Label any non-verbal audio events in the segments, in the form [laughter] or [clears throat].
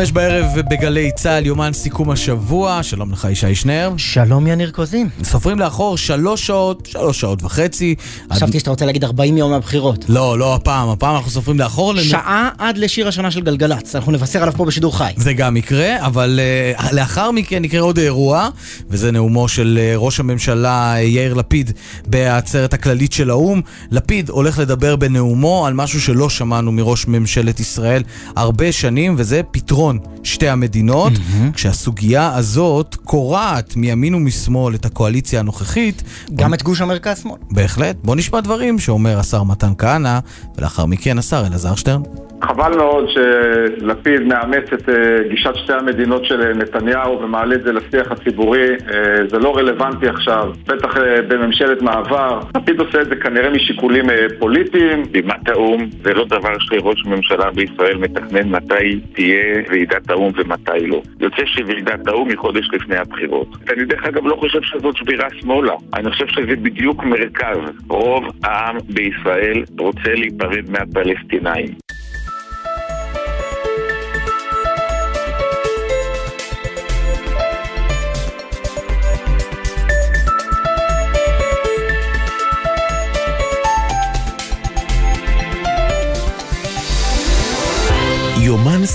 חמש בערב בגלי צה"ל, יומן סיכום השבוע. שלום לך, ישי שנר. שלום יניר קוזין. סופרים לאחור שלוש שעות, שלוש שעות וחצי. חשבתי שאתה רוצה להגיד 40 יום מהבחירות. לא, לא הפעם, הפעם אנחנו סופרים לאחור. שעה עד לשיר השנה של גלגלצ, אנחנו נבשר עליו פה בשידור חי. זה גם יקרה, אבל uh, לאחר מכן יקרה עוד אירוע, וזה נאומו של uh, ראש הממשלה uh, יאיר לפיד בעצרת הכללית של האו"ם. לפיד הולך לדבר בנאומו על משהו שלא שמענו מראש ממשלת ישראל הרבה שנים, וזה פתרון שתי המדינות, mm-hmm. כשהסוגיה הזאת קורעת מימין ומשמאל את הקואליציה הנוכחית. גם בוא... את גוש המרכז-שמאל. בהחלט. בוא נשמע דברים שאומר השר מתן כהנא, ולאחר מכן השר אלעזר שטרן. חבל מאוד שלפיד מאמץ את אה, גישת שתי המדינות של נתניהו ומעלה את זה לשיח הציבורי. אה, זה לא רלוונטי עכשיו, בטח אה, בממשלת מעבר. לפיד עושה את זה כנראה משיקולים פוליטיים. בימת האו"ם זה לא דבר שראש ממשלה בישראל מתכנן מתי תהיה ועידת האו"ם ומתי לא. יוצא שוועידת האו"ם היא חודש לפני הבחירות. אני דרך אגב לא חושב שזאת שבירה שמאלה. אני חושב שזה בדיוק מרכז. רוב העם בישראל רוצה להיפרד מהפלסטינאים.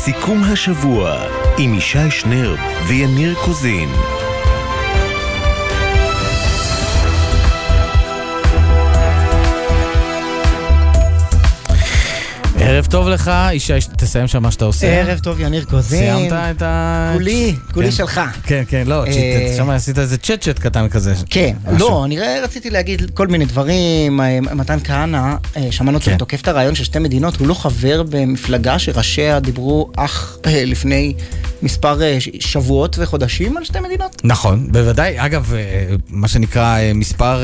סיכום השבוע עם ישי שנר ויניר קוזין. ערב טוב לך, ישי, תסיים שם מה שאתה עושה. ערב טוב, יניר קוזין. סיימת את ה... כולי, כולי שלך. כן, כן, לא, אה, שם עשית איזה צ'ט צ'ט קטן כזה. כן, לא, אני רציתי להגיד כל מיני דברים. אה, מתן כהנא, אה, שמענו אותו כן. תוקף את הרעיון של שתי מדינות, הוא לא חבר במפלגה שראשיה דיברו אך לפני מספר שבועות וחודשים על שתי מדינות. נכון, בוודאי. אגב, מה שנקרא מספר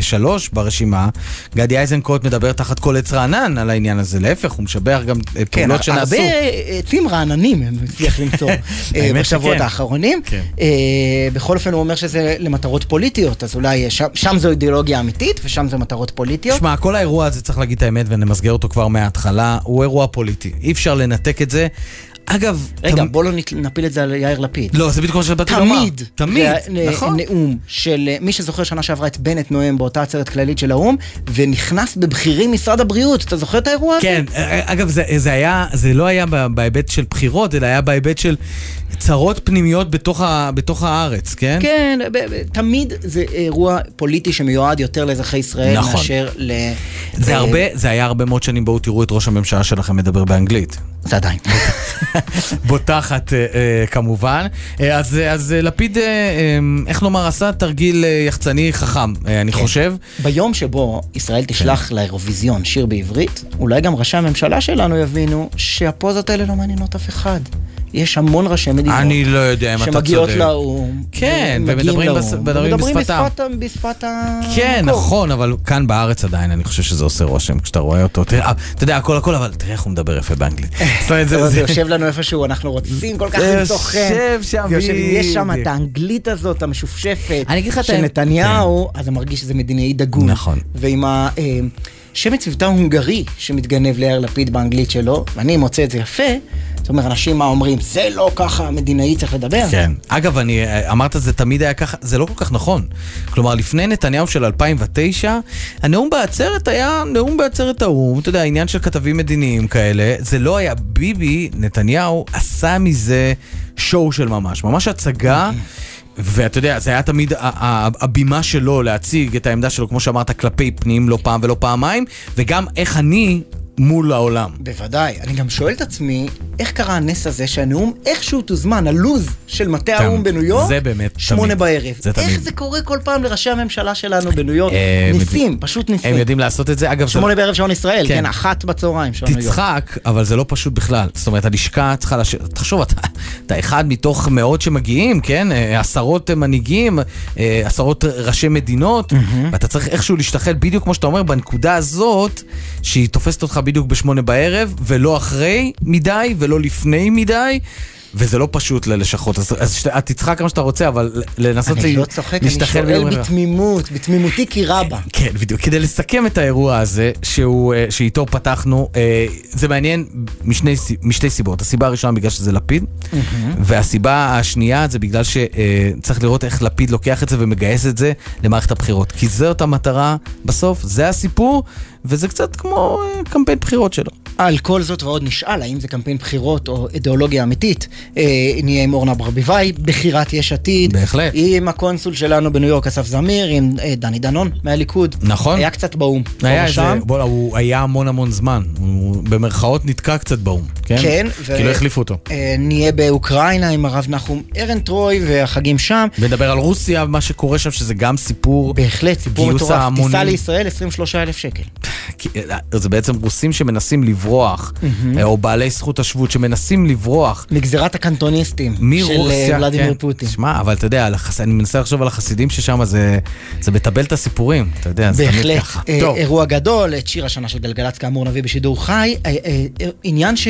שלוש ברשימה, גדי איזנקוט מדבר תחת כל עץ רענן על העניין הזה. להפך, הוא משבח גם כן, פעולות שנעשו. כן, הרבה עצים רעננים הם הצליח למצוא [laughs] אה, בשבועות האחרונים. כן. אה, בכל אופן הוא אומר שזה למטרות פוליטיות, אז אולי שם זו אידיאולוגיה אמיתית ושם זה מטרות פוליטיות. שמע, כל האירוע הזה, צריך להגיד את האמת ונמסגר אותו כבר מההתחלה, הוא אירוע פוליטי. אי אפשר לנתק את זה. אגב... רגע, תמ... בוא לא נפיל את זה על יאיר לפיד. לא, זה בדיוק כמו שבאתי לומר. תמיד. תמיד, נכון. נאום של מי שזוכר שנה שעברה את בנט נואם באותה עצרת כללית של האו"ם, ונכנס בבכירים משרד הבריאות. אתה זוכר את האירוע הזה? כן, אגב, זה, זה היה, זה לא היה בהיבט של בחירות, אלא היה בהיבט של צרות פנימיות בתוך, ה, בתוך הארץ, כן? כן, ב, ב, תמיד זה אירוע פוליטי שמיועד יותר לאזרחי ישראל נכון. מאשר ל... זה, אה, הרבה, זה היה הרבה מאוד שנים, בואו תראו את ראש הממשלה שלכם מדבר באנגלית. זה עדיין. [laughs] בוטחת אה, אה, כמובן. אה, אז, אז לפיד, איך נאמר, עשה תרגיל יחצני חכם, אני כן. חושב. ביום שבו ישראל תשלח כן. לאירוויזיון שיר בעברית, אולי גם ראשי הממשלה שלנו יבינו שהפוזות האלה לא מעניינות אף אחד. יש המון ראשי מדינות. אני לא יודע אם אתה צודק. שמגיעות לאו"ם. כן, ומדברים בשפתם. מדברים בשפת המקור. כן, נכון, אבל כאן בארץ עדיין אני חושב שזה עושה רושם כשאתה רואה אותו. תראה, אתה יודע, הכל הכל, אבל תראה איך הוא מדבר יפה באנגלית. זה יושב לנו איפשהו, אנחנו רוצים כל כך למצוא חן. יושב שם. יש שם את האנגלית הזאת, המשופשפת, של נתניהו, אז זה מרגיש שזה מדינאי דגון. נכון. ועם ה... אה, שמץ מבטא הונגרי שמתגנב ליאיר לפיד באנגלית שלו, ואני מוצא את זה יפה, זאת אומרת, אנשים מה אומרים, זה לא ככה המדינאי צריך לדבר. כן. אגב, אני, אמרת זה תמיד היה ככה, זה לא כל כך נכון. כלומר, לפני נתניהו של 2009, הנאום בעצרת היה נאום בעצרת האו"ם, אתה יודע, עניין של כתבים מדיניים כאלה, זה לא היה, ביבי, נתניהו, עשה מזה שואו של ממש, ממש הצגה. ואתה יודע, זה היה תמיד הבימה שלו להציג את העמדה שלו, כמו שאמרת, כלפי פנים לא פעם ולא פעמיים, וגם איך אני מול העולם. בוודאי. אני גם שואל את עצמי, איך קרה הנס הזה שהנאום איכשהו תוזמן, הלוז של מטה האו"ם בניו יורק, זה באמת שמונה תמיד. בערב. זה תמיד. איך זה קורה כל פעם לראשי הממשלה שלנו בניו יורק? אה, ניסים, פשוט ניסים. הם יודעים לעשות את זה. אגב, שמונה בערב שעון ישראל, כן, כן אחת בצהריים שעון ניו יורק. תצחק, אבל זה לא פשוט בכלל. זאת אומרת, הלשכה צריכה לש... תחשוב, אתה, אתה אחד מתוך מאות שמגיעים, כן? אה, עשרות מנהיגים, אה, עשרות ראשי מדינות. ואתה צריך איכשהו להשתחל בדיוק כמו שאתה אומר, בנקודה הזאת, שהיא תופסת אותך בדיוק בשמונה בערב, ולא אחרי מדי, ולא לפני מדי. וזה לא פשוט ללשכות, אז, אז שת, תצחק כמה שאתה רוצה, אבל לנסות אני לא צוחק, אני שואל בתמימות, בתמימותי כי רבה. כן, בדיוק. כדי לסכם את האירוע הזה, שהוא, אה, שאיתו פתחנו, אה, זה מעניין משני, משתי סיבות. הסיבה הראשונה בגלל שזה לפיד, mm-hmm. והסיבה השנייה זה בגלל שצריך לראות איך לפיד לוקח את זה ומגייס את זה למערכת הבחירות. כי זאת המטרה בסוף, זה הסיפור, וזה קצת כמו אה, קמפיין בחירות שלו. על כל זאת ועוד נשאל, האם זה קמפיין בחירות או אידיאולוגיה אמיתית, אה, נהיה עם אורנה ברביבאי, בכירת יש עתיד. בהחלט. עם הקונסול שלנו בניו יורק, אסף זמיר, עם אה, דני דנון מהליכוד. נכון. היה קצת באו"ם. היה איזה, בוא, הוא היה המון המון זמן. הוא במרכאות נתקע קצת באו"ם, כן? כן. ו... כי לא החליפו אותו. אה, נהיה באוקראינה עם הרב נחום ארנטרוי והחגים שם. ונדבר על רוסיה, מה שקורה שם, שזה גם סיפור בהחלט, סיפור מטורף. טיסה לישראל, 23,000 שקל. זה בעצם רוסים שמנסים לברוח, mm-hmm. או בעלי זכות השבות שמנסים לברוח. מגזירת הקנטוניסטים מרוסיה, של ולדימיר כן. פוטין. שמע, אבל אתה יודע, החס... אני מנסה לחשוב על החסידים ששם, זה, זה מטבל את הסיפורים, אתה יודע, זה תמיד ככה. בהחלט, אה, אירוע גדול, את שיר השנה של גלגלצ כאמור נביא בשידור חי. אה, אה, עניין ש...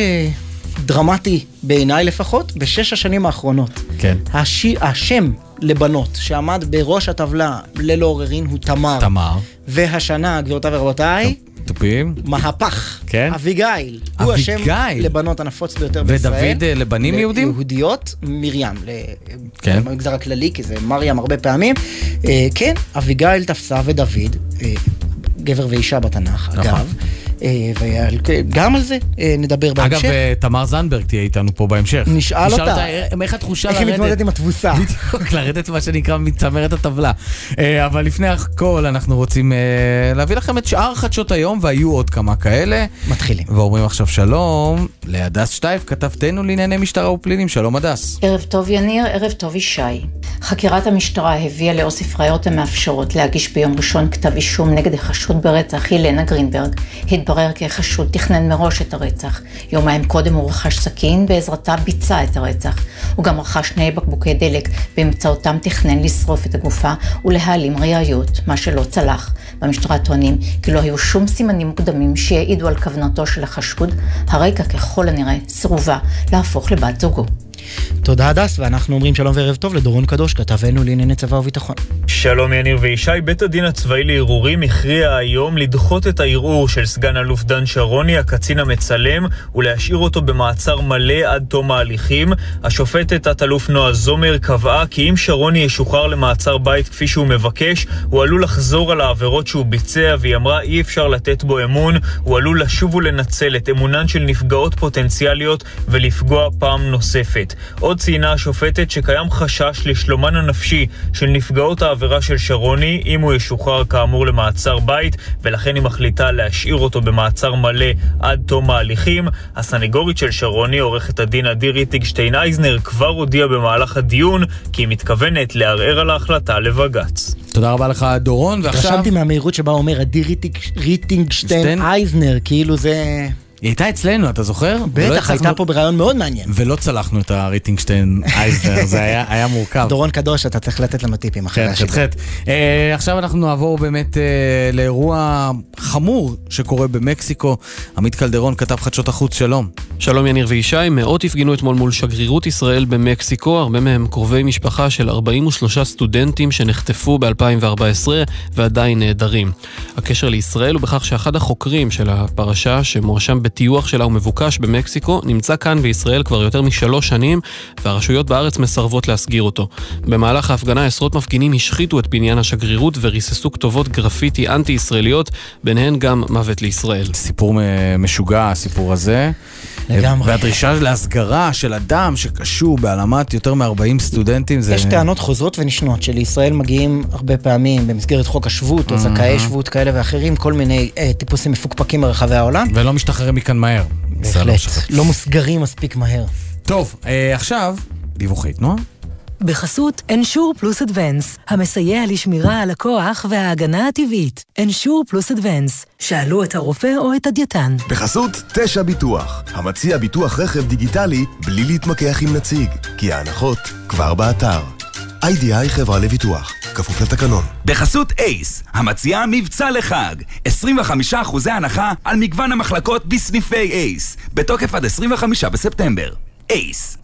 דרמטי בעיניי לפחות, בשש השנים האחרונות. כן. הש... השם לבנות שעמד בראש הטבלה ללא עוררין הוא תמר. תמר. והשנה, גבירותיי ורבותיי, תופים. מהפך. כן? אביגיל. הוא השם לבנות הנפוץ ביותר בישראל. ודוד לבנים יהודים? יהודיות, מרים. כן. במגזר הכללי, כי זה מרים הרבה פעמים. כן, אביגיל תפסה ודוד, גבר ואישה בתנ"ך, נכון. אגב. וגם על זה נדבר בהמשך. אגב, תמר זנדברג תהיה איתנו פה בהמשך. נשאל אותה. איך התחושה לרדת? איך היא מתמודדת עם התבוסה. [laughs] בדיוק, לרדת מה שנקרא מצמרת הטבלה. אבל לפני הכל אנחנו רוצים להביא לכם את שאר חדשות היום, והיו עוד כמה כאלה. מתחילים. ואומרים עכשיו שלום להדס שטייף, כתבתנו לענייני משטרה ופלילים. שלום הדס. ערב טוב יניר, ערב טוב ישי. חקירת המשטרה הביאה לאוסף ראיות המאפשרות להגיש ביום ראשון כתב אישום נגד החשוד ברצח ילנה גרינברג. התברר כי החשוד תכנן מראש את הרצח. יומיים קודם הוא רכש סכין, בעזרתה ביצע את הרצח. הוא גם רכש שני בקבוקי דלק, באמצעותם תכנן לשרוף את הגופה ולהעלים ראיות, מה שלא צלח. במשטרה טוענים כי לא היו שום סימנים מוקדמים שיעידו על כוונתו של החשוד, הרקע ככל הנראה סירובה להפוך לבת זוגו. תודה הדס, ואנחנו אומרים שלום וערב טוב לדורון קדוש, כתבנו לענייני צבא וביטחון. שלום יניר וישי, בית הדין הצבאי לערעורים הכריע היום לדחות את הערעור של סגן אלוף דן שרוני, הקצין המצלם, ולהשאיר אותו במעצר מלא עד תום ההליכים. השופטת תת-אלוף נועה זומר קבעה כי אם שרוני ישוחרר למעצר בית כפי שהוא מבקש, הוא עלול לחזור על העבירות שהוא ביצע, והיא אמרה אי אפשר לתת בו אמון, הוא עלול לשוב ולנצל את אמונן של נפגעות פוטנציאליות ולפגוע פעם נוספת. עוד ציינה השופטת שקיים חשש לשלומן הנפשי של נפגעות העבירה של שרוני אם הוא ישוחרר כאמור למעצר בית ולכן היא מחליטה להשאיר אותו במעצר מלא עד תום ההליכים. הסנגורית של שרוני, עורכת הדין אדיר ריטינגשטיין אייזנר, כבר הודיעה במהלך הדיון כי היא מתכוונת לערער על ההחלטה לבג"ץ. תודה רבה לך דורון, ועכשיו... רשמתי מהמהירות שבה הוא אומר אדיר ריטינגשטיין אייזנר, כאילו זה... היא הייתה אצלנו, אתה זוכר? בטח, הייתה פה ברעיון מאוד מעניין. ולא צלחנו את הריטינגשטיין אייזנר, זה היה, היה מורכב. דורון קדוש, אתה צריך לתת לנו טיפים אחרי כן, השאלה. כן, חטא. Uh, עכשיו אנחנו נעבור באמת uh, לאירוע חמור שקורה במקסיקו. עמית קלדרון כתב חדשות החוץ, שלום. שלום יניר וישי, מאות הפגינו אתמול מול שגרירות ישראל במקסיקו, הרבה מהם קרובי משפחה של 43 סטודנטים שנחטפו ב-2014 ועדיין נעדרים. הקשר לישראל הוא בכך שאחד החוקרים של הפרשה, שמואשם בטיוח שלה ומבוקש במקסיקו, נמצא כאן בישראל כבר יותר משלוש שנים, והרשויות בארץ מסרבות להסגיר אותו. במהלך ההפגנה עשרות מפגינים השחיתו את בניין השגרירות וריססו כתובות גרפיטי אנטי-ישראליות, ביניהן גם מוות לישראל. סיפור משוגע, הסיפור הזה. לגמרי. והדרישה להסגרה של אדם שקשור בהעלמת יותר מ-40 סטודנטים זה... יש טענות חוזרות ונשנות שלישראל מגיעים הרבה פעמים במסגרת חוק השבות או זכאי שבות כאלה ואחרים, כל מיני אה, טיפוסים מפוקפקים ברחבי העולם. ולא משתחררים מכאן מהר. בהחלט, לא מוסגרים מספיק מהר. טוב, אה, עכשיו, דיווחי תנועה. בחסות אנשור פלוס אדוונס, המסייע לשמירה על הכוח וההגנה הטבעית. אנשור פלוס אדוונס, שאלו את הרופא או את הדייתן. בחסות תשע ביטוח, המציע ביטוח רכב דיגיטלי בלי להתמקח עם נציג, כי ההנחות כבר באתר. איי-די-איי חברה לביטוח, כפוף לתקנון. בחסות אייס, המציעה מבצע לחג. 25% הנחה על מגוון המחלקות בסניפי אייס. בתוקף עד 25 בספטמבר. אייס.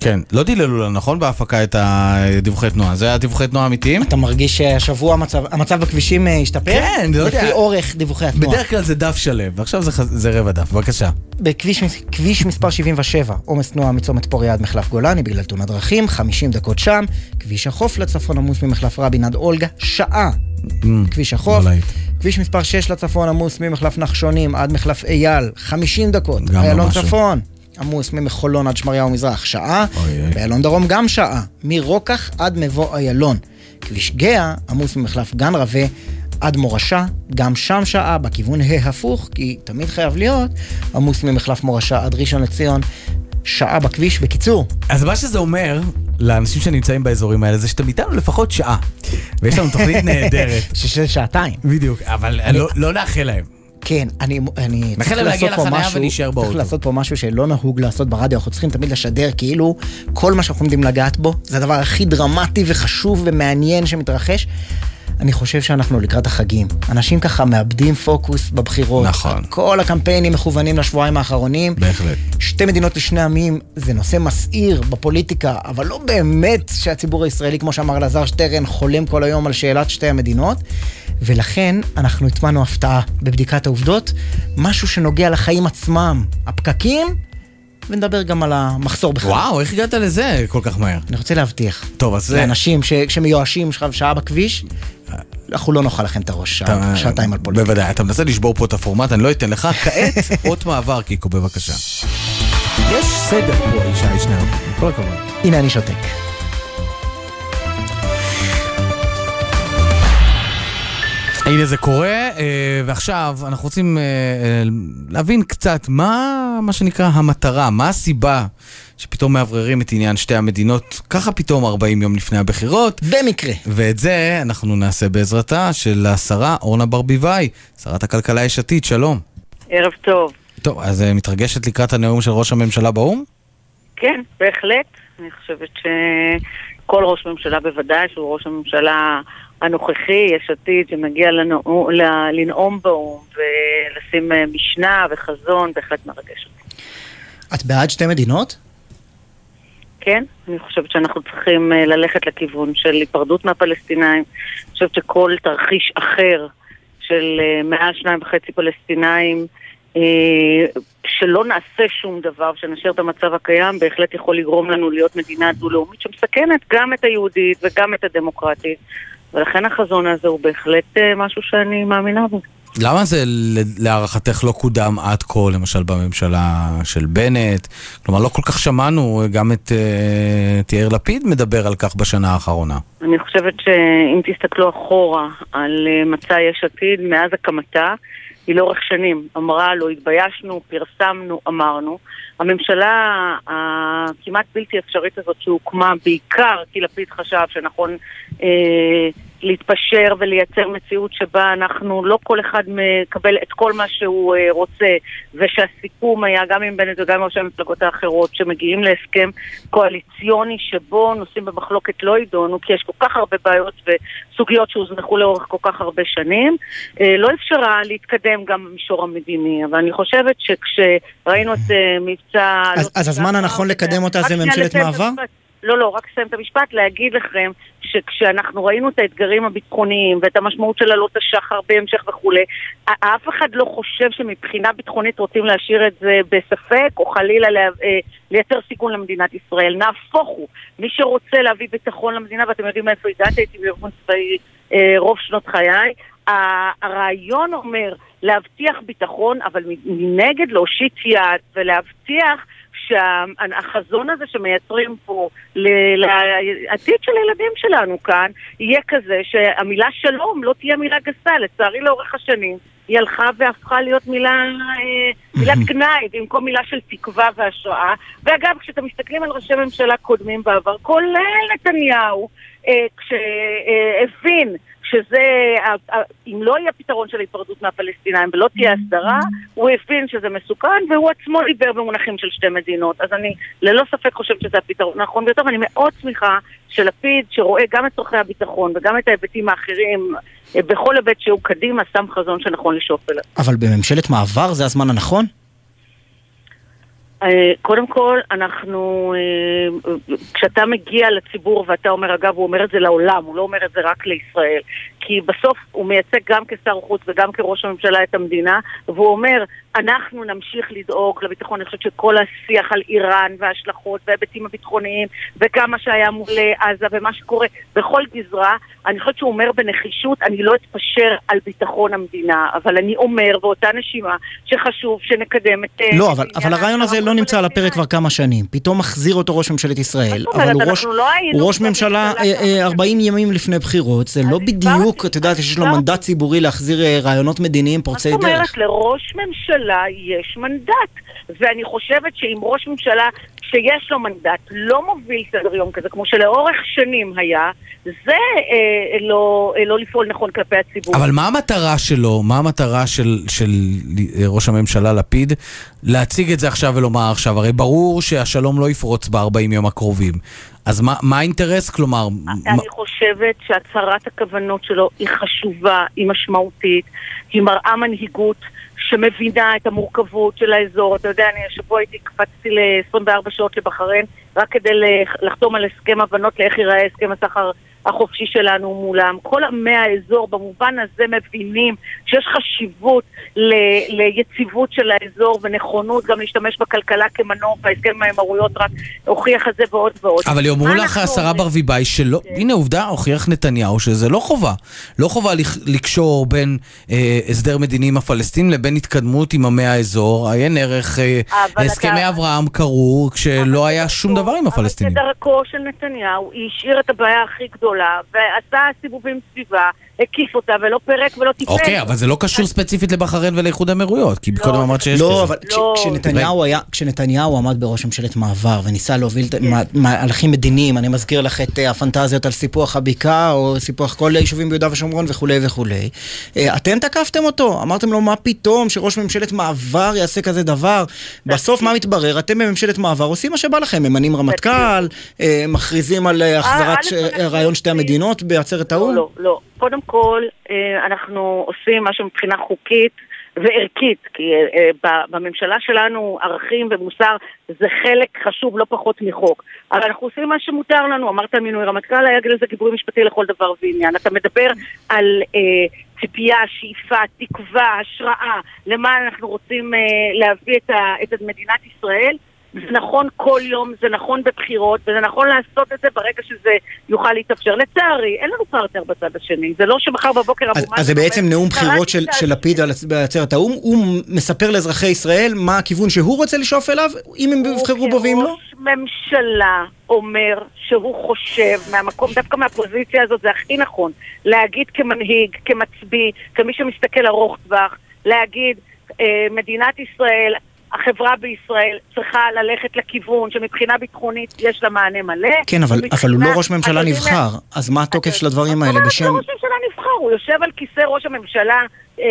כן, לא דיללו לנו, נכון? בהפקה את הדיווחי תנועה. זה היה דיווחי תנועה אמיתיים? אתה מרגיש שהשבוע המצב, המצב בכבישים אה, השתפר? כן, לא יודע. לפי אורך דיווחי התנועה. בדרך כלל זה דף שלם, ועכשיו זה, זה רבע דף, בבקשה. בכביש כביש מספר 77, עומס תנועה מצומת פוריה עד מחלף גולני בגלל תאונת דרכים, 50 דקות שם. כביש החוף לצפון עמוס ממחלף רבין עד אולגה, שעה. כביש החוף. כביש מספר 6 לצפון עמוס ממחלף נחשונים עד מחלף אייל, 50 דקות. לא איילון. צפון. עמוס מחולון עד שמריהו מזרח, שעה. באיילון דרום גם שעה. מרוקח עד מבוא איילון. כביש גאה עמוס ממחלף גן רבה עד מורשה, גם שם שעה, בכיוון ההפוך, כי תמיד חייב להיות, עמוס ממחלף מורשה עד ראשון לציון, שעה בכביש. בקיצור, אז מה שזה אומר, לאנשים שנמצאים באזורים האלה, זה שאתם איתנו לפחות שעה. ויש לנו תוכנית [laughs] נהדרת. של שעתיים. בדיוק, אבל לא- לא נאחל להם. כן, אני, אני מאחל להם להגיע לחניה ולהישאר באוטו. צריך לעשות פה משהו שלא נהוג לעשות ברדיו, אנחנו צריכים תמיד לשדר כאילו כל מה שאנחנו עומדים לגעת בו, זה הדבר הכי דרמטי וחשוב ומעניין שמתרחש. אני חושב שאנחנו לקראת החגים. אנשים ככה מאבדים פוקוס בבחירות. נכון. כל הקמפיינים מכוונים לשבועיים האחרונים. בהחלט. שתי מדינות לשני עמים זה נושא מסעיר בפוליטיקה, אבל לא באמת שהציבור הישראלי, כמו שאמר אלעזר שטרן, חולם כל היום על שאלת שתי המדינות. ולכן אנחנו הטמענו הפתעה בבדיקת העובדות, משהו שנוגע לחיים עצמם, הפקקים, ונדבר גם על המחסור בכלל. וואו, איך הגעת לזה כל כך מהר? אני רוצה להבטיח. טוב, אז זה... לאנשים ש- שמיואשים עכשיו שעה בכביש, אנחנו לא נאכל לכם את הראש אתה- שעתיים על פוליטיקה. בוודאי, אתה מנסה לשבור פה את הפורמט, אני לא אתן לך. כעת, [laughs] אות מעבר, קיקו, בבקשה. יש סדר פה, ישי שנר, כל הכבוד. הנה אני שותק. הנה זה קורה, אה, ועכשיו אנחנו רוצים אה, אה, להבין קצת מה, מה שנקרא המטרה, מה הסיבה שפתאום מאווררים את עניין שתי המדינות, ככה פתאום 40 יום לפני הבחירות. במקרה. ואת זה אנחנו נעשה בעזרתה של השרה אורנה ברביבאי, שרת הכלכלה יש עתיד, שלום. ערב טוב. טוב, אז מתרגשת לקראת הנאום של ראש הממשלה באו"ם? כן, בהחלט. אני חושבת שכל ראש ממשלה בוודאי, שהוא ראש הממשלה הנוכחי, יש עתיד, שמגיע לנו, לנאום באו"ם ולשים אה, משנה וחזון, בהחלט מרגש אותי. את בעד שתי מדינות? כן, אני חושבת שאנחנו צריכים אה, ללכת לכיוון של היפרדות מהפלסטינאים. אני חושבת שכל תרחיש אחר של אה, מעל שניים וחצי פלסטינאים, שלא נעשה שום דבר, שנשאיר את המצב הקיים, בהחלט יכול לגרום לנו להיות מדינה דו-לאומית שמסכנת גם את היהודית וגם את הדמוקרטית. ולכן החזון הזה הוא בהחלט אה, משהו שאני מאמינה בו. למה זה להערכתך לא קודם עד כה, למשל בממשלה של בנט? כלומר, לא כל כך שמענו גם את, אה, את יאיר לפיד מדבר על כך בשנה האחרונה. אני חושבת שאם תסתכלו אחורה על אה, מצע יש עתיד מאז הקמתה, היא לאורך שנים אמרה לא התביישנו, פרסמנו, אמרנו. הממשלה הכמעט בלתי אפשרית הזאת שהוקמה בעיקר כי לפיד חשב שנכון אה, להתפשר ולייצר מציאות שבה אנחנו, לא כל אחד מקבל את כל מה שהוא אה, רוצה ושהסיכום היה גם עם בנט וגם עם ראשי המפלגות האחרות שמגיעים להסכם קואליציוני שבו נושאים במחלוקת לא יידונו כי יש כל כך הרבה בעיות וסוגיות שהוזנחו לאורך כל כך הרבה שנים אה, לא אפשרה להתקדם גם במישור המדיני אבל אני חושבת שכשראינו את אה, מבצע... אז- אז הזמן הנכון לקדם אותה זה ממשלת מעבר? לא, לא, רק אסיים את המשפט, להגיד לכם שכשאנחנו ראינו את האתגרים הביטחוניים ואת המשמעות של עלות השחר בהמשך וכולי, אף אחד לא חושב שמבחינה ביטחונית רוצים להשאיר את זה בספק או חלילה לה, אה, לייצר סיכון למדינת ישראל. נהפוך הוא, מי שרוצה להביא ביטחון למדינה, ואתם יודעים מאיפה הגעתי, הייתי בארגון צבאי אה, רוב שנות חיי, הרעיון אומר להבטיח ביטחון, אבל מנגד להושיט יד ולהבטיח שהחזון הזה שמייצרים פה לעתיד של הילדים שלנו כאן יהיה כזה שהמילה שלום לא תהיה מילה גסה. לצערי לאורך השנים היא הלכה והפכה להיות מילה, אה, מילת גנאי במקום מילה של תקווה והשראה. ואגב, כשאתם מסתכלים על ראשי ממשלה קודמים בעבר, כולל נתניהו, אה, כשהבין שזה, אם לא יהיה פתרון של ההיפרדות מהפלסטינאים ולא תהיה הסדרה, הוא הבין שזה מסוכן, והוא עצמו דיבר במונחים של שתי מדינות. אז אני ללא ספק חושבת שזה הפתרון הנכון ביותר, ואני מאוד שמחה שלפיד, שרואה גם את צורכי הביטחון וגם את ההיבטים האחרים, אה, בכל היבט שהוא קדימה, שם חזון שנכון לשאוף אליו. אבל בממשלת מעבר זה הזמן הנכון? אה, קודם כל, אנחנו, אה, כשאתה מגיע לציבור ואתה אומר, אגב, הוא אומר את זה לעולם, הוא לא אומר את זה רק לישראל, כי בסוף הוא מייצג גם כשר חוץ וגם כראש הממשלה את המדינה, והוא אומר, אנחנו נמשיך לדאוג לביטחון. אני חושבת שכל השיח על איראן וההשלכות וההיבטים הביטחוניים וכמה שהיה מול עזה ומה שקורה בכל גזרה, אני חושבת שהוא אומר בנחישות, אני לא אתפשר על ביטחון המדינה, אבל אני אומר באותה נשימה שחשוב שנקדם את... לא, אבל, אבל הרעיון הזה לא נמצא על הפרק כבר כמה שנים. פתאום מחזיר אותו ראש ממשלת ישראל, אבל הוא ראש, לא הוא ראש ממשלה 40 אה, אה, ימים לפני בחירות, זה לא בדיוק, את יודעת, יש לו מנדט ציבורי להחזיר אה, רעיונות מדיניים פורצי דרך. זאת אומרת, לראש ממשלה יש מנדט. ואני חושבת שאם ראש ממשלה שיש לו מנדט לא מוביל סדר יום כזה, כמו שלאורך שנים היה, זה אה, לא, אה, לא לפעול נכון כלפי הציבור. אבל מה המטרה שלו, מה המטרה של, של ראש הממשלה לפיד להציג את זה עכשיו ולומר עכשיו? הרי ברור שהשלום לא יפרוץ ב-40 יום הקרובים. אז מה, מה האינטרס? כלומר... אני מה... חושבת שהצהרת הכוונות שלו היא חשובה, היא משמעותית, היא מראה מנהיגות. שמבינה את המורכבות של האזור. אתה יודע, אני השבוע הייתי, קפצתי ל-24 שעות לבחריין רק כדי לחתום על הסכם הבנות לאיך ייראה הסכם הסחר החופשי שלנו מולם. כל עמי האזור במובן הזה מבינים שיש חשיבות ל- ליציבות של האזור ונכונות גם להשתמש בכלכלה כמנוף, ההסכם עם האמירויות רק הוכיח את זה ועוד ועוד. אבל יאמרו לך השרה ברביבאי שלא, כן. הנה עובדה, הוכיח נתניהו שזה לא חובה. לא חובה לקשור בין אה, הסדר מדיני עם הפלסטינים לבין התקדמות עם עמי האזור. עיין ערך אה, הסכמי אתה... אברהם קרו כשלא היה שום דבר עם הפלסטינים. אבל כדרכו של נתניהו, היא השאירה את הבעיה הכי גדולה. גדולה, ועשה סיבובים סביבה, הקיף אותה ולא פירק ולא טיפל. אוקיי, אבל זה לא קשור ספציפית לבחריין ולאיחוד האמירויות, כי קודם אמרת שיש... לא, אבל לא. כשנתניהו עמד בראש ממשלת מעבר וניסה להוביל. מהלכים מדיניים, אני מזכיר לך את אה, הפנטזיות על סיפוח הבקעה, או סיפוח כל היישובים ביהודה ושומרון וכולי וכולי. אה, אתם תקפתם אותו, אמרתם לו מה פתאום שראש ממשלת מעבר יעשה כזה דבר. בסוף מה מתברר? אתם בממשלת מעבר עושים מה שבא לכם, ממנים רמטכ"ל, אה, מכריזים על החזרת רעיון שתי המדינות בעצרת האו"ם? לא, לא. קודם כל, אה, אנחנו עושים משהו מבחינה חוקית וערכית, כי אה, בממשלה שלנו ערכים ומוסר זה חלק חשוב לא פחות מחוק. אבל אנחנו עושים מה שמותר לנו, אמרת מינוי רמטכ"ל, היה לזה גיבוי משפטי לכל דבר ועניין. אתה מדבר על אה, ציפייה, שאיפה, תקווה, השראה, למה אנחנו רוצים אה, להביא את, ה, את מדינת ישראל. זה נכון כל יום, זה נכון בבחירות, וזה נכון לעשות את זה ברגע שזה יוכל להתאפשר. לצערי, אין לנו פרטנר בצד השני. זה לא שמחר בבוקר אבו מאזן... אז זה בעצם נאום בחירות של, של לפיד בעצרת האו"ם. הוא מספר לאזרחי ישראל מה הכיוון שהוא רוצה לשאוף אליו, אם הם יבחרו בו ואם לא? ראש ממשלה אומר שהוא חושב, מהמקום, דווקא מהפוזיציה הזאת זה הכי נכון, להגיד כמנהיג, כמצביא, כמי שמסתכל ארוך טווח, להגיד, אה, מדינת ישראל... החברה בישראל צריכה ללכת לכיוון שמבחינה ביטחונית יש לה מענה מלא. כן, אבל, אבל הוא לא ראש ממשלה נבחר, אז מה התוקף של הדברים האלה בשם... הוא לא ראש ממשלה נבחר, הוא יושב על כיסא ראש הממשלה אה,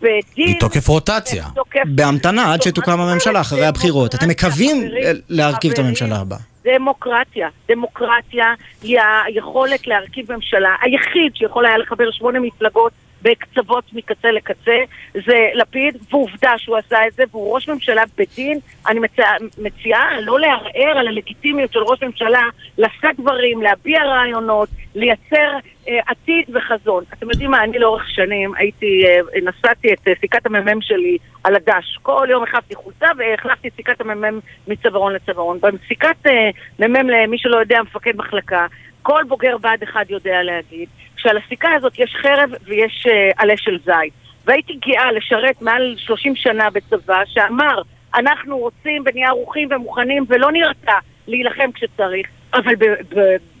בדין... מתוקף רוטציה. בהמתנה עד שתוקם הממשלה אחרי הבחירות. אתם מקווים להרכיב את הממשלה הבאה. דמוקרטיה. דמוקרטיה היא היכולת להרכיב ממשלה. היחיד שיכול היה לחבר שמונה מפלגות בקצוות מקצה לקצה, זה לפיד, ועובדה שהוא עשה את זה, והוא ראש ממשלה בדין. אני מציעה מציע לא לערער על הלגיטימיות של ראש ממשלה לשאת דברים, להביע רעיונות, לייצר אה, עתיד וחזון. אתם יודעים מה, אני לאורך שנים הייתי, אה, נסעתי את אה, סיכת המ"מ שלי על הדש. כל יום החלפתי חולצה והחלפתי את סיכת המ"מ מצווארון לצווארון. בסיכת אה, מ"מ, למי שלא יודע, מפקד מחלקה, כל בוגר בה"ד 1 יודע להגיד שעל הסיכה הזאת יש חרב ויש uh, עלה של זית. והייתי גאה לשרת מעל 30 שנה בצבא שאמר אנחנו רוצים ונהיה ערוכים ומוכנים ולא נרתע להילחם כשצריך. אבל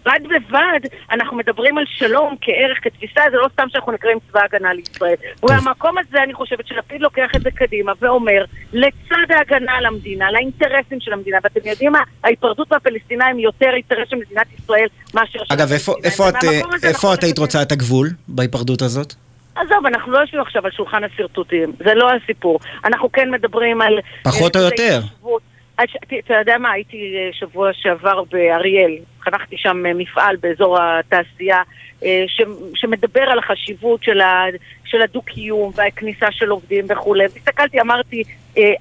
בד בבד אנחנו מדברים על שלום כערך, כתפיסה, זה לא סתם שאנחנו נקראים צבא הגנה לישראל. ובמקום הזה אני חושבת שלפיד לוקח את זה קדימה ואומר, לצד ההגנה על המדינה, לאינטרסים של המדינה, ואתם יודעים מה, ההיפרדות מהפלסטינאים היא יותר אינטרס של מדינת ישראל מאשר של אגב, איפה- הפלסטינאים. איפה את, ומהמקום איפה היית רוצה את הגבול בהיפרדות הזאת? עזוב, אנחנו לא יושבים עכשיו על שולחן השרטוטים, זה לא הסיפור. אנחנו כן מדברים על... פחות או אה, יותר. התיישבות. אתה יודע מה, הייתי אה, שבוע שעבר באריאל, חנכתי שם אה, מפעל באזור התעשייה, אה, ש- שמדבר על החשיבות של של הדו-קיום והכניסה של עובדים וכולי. הסתכלתי, אמרתי,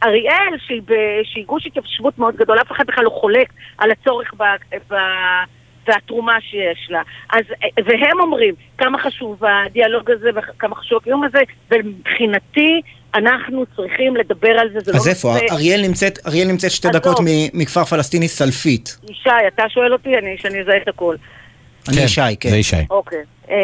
אריאל, שהיא שהיא גוש התיישבות מאוד גדול, אף אחד בכלל לא חולק על הצורך ב... ב- והתרומה שיש לה. אז, והם אומרים כמה חשוב הדיאלוג הזה וכמה חשוב הקיום הזה, ומבחינתי אנחנו צריכים לדבר על זה, זה אז לא איפה? נושא- אריאל נמצאת, אריאל נמצאת שתי. דקות מ- מכפר פלסטיני סלפית. ישי, אתה שואל אותי, אני, שאני אזהה את הכל. אני ישי, כן. זה ישי. אוקיי. אה,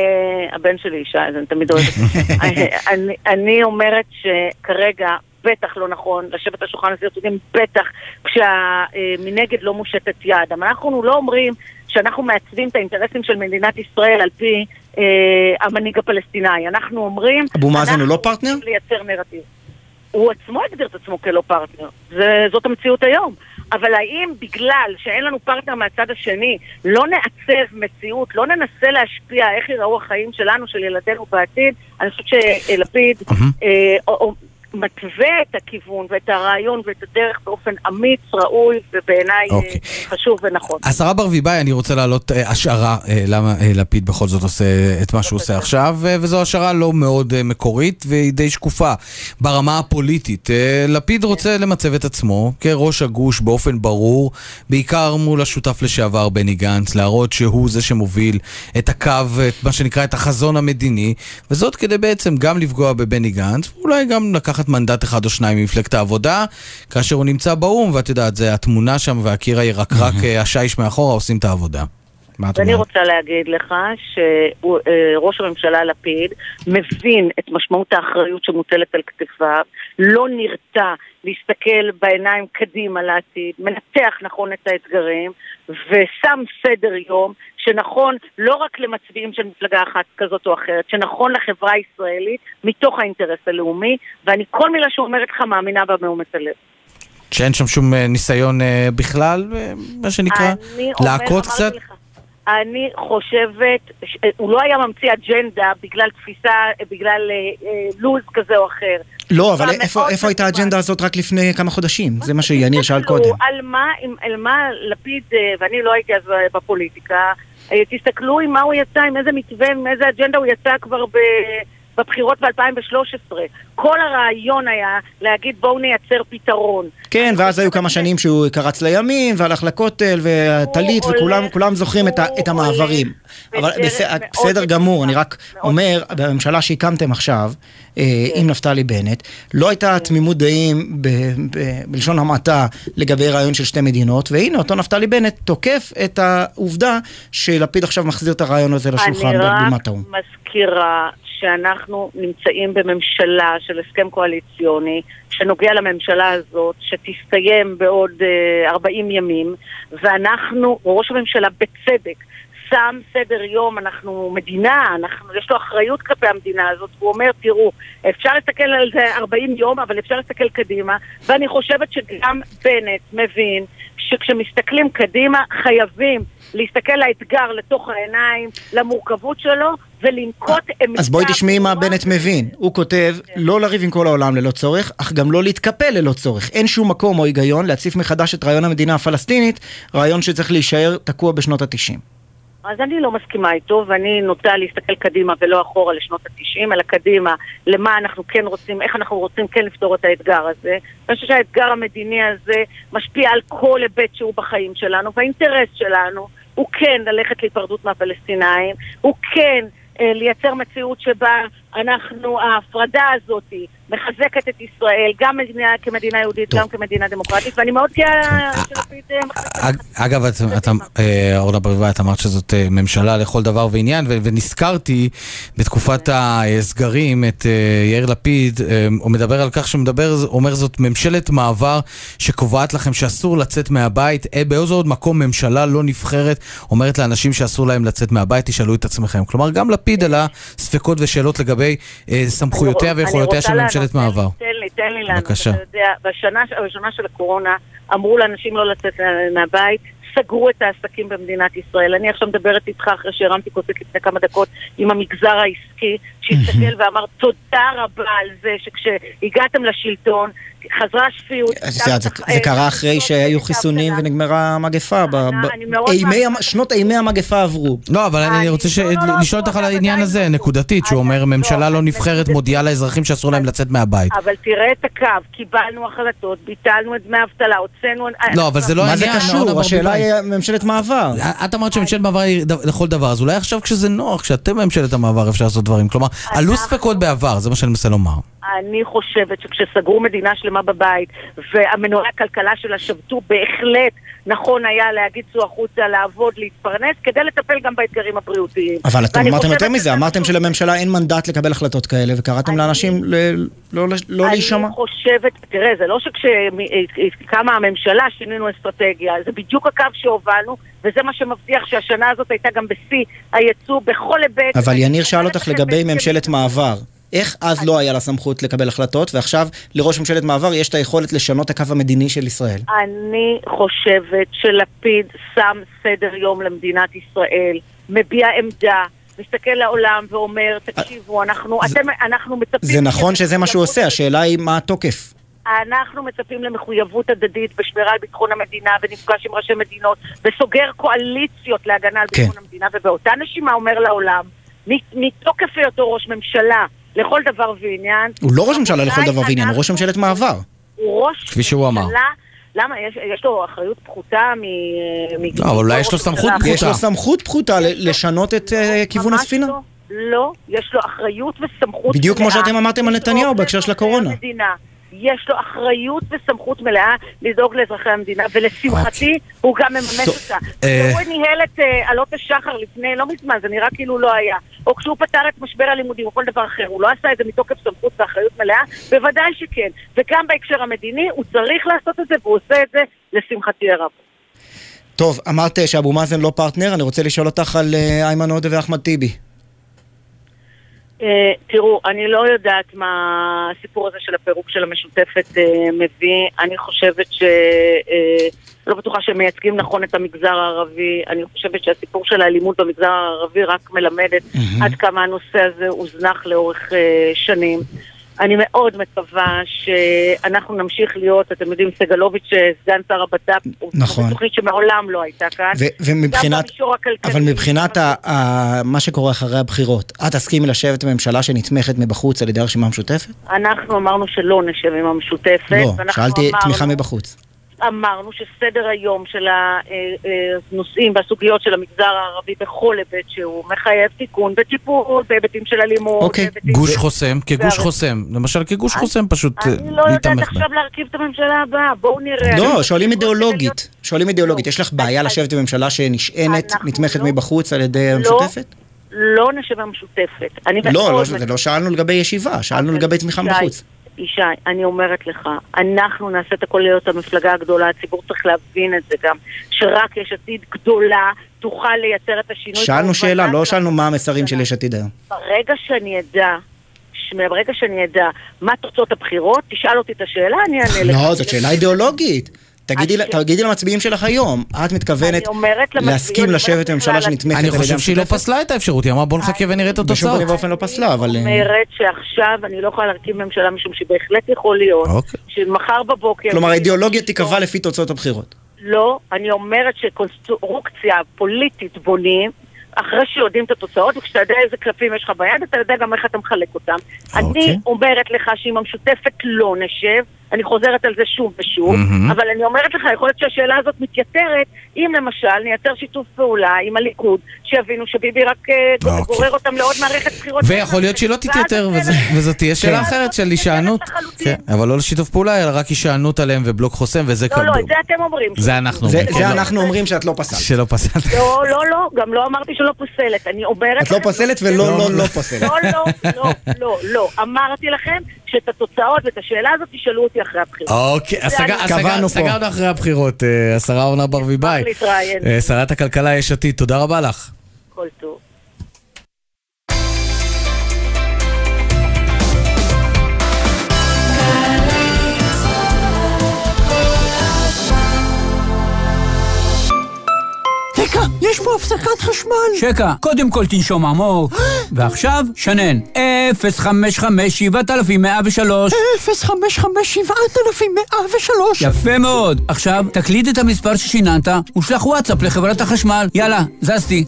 הבן שלי ישי, אז אני תמיד אוהבת. [laughs] אה, אני, אני אומרת שכרגע בטח לא נכון לשבת על שולחן הסרטוטים, בטח כשמנגד לא מושטת יד. אבל אנחנו לא אומרים שאנחנו מעצבים את האינטרסים של מדינת ישראל על פי אה, המנהיג הפלסטיני. אנחנו אומרים... אבו מאזן הוא אנחנו לא פרטנר? רוצים לייצר נרטיב. הוא עצמו הגדיר את עצמו כלא פרטנר. זה, זאת המציאות היום. אבל האם בגלל שאין לנו פרטנר מהצד השני, לא נעצב מציאות, לא ננסה להשפיע איך ייראו החיים שלנו, של ילדינו בעתיד, אני חושבת שלפיד אה, או- או- מתווה את הכיוון ואת הרעיון ואת הדרך באופן אמיץ, ראוי, ובעיניי אה, אוקיי. חשוב ונכון. השרה ברביבאי, אני רוצה להעלות אה, השערה אה, למה אה, לפיד בכל זאת עושה את מה שהוא עושה עכשיו, אה, וזו השערה לא מאוד אה, מקורית והיא די שקופה ברמה הפוליטית. אה, לפיד רוצה למצב את עצמו כראש הגוש באופן ברור, בעיקר מול השותף לשעבר בני גנץ, להראות שהוא זה שמוביל את הקו, את מה שנקרא את החזון המדיני, וזאת כדי בעצם גם לפגוע בבני גנץ, ואולי גם לקחת מנדט אחד או שניים ממפלגת העבודה, כאשר הוא נמצא באו"ם, ואת יודעת, זה התמונה שם והקיר הירקרק, אה, השיש מאחורה, עושים את העבודה. מה את ואני אומרת? רוצה להגיד לך שראש הממשלה לפיד מבין את משמעות האחריות שמוטלת על כתפיו, לא נרתע להסתכל בעיניים קדימה לעתיד, מנתח נכון את האתגרים ושם סדר יום שנכון לא רק למצביעים של מפלגה אחת כזאת או אחרת, שנכון לחברה הישראלית מתוך האינטרס הלאומי, ואני כל מילה שאומרת לך מאמינה בה מאומץ הלב. שאין שם שום אה, ניסיון אה, בכלל, אה, מה שנקרא, להכות קצת? לך, אני חושבת, הוא לא היה ממציא אג'נדה בגלל תפיסה, בגלל אה, אה, לו"ז כזה או אחר. לא, אבל איפה איפה הייתה. האג'נדה הזאת רק לפני כמה חודשים? זה מה שיניר שאל קודם. על מה, על מה לפיד, ואני לא הייתי אז בפוליטיקה, תסתכלו עם מה הוא יצא, עם איזה מתווה, עם איזה אג'נדה הוא יצא כבר ב... בבחירות ב-2013. כל הרעיון היה להגיד בואו נייצר פתרון. כן, ואז היו כמה שנים שהוא קרץ לימין, והלך לכותל, והטלית, הוא וכולם זוכרים את המעברים. אבל בסדר גמור, אני רק אומר, בממשלה שהקמתם עכשיו, אה, עם נפתלי בנט, לא הייתה תמימות דעים, בלשון המעטה, לגבי רעיון של שתי מדינות, והנה אותו נפתלי בנט תוקף את העובדה שלפיד עכשיו מחזיר את הרעיון הזה לשולחן אני רק בבימת האו"ם. מזכירה שאנחנו נמצאים בממשלה של הסכם קואליציוני שנוגע לממשלה הזאת, שתסתיים בעוד אה, 40 ימים, ואנחנו, ראש הממשלה בצדק, שם סדר יום, אנחנו מדינה, אנחנו, יש לו אחריות כלפי המדינה הזאת, הוא אומר, תראו, אפשר להסתכל על זה 40 יום, אבל אפשר להסתכל קדימה, ואני חושבת שגם בנט מבין שכשמסתכלים קדימה, חייבים להסתכל לאתגר לתוך העיניים, למורכבות שלו, ולנקוט עמדה... אז בואי תשמעי מה. בנט מבין. הוא כותב, לא לריב עם כל העולם ללא צורך, אך גם לא להתקפל ללא צורך. אין שום מקום או היגיון להציף מחדש את רעיון המדינה הפלסטינית, רעיון שצריך להישאר תקוע בשנות התשעים. אז אני לא מסכימה איתו, ואני נוטה להסתכל קדימה ולא אחורה לשנות ה-90, אלא קדימה למה אנחנו כן רוצים, איך אנחנו רוצים כן לפתור את האתגר הזה. אני חושבת שהאתגר המדיני הזה משפיע על כל היבט שהוא בחיים שלנו, והאינטרס שלנו הוא כן ללכת להיפרדות מהפלסטינאים, הוא כן אה, לייצר מציאות שבה אנחנו, ההפרדה הזאת מחזקת את ישראל, גם מדינה, כמדינה יהודית, טוב. גם כמדינה דמוקרטית, ואני מאוד גאה שלפיד אה, מחזיק את אג- אגב, את- את- אה, אורנה ברביבאי, את אמרת שזאת אה, ממשלה לכל דבר ועניין, ו- ונזכרתי בתקופת הסגרים את אה, יאיר לפיד, אה, הוא מדבר על כך שמדבר, אומר זאת ממשלת מעבר שקובעת לכם שאסור לצאת מהבית. אה, באיזה עוד מקום ממשלה לא נבחרת אומרת לאנשים שאסור להם לצאת מהבית, תשאלו את עצמכם. כלומר, גם לפיד עלה ספקות ושאלות לגבי אה, סמכויותיה ויכולותיה של לענות, ממשלת לי, מעבר. תן לי, תן לי לענות. בבקשה. אתה יודע, בשנה הראשונה של הקורונה אמרו לאנשים לא לצאת מהבית, סגרו את העסקים במדינת ישראל. אני עכשיו מדברת איתך אחרי שהרמתי כוסית לפני כמה דקות עם המגזר העסקי, שהסתכל ואמר תודה רבה על זה שכשהגעתם לשלטון, חזרה יודעת, זה- זה קרה אחרי שהיו חיסונים ונגמרה המגפה. המ- שנות אימי המגפה עברו. לא, אבל אני רוצה ש- לשאול אותך על העניין הזה, נקודתית, שהוא אומר ממשלה לא נבחרת מודיעה לאזרחים שאסור להם לצאת מהבית. אבל תראה את הקו, קיבלנו החלטות, ביטלנו את דמי האבטלה, הוצאנו... לא, אבל זה לא מה העניין. זה אורנה קשור? השאלה. היא ממשלת מעבר. את אמרת שממשלת מעבר היא לכל דבר, אז אולי עכשיו כשזה נוח, כשאתם ממשלת המעבר אפשר לעשות דברים. כלומר, עלו ספקות בעבר, זה מה שאני מנסה לומר. אני חושבת שכשסגרו מדינה שלמה בבית והמנועי הכלכלה שלה שבתו, בהחלט נכון היה להגיד צאו החוצה, לעבוד, להתפרנס, כדי לטפל גם באתגרים הבריאותיים. אבל אתם אמרתם יותר מזה, אמרתם שלממשלה אין מנדט לקבל החלטות כאלה, וקראתם לאנשים לא לא להישמע. אני חושבת, תראה, זה לא שכשקמה הממשלה שינינו אסטרטגיה, זה בדיוק הקו שהובלנו, וזה מה שמבטיח שהשנה הזאת הייתה גם בשיא הייצוא בכל היבט. אבל יניר שאל אותך לגבי ממשלת מעבר. איך אז לא היה לה סמכות לקבל החלטות, ועכשיו לראש ממשלת מעבר יש את היכולת לשנות הקו המדיני של ישראל? אני חושבת שלפיד שם סדר יום למדינת ישראל, מביע עמדה, מסתכל לעולם ואומר, תקשיבו, אנחנו, אתם, אנחנו מצפים... זה נכון שזה מה שהוא עושה, השאלה היא מה התוקף. אנחנו מצפים למחויבות הדדית בשמירה על ביטחון המדינה ונפגש עם ראשי מדינות וסוגר קואליציות להגנה על כן. ביטחון המדינה ובאותה נשימה אומר לעולם מתוקף היותו ראש ממשלה לכל דבר ועניין הוא לא ראש ממשלה לכל דבר ועניין, הוא ראש ממשלת מעבר. הוא ראש כפי שהוא אמר. ממשלה למה? יש, יש לו אחריות פחותה מ... מ- לא, אבל אולי יש לו סמכות ממשלה? יש לו סמכות פחותה ל- לשנות את אה, כיוון ממש הספינה. לא. לא, יש לו אחריות וסמכות בדיוק כמו שאתם אמרתם על נתניהו בהקשר של הקורונה. יש לו אחריות וסמכות מלאה לדאוג לאזרחי המדינה, ולשמחתי הוא גם מממש אותה. אה, כשהוא ניהל את אה, עלות השחר לפני, לא מזמן, זה נראה כאילו לא היה. או כשהוא פתר את משבר הלימודים או כל דבר אחר, הוא לא עשה את זה מתוקף סמכות ואחריות מלאה? בוודאי שכן. וגם בהקשר המדיני הוא צריך לעשות את זה, והוא עושה את זה לשמחתי הרבה. טוב, אמרת אה, שאבו מאזן לא פרטנר, אני רוצה לשאול אותך על אה, איימן עודה ואחמד טיבי. אה, תראו, אני לא יודעת מה הסיפור הזה של הפירוק של המשותפת אה, מביא. אני חושבת ש... אה, לא בטוחה שהם מייצגים נכון את המגזר הערבי. אני חושבת שהסיפור של האלימות במגזר הערבי רק מלמדת עד כמה הנושא הזה הוזנח לאורך שנים. אני מאוד מקווה שאנחנו נמשיך להיות, אתם יודעים, סגלוביץ', סגן שר הבט"פ, הוא נכון. תוכנית שמעולם לא הייתה כאן. ו- ומבחינת. אבל מבחינת ה- ה- מה שקורה אחרי הבחירות, את תסכימי לשבת בממשלה שנתמכת מבחוץ על ידי הרשימה המשותפת? אנחנו אמרנו שלא נשב עם המשותפת. לא, שאלתי אמרנו- תמיכה מבחוץ. אמרנו שסדר היום של הנושאים והסוגיות של המגזר הערבי בכל היבט שהוא מחייב תיקון וטיפול בהיבטים של אלימות. אוקיי. בהיבטים גוש של- חוסם, כגוש חוסם. למשל כגוש חוסם פשוט אה, אני לא יודעת להתעמך בהם. עכשיו להרכיב את הממשלה הבאה, בואו נראה. לא, אני- שואלים אידיאולוגית. שואלים אידיאולוגית. יש לך בעיה לשבת בממשלה שנשענת, נתמכת לא- מבחוץ על ידי לא, המשותפת? לא נשב המשותפת. אני לא, לא, זה לא שאלנו לגבי ישיבה, שאלנו אבל לגבי תמיכה מבחוץ. ישי, אני אומרת לך, אנחנו נעשה את הכל להיות המפלגה הגדולה, הציבור צריך להבין את זה גם, שרק יש עתיד גדולה תוכל לייצר את השינוי. שאלנו שאלה, לא שאלנו מה המסרים של יש עתיד היום. ברגע שאני אדע, ברגע שאני אדע מה תוצאות הבחירות, תשאל אותי את השאלה, אני אענה לך. לא, זאת שאלה אידיאולוגית. תגידי ל- תגידי למצביעים שלך היום, את מתכוונת אני להסכים אני לשבת בממשלה שנתמכת אני חושב שהיא לא? פסלה את האפשרות, היא אמרה בוא נחכה ונראה את בשום התוצאות. פנים ואופן לא פסלה, אבל... אה, אומרת שעכשיו אני לא יכולה להרכיב ממשלה משום שבהחלט יכול להיות אוקיי. שמחר בבוקר... כלומר, האידיאולוגיה תיקבע לפי תוצאות הבחירות. לא, אני אומרת שקונסטרוקציה פוליטית בונים אחרי שיודעים את התוצאות, וכשאתה יודע איזה קלפים יש לך ביד, אתה יודע גם איך אתה מחלק אותם. אני אומרת לך שאם המשותפת לא נשב, אני חוזרת על זה שוב ושוב, מהמם. אבל אני אומרת לך, יכול להיות שהשאלה הזאת מתייתרת אם למשל נייצר שיתוף פעולה עם הליכוד, שיבינו שביבי רק אה, אוקיי. גורר אותם לעוד מערכת בחירות. ויכול להיות שהיא לא תתייתר, וזה- וזאת תהיה שאלה כן. אחרת של הישענות. כן, אבל לא לשיתוף פעולה, אלא רק הישענות עליהם ובלוק חוסם, וזה לא, לא, כ- את זה אתם אומרים. זה אנחנו זה אומרים. זה כן, לא. אנחנו אומרים שאת לא פסלת. שלא פסלת. לא, לא, לא, גם לא אמרתי שלא פוסלת, אני אומרת את לא פוסלת ולא לא לא פוסלת. לא, לא, לא, לא, לא. אמרתי לכם שאת התוצאות ואת השאלה הזאת תשאלו אותי אחרי הבחירות. אוקיי, קבענו פה. סגרנו אחרי הבחירות, אה, השרה אורנה ברביבאי. אה, שרת הכלכלה יש עתיד, תודה רבה לך. כל טוב. רגע, יש פה הפסקת חשמל. שקה, קודם כל תנשום עמוק. ועכשיו, שנן, 055 7103 055 7103 יפה מאוד. עכשיו, תקליד את המספר ששיננת ושלח וואטסאפ לחברת החשמל. יאללה, זזתי.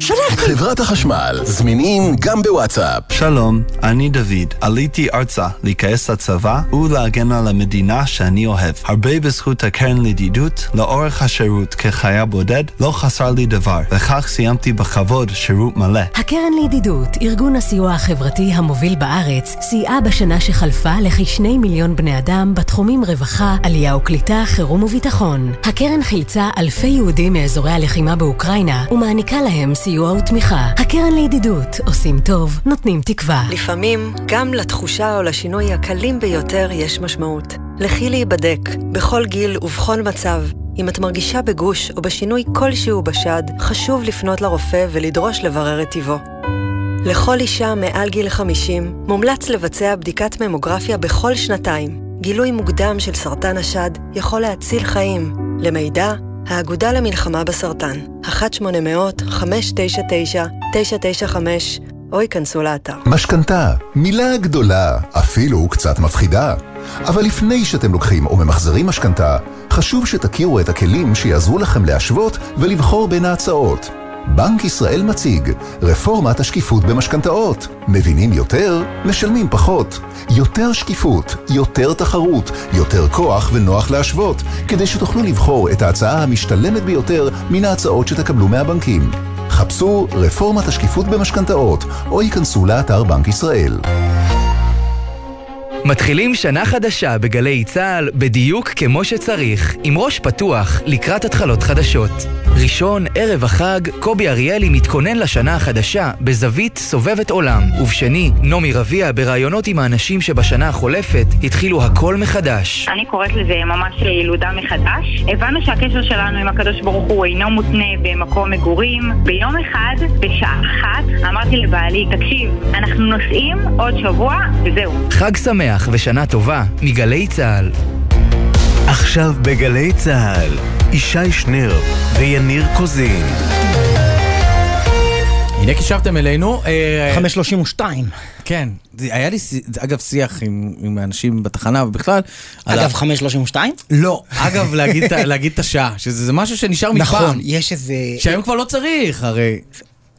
חברת החשמל, זמינים גם בוואטסאפ. שלום, אני דוד. עליתי ארצה להיכנס לצבא ולהגן על המדינה שאני אוהב. הרבה בזכות הקרן לידידות, לאורך השירות כחייל בודד, לא חסר לי דבר, וכך סיימתי בכבוד שירות מלא. הקרן לידידות, ארגון הסיוע החברתי המוביל בארץ, סייעה בשנה שחלפה לכשני מיליון בני אדם בתחומים רווחה, עלייה וקליטה, חירום וביטחון. הקרן חילצה אלפי יהודים מאזורי הלחימה באוקראינה, ומעניקה להם סיוע ותמיכה. הקרן לידידות, עושים טוב, נותנים תקווה. לפעמים, גם לתחושה או לשינוי הקלים ביותר יש משמעות. לכי להיבדק, בכל גיל ובכל מצב. אם את מרגישה בגוש או בשינוי כלשהו בשד, חשוב לפנות לרופא ולדרוש לברר את טיבו. לכל אישה מעל גיל 50 מומלץ לבצע בדיקת ממוגרפיה בכל שנתיים. גילוי מוקדם של סרטן השד יכול להציל חיים. למידע, האגודה למלחמה בסרטן, 1-800-599-995, או ייכנסו לאתר. משכנתה, מילה גדולה, אפילו קצת מפחידה. אבל לפני שאתם לוקחים או ממחזרים משכנתה, חשוב שתכירו את הכלים שיעזרו לכם להשוות ולבחור בין ההצעות. בנק ישראל מציג רפורמת השקיפות במשכנתאות. מבינים יותר, משלמים פחות. יותר שקיפות, יותר תחרות, יותר כוח ונוח להשוות, כדי שתוכלו לבחור את ההצעה המשתלמת ביותר מן ההצעות שתקבלו מהבנקים. חפשו רפורמת השקיפות במשכנתאות, או ייכנסו לאתר בנק ישראל. מתחילים שנה חדשה בגלי צה"ל בדיוק כמו שצריך, עם ראש פתוח לקראת התחלות חדשות. ראשון, ערב החג, קובי אריאלי מתכונן לשנה החדשה בזווית סובבת עולם. ובשני, נעמי רביע בראיונות עם האנשים שבשנה החולפת התחילו הכל מחדש. אני קוראת לזה ממש ילודה מחדש. הבנו שהקשר שלנו עם הקדוש ברוך הוא אינו מותנה במקום מגורים. ביום אחד, בשעה אחת, אמרתי לבעלי, תקשיב, אנחנו נוסעים עוד שבוע, וזהו. חג שמח ושנה טובה מגלי צה"ל. עכשיו בגלי צה"ל, ישי שנר ויניר קוזין. הנה קישרתם אלינו. אה, 532. כן, זה- היה לי, אגב, שיח עם, עם אנשים בתחנה ובכלל. אגב, ה- 532? לא, אגב, להגיד, ה- [laughs] להגיד את השעה, שזה זה משהו שנשאר מפעם. נכון, יש איזה... שהיום כבר לא צריך, הרי.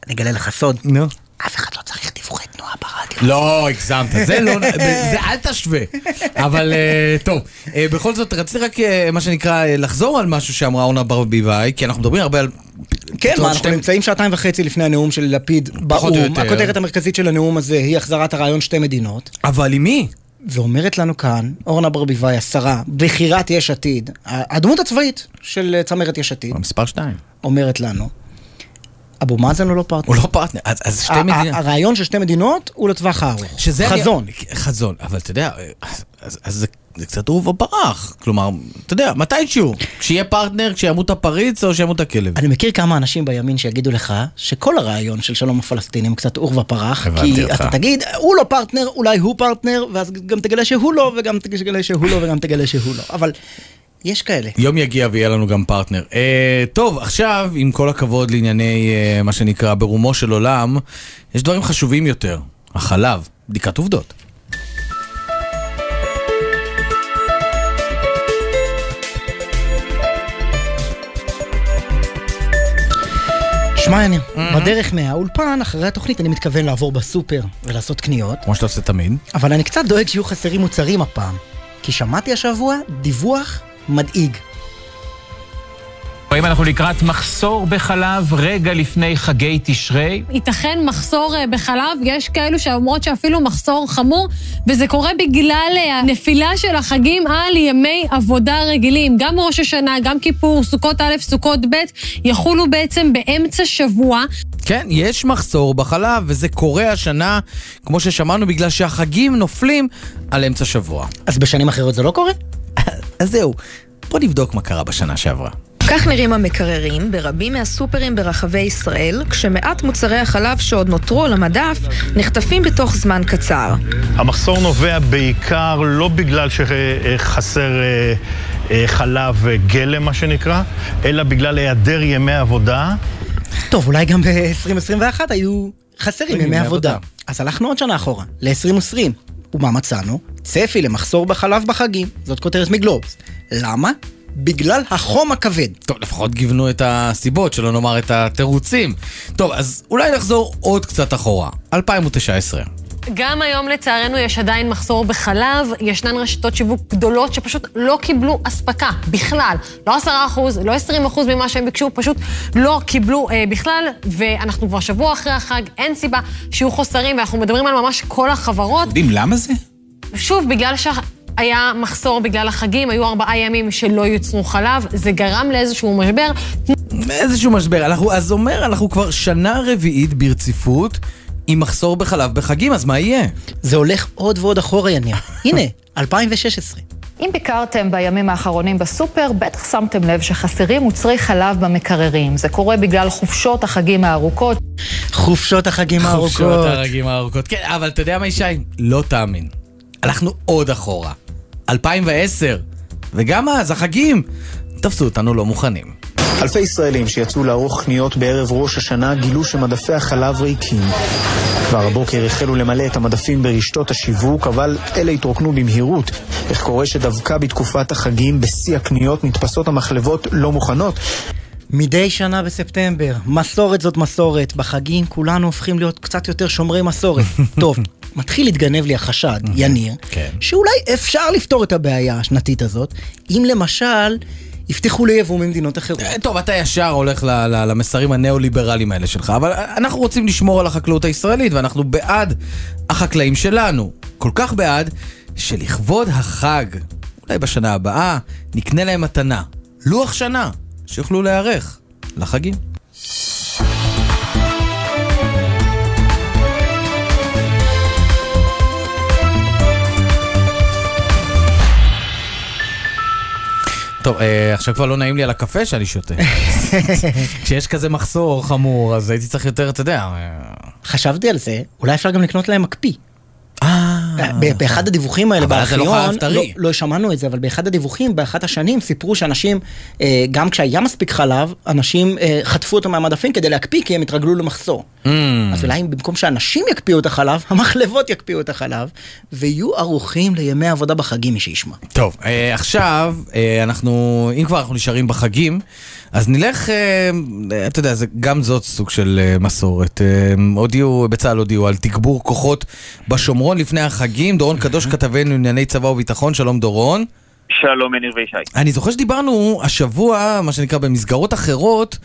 אני אגלה לך סוד. נו. אף אחד לא צריך דיווחי תנועה ברדיו. לא, הגזמת, זה לא, זה אל תשווה. אבל אה, טוב, אה, בכל זאת רציתי רק, אה, מה שנקרא, לחזור על משהו שאמרה אורנה ברביבאי, כי אנחנו מדברים הרבה על... כן, מה, אנחנו נמצאים שעתיים וחצי לפני הנאום של לפיד באו"ם. הכותרת המרכזית של הנאום הזה היא החזרת הרעיון שתי מדינות. אבל עם מי? ואומרת לנו כאן, אורנה ברביבאי, השרה, בכירת יש עתיד, הדמות הצבאית של צמרת יש עתיד, מספר שתיים. אומרת לנו, אבו מאזן הוא לא פרטנר. הוא לא פרטנר, אז, אז שתי מדינות. הרעיון של שתי מדינות הוא לטווח הארוך. חזון. אני, חזון, אבל אתה יודע, אז, אז זה, זה קצת עורבא פרח. כלומר, אתה יודע, מתישהו, כשיהיה פרטנר, כשימות הפריץ או שימות הכלב. אני מכיר כמה אנשים בימין שיגידו לך שכל הרעיון של שלום הפלסטינים קצת עורבא פרח. הבנתי כי אותך. אתה תגיד, הוא לא פרטנר, אולי הוא פרטנר, ואז גם תגלה שהוא לא, וגם תגלה שהוא לא, וגם תגלה שהוא לא. אבל יש כאלה. יום יגיע ויהיה לנו גם פרטנר. אה, טוב, עכשיו, עם כל הכבוד לענייני אה, מה שנקרא ברומו של עולם, יש דברים חשובים יותר. החלב, בדיקת עובדות. שמע יניר, בדרך מהאולפן, אחרי התוכנית אני מתכוון לעבור בסופר ולעשות קניות, כמו שאתה עושה תמיד. אבל אני קצת דואג שיהיו חסרים מוצרים הפעם. כי שמעתי השבוע דיווח מדאיג. האם אנחנו לקראת מחסור בחלב רגע לפני חגי תשרי? ייתכן מחסור אה, בחלב, יש כאלו שאומרות שאפילו מחסור חמור, וזה קורה בגלל אה, הנפילה של החגים על ימי עבודה רגילים. גם ראש השנה, גם כיפור, סוכות א', סוכות ב', יחולו בעצם באמצע שבוע. כן, יש מחסור בחלב, וזה קורה השנה, כמו ששמענו, בגלל שהחגים נופלים על אמצע שבוע. אז בשנים אחרות זה לא קורה? אז זהו, בוא נבדוק מה קרה בשנה שעברה. כך נראים המקררים ברבים מהסופרים ברחבי ישראל, כשמעט מוצרי החלב שעוד נותרו על המדף נחטפים בתוך זמן קצר. המחסור נובע בעיקר לא בגלל שחסר אה, אה, חלב גלם, מה שנקרא, אלא בגלל היעדר ימי עבודה. טוב, אולי גם ב-2021 היו חסרים ימי עבודה. אז הלכנו עוד שנה אחורה, ל-2020. ומה מצאנו? צפי למחסור בחלב בחגים. זאת כותרת מגלובס. למה? בגלל החום הכבד. טוב, לפחות גיוונו את הסיבות, שלא נאמר את התירוצים. טוב, אז אולי נחזור עוד קצת אחורה. 2019. גם היום לצערנו יש עדיין מחסור בחלב, ישנן רשתות שיווק גדולות שפשוט לא קיבלו אספקה בכלל. לא 10 אחוז, לא 20 אחוז ממה שהם ביקשו, פשוט לא קיבלו אה, בכלל, ואנחנו כבר שבוע אחרי החג, אין סיבה שיהיו חוסרים, ואנחנו מדברים על ממש כל החברות. יודעים למה זה? שוב, בגלל שה... היה מחסור בגלל החגים, היו ארבעה ימים שלא יוצרו חלב, זה גרם לאיזשהו משבר. איזשהו משבר. אנחנו, אז אומר, אנחנו כבר שנה רביעית ברציפות עם מחסור בחלב בחגים, אז מה יהיה? זה הולך עוד ועוד אחורה, יניר. [laughs] הנה, 2016. אם ביקרתם בימים האחרונים בסופר, בטח שמתם לב שחסרים מוצרי חלב במקררים. זה קורה בגלל חופשות החגים הארוכות. חופשות החגים הארוכות. חופשות החגים הארוכות. כן, אבל אתה יודע מה, ישי? לא תאמין. הלכנו עוד אחורה. 2010. וגם אז, החגים, תפסו אותנו לא מוכנים. אלפי ישראלים שיצאו לערוך קניות בערב ראש השנה גילו שמדפי החלב ריקים. כבר הבוקר החלו למלא את המדפים ברשתות השיווק, אבל אלה התרוקנו במהירות. איך קורה שדווקא בתקופת החגים, בשיא הקניות, נתפסות המחלבות לא מוכנות? מדי שנה בספטמבר, מסורת זאת מסורת. בחגים כולנו הופכים להיות קצת יותר שומרי מסורת. [laughs] טוב, מתחיל להתגנב לי החשד, [laughs] יניר, כן. שאולי אפשר לפתור את הבעיה השנתית הזאת, אם למשל... יפתחו ליבוא ממדינות אחרות. טוב, אתה ישר הולך למסרים הניאו-ליברליים האלה שלך, אבל אנחנו רוצים לשמור על החקלאות הישראלית, ואנחנו בעד החקלאים שלנו. כל כך בעד, שלכבוד החג, אולי בשנה הבאה, נקנה להם מתנה. לוח שנה, שיוכלו להיערך לחגים. טוב, אה, עכשיו כבר לא נעים לי על הקפה שאני שותה. [laughs] כשיש כזה מחסור חמור, אז הייתי צריך יותר, אתה יודע... אה, חשבתי על זה, אולי אפשר גם לקנות להם מקפיא. ב- באחד הדיווחים האלה לא בארכיון. לא, לא שמענו את זה, אבל באחד הדיווחים, באחת השנים, סיפרו שאנשים, אה, גם כשהיה מספיק חלב, אנשים אה, חטפו אותו מהמדפים כדי להקפיא, כי הם התרגלו למחסור. Mm. אז אולי אם במקום שאנשים יקפיאו את החלב, [laughs] המחלבות יקפיאו את החלב, ויהיו ערוכים לימי עבודה בחגים, מי שישמע. טוב, אה, עכשיו, אה, אנחנו, אם כבר אנחנו נשארים בחגים, אז נלך, אה, אתה יודע, זה, גם זאת סוג של אה, מסורת. אה, הודיעו, בצה"ל הודיעו על תגבור כוחות בשומרון לפני החגים. דורון קדוש כתבנו לענייני צבא וביטחון, שלום דורון. שלום יניר וישי. אני זוכר שדיברנו השבוע, מה שנקרא, במסגרות אחרות,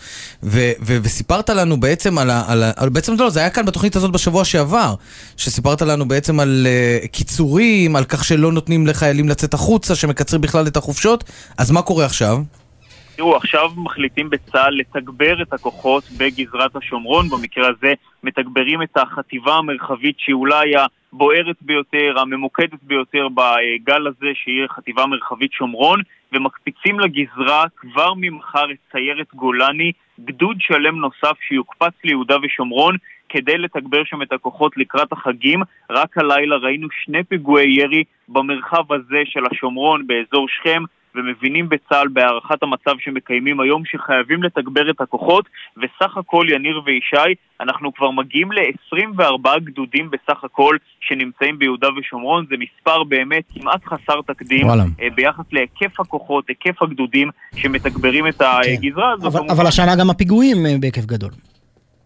ו- ו- וסיפרת לנו בעצם על ה... על ה- על- בעצם לא, זה היה כאן בתוכנית הזאת בשבוע שעבר, שסיפרת לנו בעצם על uh, קיצורים, על כך שלא נותנים לחיילים לצאת החוצה, שמקצרים בכלל את החופשות, אז מה קורה עכשיו? תראו, עכשיו מחליטים בצה"ל לתגבר את הכוחות בגזרת השומרון, במקרה הזה מתגברים את החטיבה המרחבית שהיא אולי הבוערת ביותר, הממוקדת ביותר בגל הזה, שהיא חטיבה מרחבית שומרון, ומקפיצים לגזרה כבר ממחר את סיירת גולני, גדוד שלם נוסף שיוקפץ ליהודה ושומרון כדי לתגבר שם את הכוחות לקראת החגים. רק הלילה ראינו שני פיגועי ירי במרחב הזה של השומרון באזור שכם. ומבינים בצה"ל בהערכת המצב שמקיימים היום שחייבים לתגבר את הכוחות וסך הכל יניר וישי אנחנו כבר מגיעים ל-24 גדודים בסך הכל שנמצאים ביהודה ושומרון זה מספר באמת כמעט חסר תקדים וואלה. אה, ביחס להיקף הכוחות, היקף הגדודים שמתגברים את הגזרה הזו אבל, כמובן. אבל השנה גם הפיגועים אה, בהיקף גדול.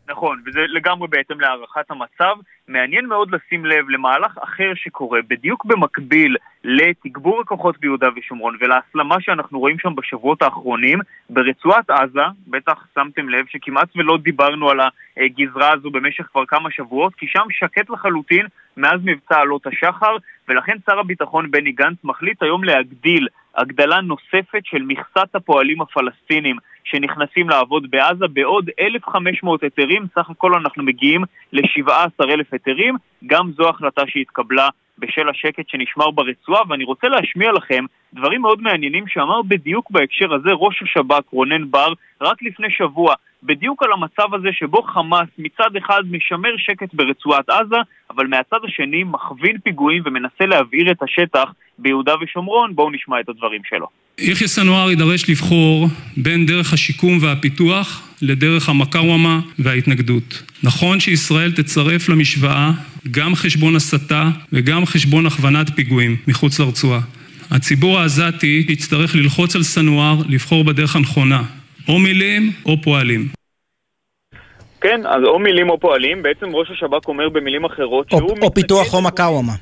נכון, וזה לגמרי בהתאם להערכת המצב, מעניין מאוד לשים לב למהלך אחר שקורה בדיוק במקביל לתגבור הכוחות ביהודה ושומרון ולהסלמה שאנחנו רואים שם בשבועות האחרונים ברצועת עזה, בטח שמתם לב שכמעט ולא דיברנו על הגזרה הזו במשך כבר כמה שבועות, כי שם שקט לחלוטין מאז מבצע עלות השחר, ולכן שר הביטחון בני גנץ מחליט היום להגדיל הגדלה נוספת של מכסת הפועלים הפלסטינים שנכנסים לעבוד בעזה בעוד 1,500 היתרים, סך הכל אנחנו מגיעים ל-17,000 היתרים, גם זו החלטה שהתקבלה בשל השקט שנשמר ברצועה, ואני רוצה להשמיע לכם דברים מאוד מעניינים שאמר בדיוק בהקשר הזה ראש השב"כ רונן בר רק לפני שבוע, בדיוק על המצב הזה שבו חמאס מצד אחד משמר שקט ברצועת עזה, אבל מהצד השני מכווין פיגועים ומנסה להבעיר את השטח ביהודה ושומרון. בואו נשמע את הדברים שלו. יחיא סנואר יידרש לבחור בין דרך השיקום והפיתוח לדרך המקאוומה וההתנגדות. נכון שישראל תצרף למשוואה גם חשבון הסתה וגם חשבון הכוונת פיגועים מחוץ לרצועה. הציבור העזתי יצטרך ללחוץ על סנואר לבחור בדרך הנכונה, או מילים או פועלים. כן, אז או מילים או פועלים, בעצם ראש השב"כ אומר במילים אחרות שהוא... או, או פיתוח או מקאוומה.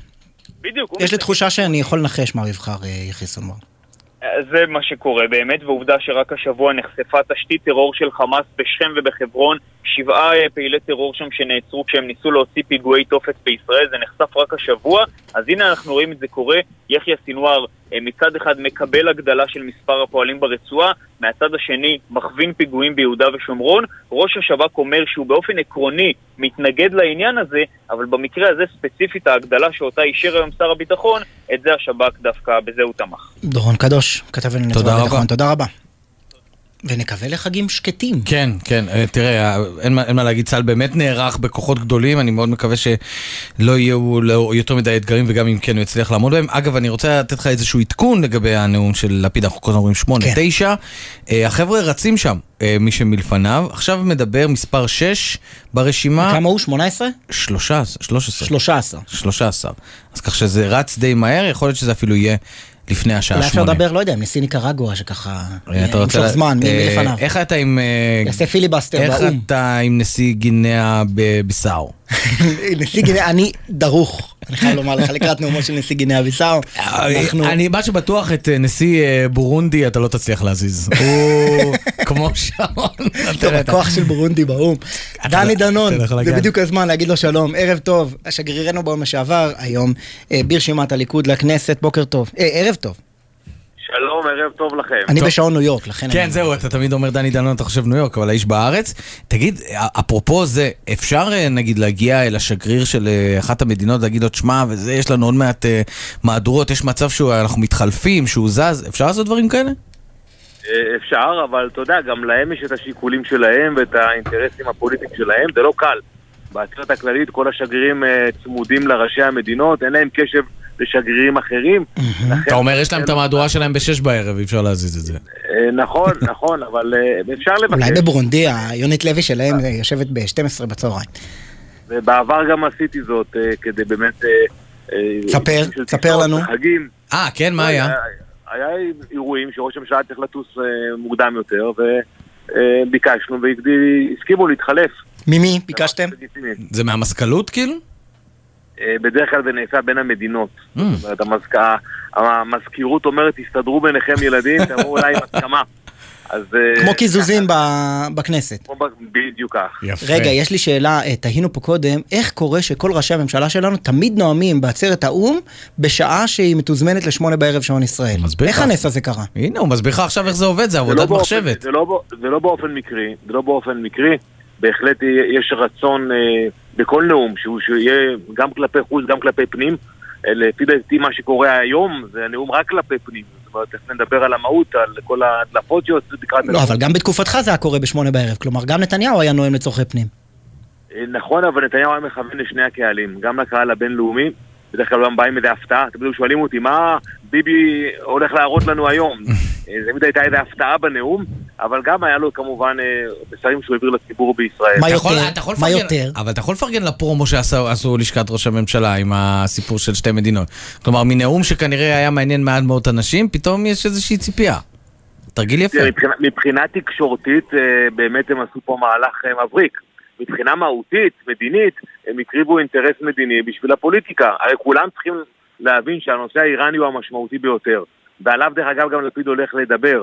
בדיוק. יש לי תחושה שאני יכול לנחש מה יבחר אה, יחיא סנואר. זה מה שקורה באמת, ועובדה שרק השבוע נחשפה תשתית טרור של חמאס בשכם ובחברון, שבעה אה, פעילי טרור שם שנעצרו כשהם ניסו להוציא פיגועי תופת בישראל, זה נחשף רק השבוע, אז הנה אנחנו רואים את זה קורה, יחיא סינואר מצד אחד מקבל הגדלה של מספר הפועלים ברצועה, מהצד השני מכווין פיגועים ביהודה ושומרון, ראש השב"כ אומר שהוא באופן עקרוני מתנגד לעניין הזה, אבל במקרה הזה ספציפית ההגדלה שאותה אישר היום שר הביטחון, את זה השב"כ דווקא, בזה הוא תמך. דורון קדוש, כתב לנו תודה רבה. תודה רבה. ונקווה לחגים שקטים. כן, כן, אה, תראה, אין מה, אין מה להגיד, צה"ל באמת נערך בכוחות גדולים, אני מאוד מקווה שלא יהיו לא, יותר מדי אתגרים, וגם אם כן הוא יצליח לעמוד בהם. אגב, אני רוצה לתת לך איזשהו עדכון לגבי הנאום של לפיד, אנחנו כל הזמן אומרים שמונה, כן. תשע. אה, החבר'ה רצים שם, אה, מי שמלפניו. עכשיו מדבר מספר 6 ברשימה. כמה הוא? 18? 13, 13. 13. 13. אז כך שזה רץ די מהר, יכול להיות שזה אפילו יהיה לפני השעה אולי אפשר שמונה. לדבר, לא יודע, עם נשיא ניקרגואה שככה... אתה רוצה... ימשוך לה- זמן, מי אה, מלפניו. איך אתה עם... אה, יעשה פיליבסטר איך באו"ם. אתה עם נשיא גינאה בביסאו? [laughs] נשיא גינאה, אני דרוך, אני חייב לומר לך, לקראת נאומו של נשיא גינאה ביסאו. אה, אני מה שבטוח את נשיא בורונדי אתה לא תצליח להזיז. הוא [laughs] כמו שעון. טוב, הכוח של בורונדי באו"ם. דני דנון, זה. בדיוק הזמן להגיד לו שלום, ערב טוב, שגרירנו באו"ם לשעבר, היום אה, ברשימת הליכוד לכנסת, בוקר טוב, אה, ערב טוב. שלום, ערב טוב לכם. אני בשעון ניו יורק, לכן כן, אני... זהו, אתה תמיד אומר דני דנון, אתה חושב ניו יורק, אבל האיש בארץ. תגיד, אפרופו זה, אפשר אה, נגיד להגיע אל השגריר של אחת המדינות, להגיד לו, תשמע, וזה, יש לנו עוד מעט מהדורות, יש מצב שאנחנו מתחלפים, שהוא זז, אפשר לעשות דברים כאלה? אה, אפשר, אבל אתה יודע, גם להם יש את השיקולים שלהם ואת האינטרסים הפוליטיים שלהם, זה לא קל. בעצרת הכללית כל השגרירים אה, צמודים לראשי המדינות, אין להם קשב לשגרירים אחרים. אתה אומר, יש להם את המהדורה שלהם בשש בערב, אי אפשר להזיז את זה. אה, נכון, [laughs] נכון, אבל אפשר לבקש. אולי בברונדי, היונית לוי שלהם יושבת ב-12 בצהריים. ובעבר גם עשיתי זאת כדי באמת... ספר, ספר לנו. אה, כן, מה היה? היה אירועים שראש הממשלה צריך לטוס אה, מוקדם יותר, וביקשנו והסכימו להתחלף. ממי ביקשתם? זה מהמזכ"לות כאילו? אה, בדרך כלל זה נעשה בין המדינות. Mm. זאת אומרת, המזכ- המזכירות אומרת, תסתדרו ביניכם ילדים, [laughs] תאמרו אולי עם הסכמה. אז... אה, כמו קיזוזים ב- בכנסת. כמו ב- בדיוק כך. רגע, יש לי שאלה, אה, תהינו פה קודם, איך קורה שכל ראשי הממשלה שלנו תמיד נואמים בעצרת האו"ם בשעה שהיא מתוזמנת לשמונה בערב שעון ישראל? איך הנס הזה קרה? הנה, הוא מסביר לך עכשיו איך זה עובד, זה זה לא עבודת באופן- מחשבת. זה לא זה לא באופן מקרי, זה לא באופן מקרי. בהחלט יש רצון אה, בכל נאום שהוא שיהיה גם כלפי חוץ, גם כלפי פנים. לפי דעתי מה שקורה היום זה הנאום רק כלפי פנים. זאת אומרת, איך נדבר על המהות, על כל ההדלפות שיוצאות לקראת... לא, אבל גם בתקופתך זה היה קורה בשמונה בערב, כלומר גם נתניהו היה נואם לצורכי פנים. אה, נכון, אבל נתניהו היה מכוון לשני הקהלים, גם לקהל הבינלאומי, בדרך כלל גם בא עם איזה הפתעה, אתם יודעים, שואלים אותי, מה ביבי הולך להראות לנו היום? [laughs] אה, זה תמיד הייתה איזו הפתעה בנאום, אבל גם היה לו כמובן אה, מסרים שהוא העביר לציבור בישראל. אתה יכול- אתה יכול לפרגן- אבל אתה יכול לפרגן לפרומו שעשו לשכת ראש הממשלה עם הסיפור של שתי מדינות. כלומר, מנאום שכנראה היה מעניין מעט מאוד אנשים, פתאום יש איזושהי ציפייה. תרגיל יפה. מבחינה, תקשורתית, אה, באמת הם עשו פה מהלך מבריק. מבחינה מהותית, מדינית, הם הקריבו אינטרס מדיני בשביל הפוליטיקה. הרי כולם צריכים להבין שהנושא האיראני הוא המשמעותי ביותר. ועליו דרך אגב גם לפיד הולך לדבר.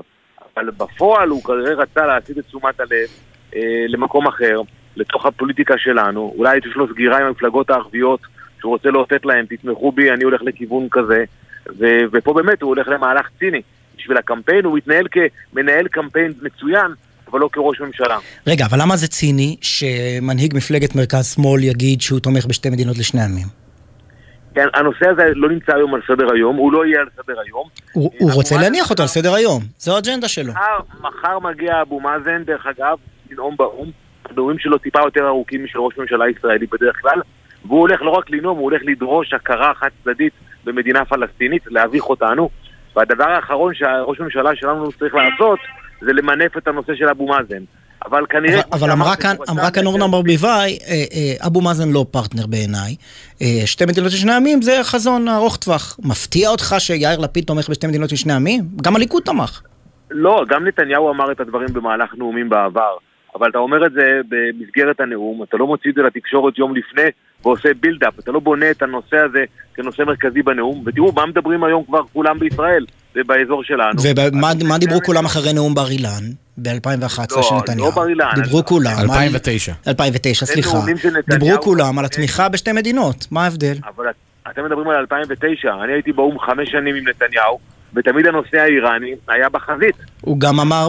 אבל בפועל הוא כנראה רצה להסיט את תשומת הלב אה, למקום אחר, לתוך הפוליטיקה שלנו. אולי יש לו סגירה עם המפלגות הערביות, שהוא רוצה לאותת להם, תתמכו בי, אני הולך לכיוון כזה. ו- ופה באמת הוא הולך למהלך ציני. בשביל הקמפיין הוא מתנהל כמנהל קמפיין מצוין, אבל לא כראש ממשלה. רגע, אבל למה זה ציני שמנהיג מפלגת מרכז-שמאל יגיד שהוא תומך בשתי מדינות לשני עמים? כן, הנושא הזה לא נמצא היום על סדר היום, הוא לא יהיה על סדר היום. הוא, הוא רוצה להניח אותו על סדר היום, זו האג'נדה שלו. מחר, מחר מגיע אבו מאזן, דרך אגב, לנאום באו"ם. הנאומים שלו טיפה יותר ארוכים משל ראש ממשלה ישראלי בדרך כלל, והוא הולך לא רק לנאום, הוא הולך לדרוש הכרה חד צדדית במדינה פלסטינית, להביך אותנו. והדבר האחרון שהראש הממשלה שלנו צריך לעשות, זה למנף את הנושא של אבו מאזן. אבל כנראה... אבל, אמרה כאן, אמרה כאן אורנה ברביבאי, אה, אה, אבו מאזן לא פרטנר בעיניי. אה, שתי מדינות לשני עמים זה חזון ארוך טווח. מפתיע אותך שיאיר לפיד תומך בשתי מדינות לשני עמים? גם הליכוד תמך. לא, גם נתניהו אמר את הדברים במהלך נאומים בעבר. אבל אתה אומר את זה במסגרת הנאום, אתה לא מוציא את זה לתקשורת יום לפני ועושה בילדאפ, אתה לא בונה את הנושא הזה כנושא מרכזי בנאום, ותראו מה מדברים היום כבר כולם בישראל, ובאזור שלנו. ומה דיברו כולם אחרי נאום בר אילן? ב-2011 לא, של נתניהו. לא בר אילן. דיברו כולם. 2009. 2009, סליחה. דיברו כולם על התמיכה בשתי מדינות, מה ההבדל? אבל את- אתם מדברים על 2009, אני הייתי באו"ם חמש שנים עם נתניהו, ותמיד הנושא האיראני היה בחזית. הוא גם אמר,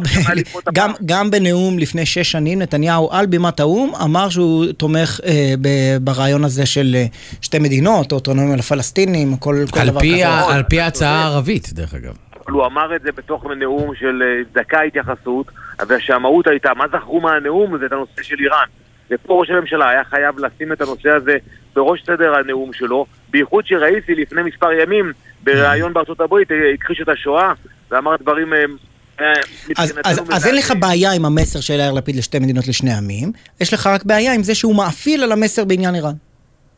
גם, [laughs] גם בנאום לפני שש שנים, נתניהו על בימת האו"ם אמר שהוא תומך אה, ב- ברעיון הזה של אה, שתי מדינות, או אוטונומיה לפלסטינים, כל, כל דבר כזה. ה- על פי ההצעה הערבית, דרך אגב. אבל הוא אמר את זה בתוך נאום של אה, דקה התייחסות, ושהמהות הייתה, מה זכרו מהנאום? זה את הנושא של איראן. ופה ראש הממשלה היה חייב לשים את הנושא הזה בראש סדר הנאום שלו, בייחוד שראיתי לפני מספר ימים, בריאיון בארצות הברית, אה, הכחיש את השואה, ואמר דברים... אה, אה, אז, אז, אז אין לך. בעיה עם המסר של יאיר לפיד לשתי מדינות לשני עמים, יש לך רק בעיה עם זה שהוא מאפיל על המסר בעניין איראן.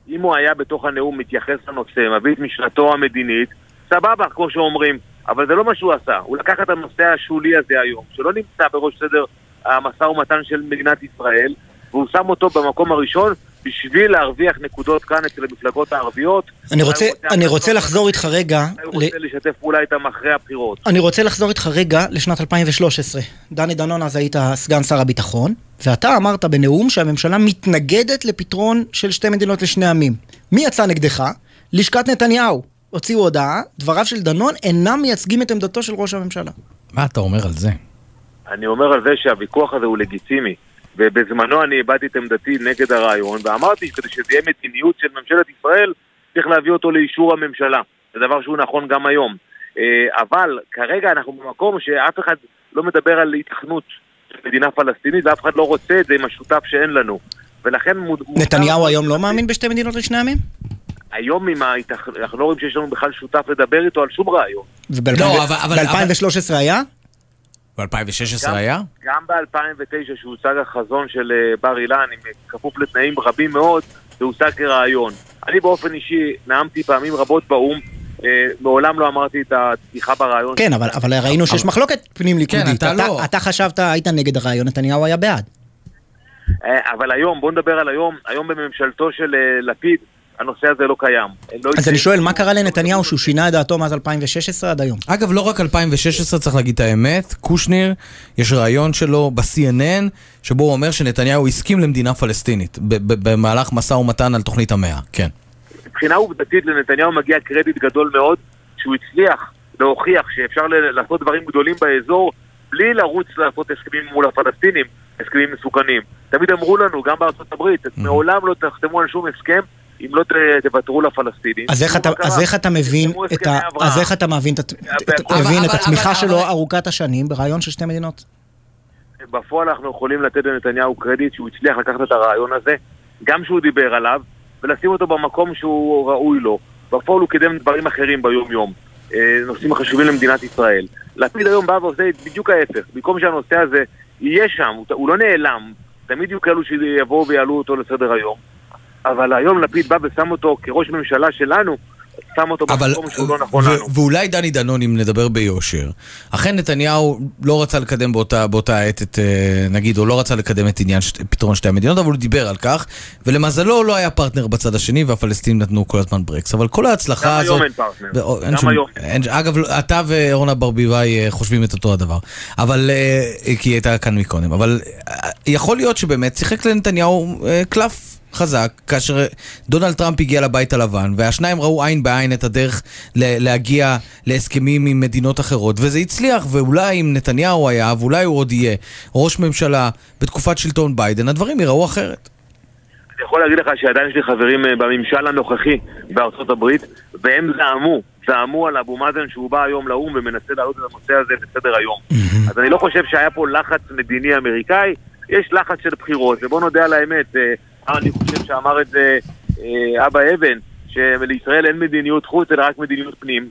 אם הוא היה בתוך הנאום מתייחס לנושא, מביא את משנתו המדינית, סבבה, כמו שאומרים. אבל זה לא מה שהוא עשה. הוא לקח את הנושא השולי הזה היום, שלא נמצא בראש סדר המשא ומתן של מדינת ישראל, והוא שם אותו במקום הראשון בשביל להרוויח נקודות כאן אצל המפלגות הערביות. אני רוצה, הוא אני רוצה לחזור איתך רגע, הוא רוצה לשתף פעולה איתם אחרי הבחירות. אני רוצה לחזור איתך רגע לשנת 2013. דני דנון, אז היית סגן שר הביטחון, ואתה אמרת בנאום שהממשלה מתנגדת לפתרון של שתי מדינות לשני עמים. מי יצא נגדך? לשכת נתניהו. הוציאו הודעה, דבריו של דנון אינם מייצגים את עמדתו של ראש הממשלה. מה אתה אומר על זה? אני אומר על זה שהוויכוח הזה הוא לגיטימי. ובזמנו אני הבעתי את עמדתי נגד הרעיון, ואמרתי שכדי שזה יהיה מדיניות של ממשלת ישראל, צריך להביא אותו לאישור הממשלה. זה דבר שהוא נכון גם היום. אה, אבל כרגע אנחנו במקום שאף אחד לא מדבר על היתכנות של מדינה פלסטינית, ואף אחד לא רוצה את זה עם השותף שאין לנו. ולכן מוד... נתניהו היום לא מאמין בשתי מדינות לשני עמים? היום עם ההתכ... אנחנו לא רואים שיש לנו בכלל שותף לדבר איתו על שום רעיון. לא, אבל- אבל- וב-2013 היה? ב-2016 גם- היה? גם ב-2009 שהוצג החזון של אה, בר אילן, עם אה, כפוף לתנאים רבים מאוד, זה הוצג כרעיון. אני באופן אישי נאמתי פעמים רבות באו"ם, אה, מעולם לא אמרתי את הפתיחה ברעיון. כן, אבל, אבל ראינו שיש מחלוקת פנים ליכודית. כן, אתה לא. אתה חשבת, היית נגד הרעיון, נתניהו היה בעד. אבל היום, בוא נדבר על היום, היום בממשלתו של לפיד, הנושא הזה לא קיים. לא אז אני שואל, מה קרה לנתניהו שהוא שינה את דעתו מאז 2016 עד היום? אגב, לא רק 2016, צריך להגיד את האמת, קושניר, יש ראיון שלו ב-CNN, שבו הוא אומר שנתניהו הסכים למדינה פלסטינית, במהלך משא ומתן על תוכנית המאה, כן. מבחינה עובדתית לנתניהו מגיע קרדיט גדול מאוד, שהוא הצליח להוכיח שאפשר לעשות דברים גדולים באזור בלי לרוץ לעשות הסכמים מול הפלסטינים, הסכמים מסוכנים. תמיד אמרו לנו, גם בארצות הברית, מעולם לא תחתמו על שום הסכם אם לא תוותרו לפלסטינים. אז איך אתה, אז. איך אתה מבין את ה... אז איך אתה מבין את, ה- אבל- מבין את אבל- התמיכה אבל- שלו אבל- ארוכת השנים ברעיון של שתי מדינות? בפועל אנחנו יכולים לתת לנתניהו קרדיט שהוא הצליח לקחת את הרעיון הזה, גם שהוא דיבר עליו, ולשים אותו במקום שהוא ראוי לו. בפועל הוא קידם דברים אחרים ביום-יום, אה, נושאים חשובים למדינת ישראל. לפיד היום בא ועושה בדיוק ההפך, במקום שהנושא הזה יהיה שם, הוא לא נעלם, תמיד יהיו כאלו שיבואו ויעלו אותו לסדר היום, אבל היום לפיד בא ושם אותו כראש ממשלה שלנו שם אותו אבל, במקום שהוא לא נכון ו- לנו. ואולי דני דנון, אם נדבר ביושר, אכן נתניהו לא רצה לקדם באותה, באותה עת את, אה, נגיד, הוא לא רצה לקדם את עניין שת, פתרון שתי המדינות, אבל הוא דיבר על כך, ולמזלו לא היה פרטנר בצד השני, והפלסטינים נתנו כל הזמן ברקס. אבל כל ההצלחה גם הזאת... היום אין פרטנר. אין גם שום- היום. אין, אגב, אתה ואורנה ברביבאי אה, חושבים את אותו הדבר. אבל, אה, כי היא הייתה כאן מקודם. אבל יכול להיות שבאמת שיחק לנתניהו קלף חזק, כאשר דונלד טראמפ הגיע לבית הלבן, והשניים ראו עין בעין את הדרך ל- להגיע להסכמים עם מדינות אחרות, וזה הצליח, ואולי אם נתניהו היה, ואולי הוא עוד יהיה ראש ממשלה בתקופת שלטון ביידן, הדברים ייראו אחרת. אני יכול להגיד לך שעדיין יש לי חברים אה, בממשל הנוכחי בארצות הברית, והם זעמו, זעמו על אבו מאזן שהוא בא היום לאו"ם ומנסה להעלות את הנושא הזה בסדר היום. אז אני לא חושב שהיה פה לחץ מדיני אמריקאי, יש לחץ של בחירות, ובוא נודה על האמת, אה, אני חושב שאמר את זה אה, אבא אבן, שלישראל אין מדיניות חוץ אלא רק מדיניות פנים.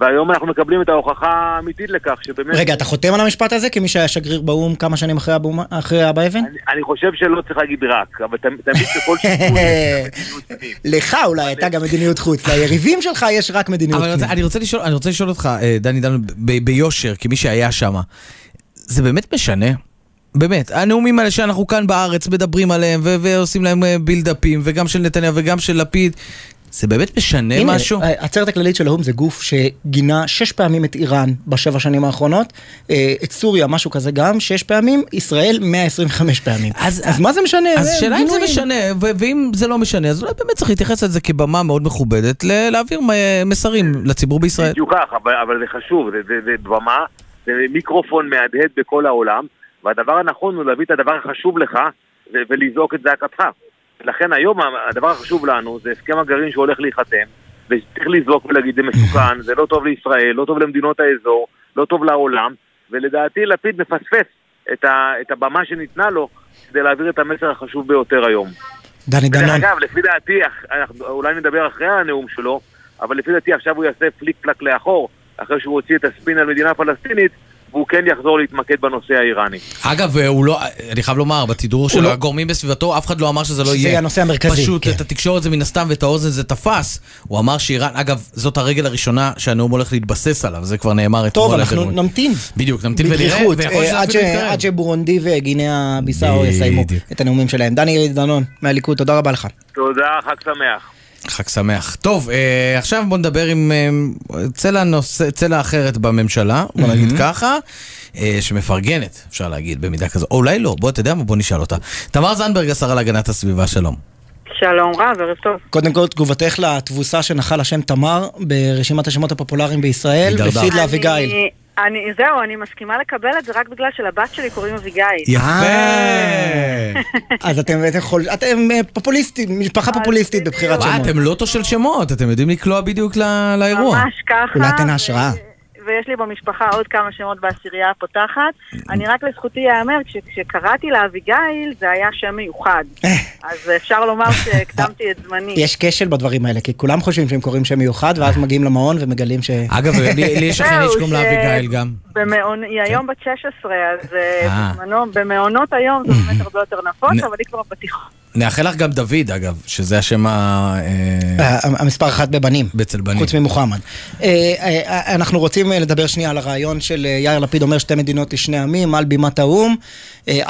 והיום אנחנו מקבלים את ההוכחה האמיתית לכך שבאמת... רגע, אתה חותם על המשפט הזה כמי שהיה שגריר באו"ם כמה שנים אחרי אבו- אחרי אבא אבן? אני חושב שלא צריך להגיד רק, אבל תמ- תמיד בכל שיקול [laughs] לך אולי הייתה גם מדיניות חוץ, ליריבים שלך יש רק מדיניות אבל אני פנים. רוצה- אני רוצה לשאול, אני רוצה לשאול אותך, אה, דני ב- ביושר, כמי שהיה שם, זה באמת משנה? באמת, הנאומים האלה שאנחנו כאן בארץ מדברים עליהם ו- ועושים להם אה, בילדאפים, וגם של נתניהו וגם של לפיד, זה באמת משנה הנה, משהו? אה, העצרת הכללית של האו"ם זה גוף שגינה שש פעמים את איראן בשבע שנים האחרונות, אה, את סוריה משהו כזה גם, שש פעמים, ישראל 125 פעמים. אז מה זה משנה? אז אה, השאלה אם זה. משנה, ו- ואם זה לא משנה, אז אולי באמת צריך להתייחס לזה כבמה מאוד מכובדת, ל- להעביר מ- מסרים לציבור בישראל. בדיוק כך, אבל, אבל זה חשוב, זה, זה, זה במה, זה מיקרופון מהדהד בכל העולם, והדבר הנכון הוא להביא את הדבר החשוב לך ולזעוק את זעקתך. לכן היום הדבר החשוב לנו זה הסכם הגרעין שהולך להיחתם, וצריך לזעוק ולהגיד זה מסוכן, זה לא טוב לישראל, לא טוב למדינות האזור, לא טוב לעולם, ולדעתי לפיד מפספס את, ה, את הבמה שניתנה לו כדי להעביר את המסר החשוב ביותר היום. דני דרך דנון. אגב, לפי דעתי, אולי נדבר אחרי הנאום שלו, אבל לפי דעתי עכשיו הוא יעשה פליק פלק לאחור, אחרי שהוא הוציא את הספין על מדינה פלסטינית, והוא כן יחזור להתמקד בנושא האיראני. אגב, הוא לא, אני חייב לומר, בתדרור של לא- הגורמים בסביבתו, אף אחד לא אמר שזה לא שזה יהיה. יהיה הנושא המרכזי, פשוט כן. את התקשורת זה מן הסתם ואת האוזן זה תפס. הוא אמר שאיראן, אגב, זאת הרגל הראשונה שהנאום הולך להתבסס עליו, זה כבר נאמר אתמול. טוב, על אנחנו הגורמים. נמתין. בדיוק, נמתין ונראה, אה, עד שזה ש-. עד שבורונדי וגינאה ביסאו יסיימו את הנאומים שלהם. דני דנון מהליכוד, תודה רבה לך. תודה, חג שמח. חג שמח. טוב, אה, עכשיו בוא נדבר עם אה, צלע, נושא, צלע אחרת בממשלה, בוא נגיד ככה, אה, שמפרגנת, אפשר להגיד, במידה כזו. או אולי לא, בוא, אתה יודע מה? בוא נשאל אותה. תמר זנדברג, השרה להגנת הסביבה, שלום. שלום רב, ערב טוב. קודם כל, תגובתך לתבוסה שנחל השם תמר ברשימת השמות הפופולריים בישראל, הידרדר. ופיד לאביגיל. אני- אני, זהו, אני מסכימה לקבל את זה רק בגלל שלבת שלי קוראים אביגיל. אז אתם בעצם חול- אתם אה, פופוליסטים, משפחה פופוליסטית בבחירת שמות. אתם לא של שמות, אתם יודעים לקלוע בדיוק לאירוע. ממש ככה. אולי אתן השראה. ויש לי במשפחה עוד כמה שמות בעשירייה הפותחת. אני רק לזכותי ייאמר, כש- כשקראתי לאביגיל זה היה שם מיוחד. אז אפשר לומר שהקדמתי את זמני. יש כשל בדברים האלה, כי כולם חושבים שהם קוראים שם מיוחד, ואז מגיעים למעון ומגלים ש... אגב, לי יש זהו, שקוראים לה אביגיל גם. היא היום בת 16, אז אה, אה. בזמנו, במעונות היום זה [clears throat] באמת הרבה יותר נפוץ, אבל היא כבר בתיכון. נאחל לך גם דוד, אגב, שזה השם ה... אה, אה, המספר אחת בבנים. אצל בנים. חוץ ממוחמד. אה, אנחנו רוצים לדבר שנייה על הרעיון של יאיר לפיד אומר שתי מדינות לשני עמים על בימת האו"ם.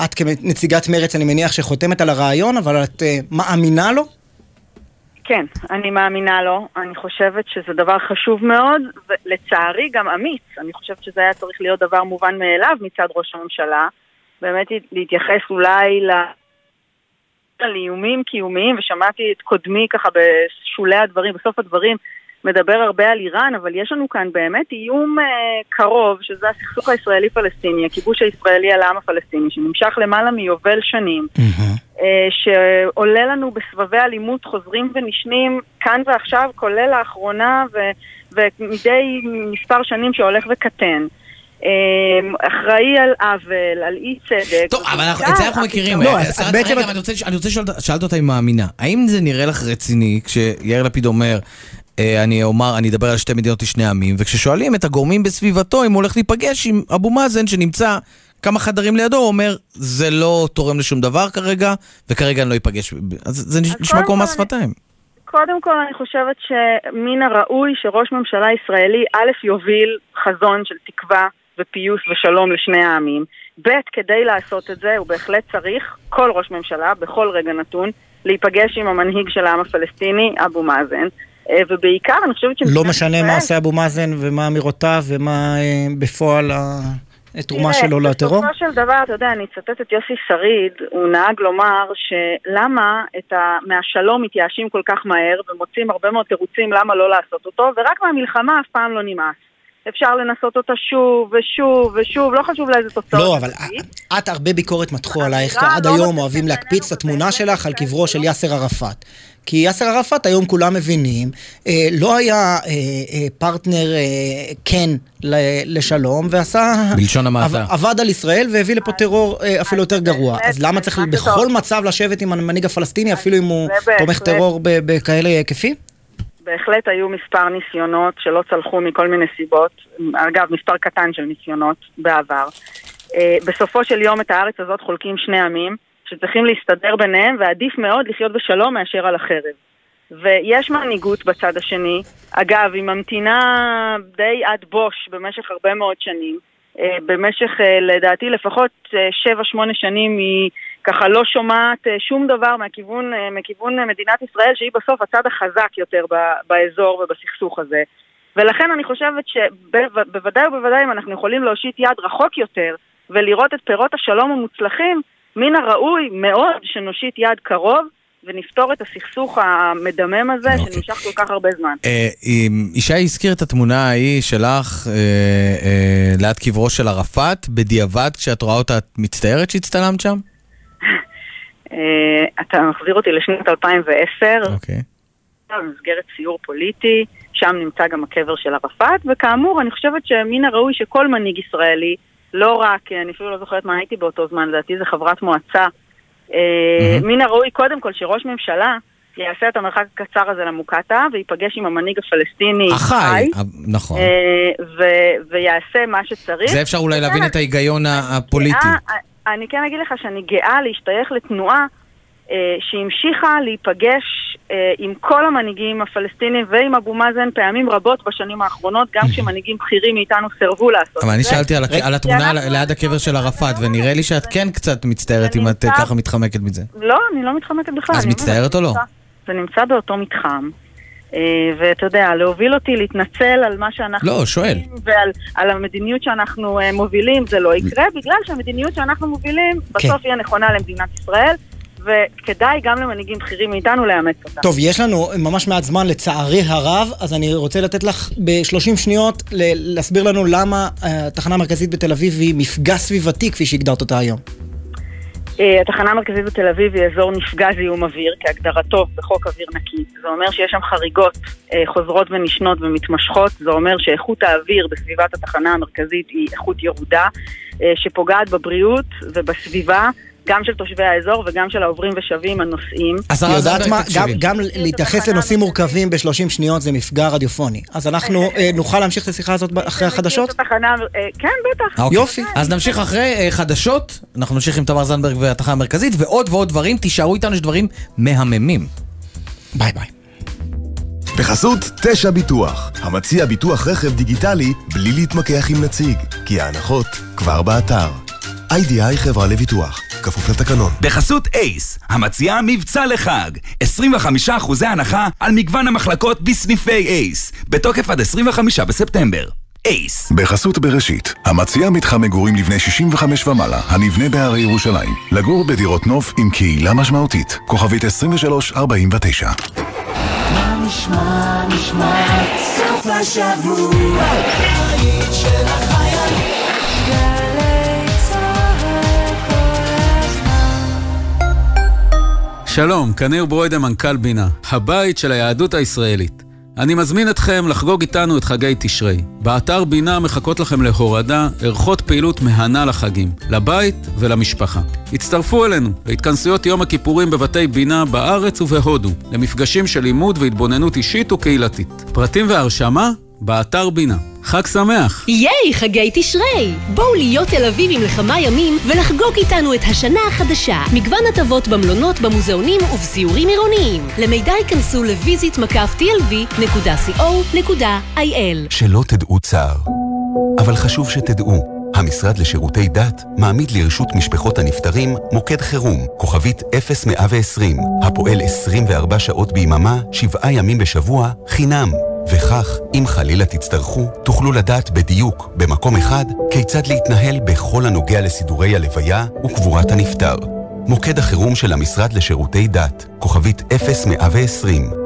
את כנציגת מרצ, אני מניח שחותמת על הרעיון, אבל את מאמינה לו? כן, אני מאמינה לו. אני חושבת שזה דבר חשוב מאוד, ולצערי גם אמיץ. אני חושבת שזה היה צריך להיות דבר מובן מאליו מצד ראש הממשלה. באמת להתייחס אולי ל... על איומים קיומיים, ושמעתי את קודמי ככה בשולי הדברים, בסוף הדברים, מדבר הרבה על איראן, אבל יש לנו כאן באמת איום אה, קרוב, שזה הסכסוך הישראלי-פלסטיני, הכיבוש הישראלי על העם הפלסטיני, שנמשך למעלה מיובל שנים, אה, שעולה לנו בסבבי אלימות חוזרים ונשנים כאן ועכשיו, כולל לאחרונה, ו- ומדי מספר שנים שהולך וקטן. אה, אחראי על עוול, על אי צדק. טוב, אבל אנחנו- את זה אנחנו מכירים. לא, אה, אז שרת- בעצם רגע, את- אבל אני רוצה לשאול- אני רוצה לשאול, שאלת אותה אם היא מאמינה. האם זה נראה לך רציני כשיאיר לפיד אומר, אה, אני אומר, אני אדבר על שתי מדינות לשני עמים, וכששואלים את הגורמים בסביבתו אם הוא הולך להיפגש עם אבו מאזן שנמצא כמה חדרים לידו, הוא אומר, זה לא תורם לשום דבר כרגע, וכרגע אני לא אפגש. אז זה נש- אז נשמע קודם כמו כל מס אני- שפתיים. קודם כל אני חושבת שמן הראוי שראש ממשלה ישראלי א' יוביל חזון של תקווה ופיוס ושלום לשני העמים. ב', כדי לעשות את זה הוא בהחלט צריך, כל ראש ממשלה, בכל רגע נתון, להיפגש עם המנהיג של העם הפלסטיני, אבו מאזן. אה, ובעיקר אני חושבת ש... לא משנה מה עושה אבו מאזן ומה אמירותיו ומה אה, בפועל התרומה שלו לטרור? בסופו של דבר, אתה יודע, אני אצטט את יוסי שריד, הוא נהג לומר שלמה את ה... מהשלום מתייאשים כל כך מהר ומוצאים הרבה מאוד תירוצים למה לא לעשות אותו, ורק מהמלחמה אף פעם לא נמאס. אפשר לנסות אותה שוב ושוב ושוב, לא חשוב לאיזה תוצאות. לא, אבל את הרבה ביקורת מתחו עלייך, עד היום אוהבים להקפיץ את התמונה שלך על קברו של יאסר ערפאת. כי יאסר ערפאת, היום כולם מבינים, אה, לא היה אה, אה, פרטנר אה, כן לשלום, ועשה... בלשון המעטה. עבד על ישראל והביא לפה טרור אה, אפילו יותר גרוע. אז למה צריך בכל מצב לשבת עם המנהיג הפלסטיני, אפילו אם הוא תומך טרור בכאלה היקפים? בהחלט היו מספר ניסיונות שלא צלחו מכל מיני סיבות, אגב, מספר קטן של ניסיונות בעבר. אה, בסופו של יום את הארץ הזאת חולקים שני עמים, שצריכים להסתדר ביניהם, ועדיף מאוד לחיות בשלום מאשר על החרב. ויש מנהיגות בצד השני. אגב, היא ממתינה די עד בוש במשך הרבה מאוד שנים. אה, במשך, אה, לדעתי, לפחות 7-8 שנים היא ככה לא שומעת שום דבר מהכיוון, מכיוון מדינת ישראל, שהיא בסוף הצד החזק יותר באזור ובסכסוך הזה. ולכן אני חושבת שבוודאי ובוודאי אם אנחנו יכולים להושיט יד רחוק יותר ולראות את פירות השלום המוצלחים, מן הראוי מאוד שנושיט יד קרוב ונפתור את הסכסוך המדמם הזה okay. אוקיי. שנמשך כל כך הרבה זמן. אה, ישי הזכיר את התמונה ההיא שלך אה, אה, ליד קברו של ערפאת, בדיעבד כשאת רואה אותה את מצטערת שהצטלמת שם? אה, אתה מחזיר אותי לשנת 2010. אוקיי. במסגרת סיור פוליטי, שם נמצא גם הקבר של ערפאת, וכאמור, אני חושבת שמן הראוי שכל מנהיג ישראלי לא רק, אני אפילו לא זוכרת מה הייתי באותו זמן, לדעתי זה חברת מועצה. Mm-hmm. מן הראוי קודם כל שראש ממשלה יעשה את המרחק הקצר הזה למוקטעה וייפגש עם המנהיג הפלסטיני החי, נכון, אה, ויעשה מה שצריך. זה אפשר אולי להבין את ההיגיון הפוליטי. אני כן אגיד לך שאני גאה להשתייך לתנועה אה, שהמשיכה להיפגש אה, עם כל המנהיגים הפלסטינים ועם אבו מאזן פעמים רבות בשנים האחרונות, גם [laughs] כשמנהיגים בכירים מאיתנו סירבו לעשות את זה. אבל אני שאלתי על התמונה ליד הקבר של ערפאת, ונראה לי שאת כן קצת מצטערת אם את ככה מתחמקת מזה. לא, אני לא מתחמקת בכלל. אז מצטערת או לא? זה נמצא באותו מתחם. אה, ואתה יודע, להוביל אותי להתנצל על מה שאנחנו... לא, שואל. ועל המדיניות שאנחנו מובילים, זה לא יקרה, בגלל שהמדיניות שאנחנו מובילים בסוף כן. היא הנכונה למדינת ישראל. וכדאי גם למנהיגים בכירים מאיתנו לאמץ אותה. טוב, יש לנו ממש מעט זמן לצערי הרב, אז אני רוצה לתת לך ב-30 שניות להסביר לנו למה אה, התחנה המרכזית בתל אביב היא מפגע סביבתי, כפי שהגדרת אותה היום. אה, התחנה המרכזית בתל אביב היא אזור נפגע זיהום אוויר, כהגדרתו בחוק אוויר נקי. זה אומר שיש שם חריגות אה, חוזרות ונשנות ומתמשכות, זה אומר שאיכות האוויר בסביבת התחנה המרכזית היא איכות ירודה, שפוגעת בבריאות ובסביבה. גם של תושבי האזור וגם של העוברים ושבים הנוסעים. אז את יודעת מה, גם, גם להתייחס לנושאים מורכבים ב-30 שניות זה מפגע רדיופוני. אז אנחנו אה, נוכל להמשיך את השיחה הזאת אחרי החדשות? אה, כן, בטח. אוקיי. יופי. אז נמשיך אחרי אה, חדשות, אנחנו נמשיך עם תמר זנדברג והתחנה המרכזית, ועוד ועוד דברים, תישארו איתנו, יש דברים מהממים. ביי ביי. בחסות תשע ביטוח, המציע ביטוח רכב דיגיטלי בלי להתמקח עם נציג, כי ההנחות כבר באתר. איי-די-איי חברה לביטוח, כפוף לתקנון. בחסות אייס, המציעה מבצע לחג. 25% הנחה על מגוון המחלקות בסניפי אייס. בתוקף עד 25 בספטמבר. אייס. בחסות בראשית, המציעה מתחם מגורים לבני 65 ומעלה, הנבנה בהרי ירושלים. לגור בדירות נוף עם קהילה משמעותית. כוכבית 2349. מה נשמע, נשמע, סוף השבוע, שלום, כאן ניר ברוידה, מנכ"ל בינה, הבית של היהדות הישראלית. אני מזמין אתכם לחגוג איתנו את חגי תשרי. באתר בינה מחכות לכם להורדה ערכות פעילות מהנה לחגים, לבית ולמשפחה. הצטרפו אלינו להתכנסויות יום הכיפורים בבתי בינה בארץ ובהודו, למפגשים של לימוד והתבוננות אישית וקהילתית. פרטים והרשמה באתר בינה. חג שמח! ייי, חגי תשרי! בואו להיות תל אביבים לכמה ימים ולחגוג איתנו את השנה החדשה. מגוון הטבות במלונות, במוזיאונים ובסיורים עירוניים. למידע ייכנסו לויזית מקף tlv.co.il שלא תדעו צער. אבל חשוב שתדעו. המשרד לשירותי דת מעמיד לרשות משפחות הנפטרים מוקד חירום, כוכבית 0120, הפועל 24 שעות ביממה, שבעה ימים בשבוע, חינם. וכך, אם חלילה תצטרכו, תוכלו לדעת בדיוק, במקום אחד, כיצד להתנהל בכל הנוגע לסידורי הלוויה וקבורת הנפטר. מוקד החירום של המשרד לשירותי דת, כוכבית 0120,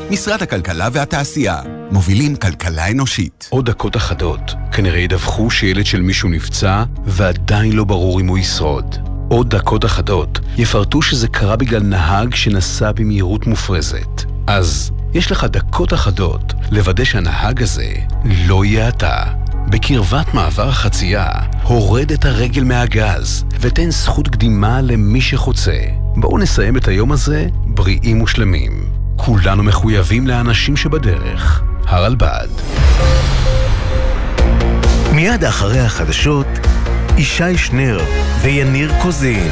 משרד הכלכלה והתעשייה. מובילים כלכלה אנושית. עוד דקות אחדות, כנראה ידווחו שילד של מישהו נפצע ועדיין לא ברור אם הוא ישרוד. עוד דקות אחדות יפרטו שזה קרה בגלל נהג שנסע במהירות מופרזת. אז יש לך דקות אחדות לוודא שהנהג הזה לא יהיה אתה. בקרבת מעבר החצייה, הורד את הרגל מהגז ותן זכות קדימה למי שחוצה. בואו נסיים את היום הזה בריאים ושלמים. כולנו מחויבים לאנשים שבדרך. הרלב"ד. מיד אחרי החדשות, ישי שנר ויניר קוזין.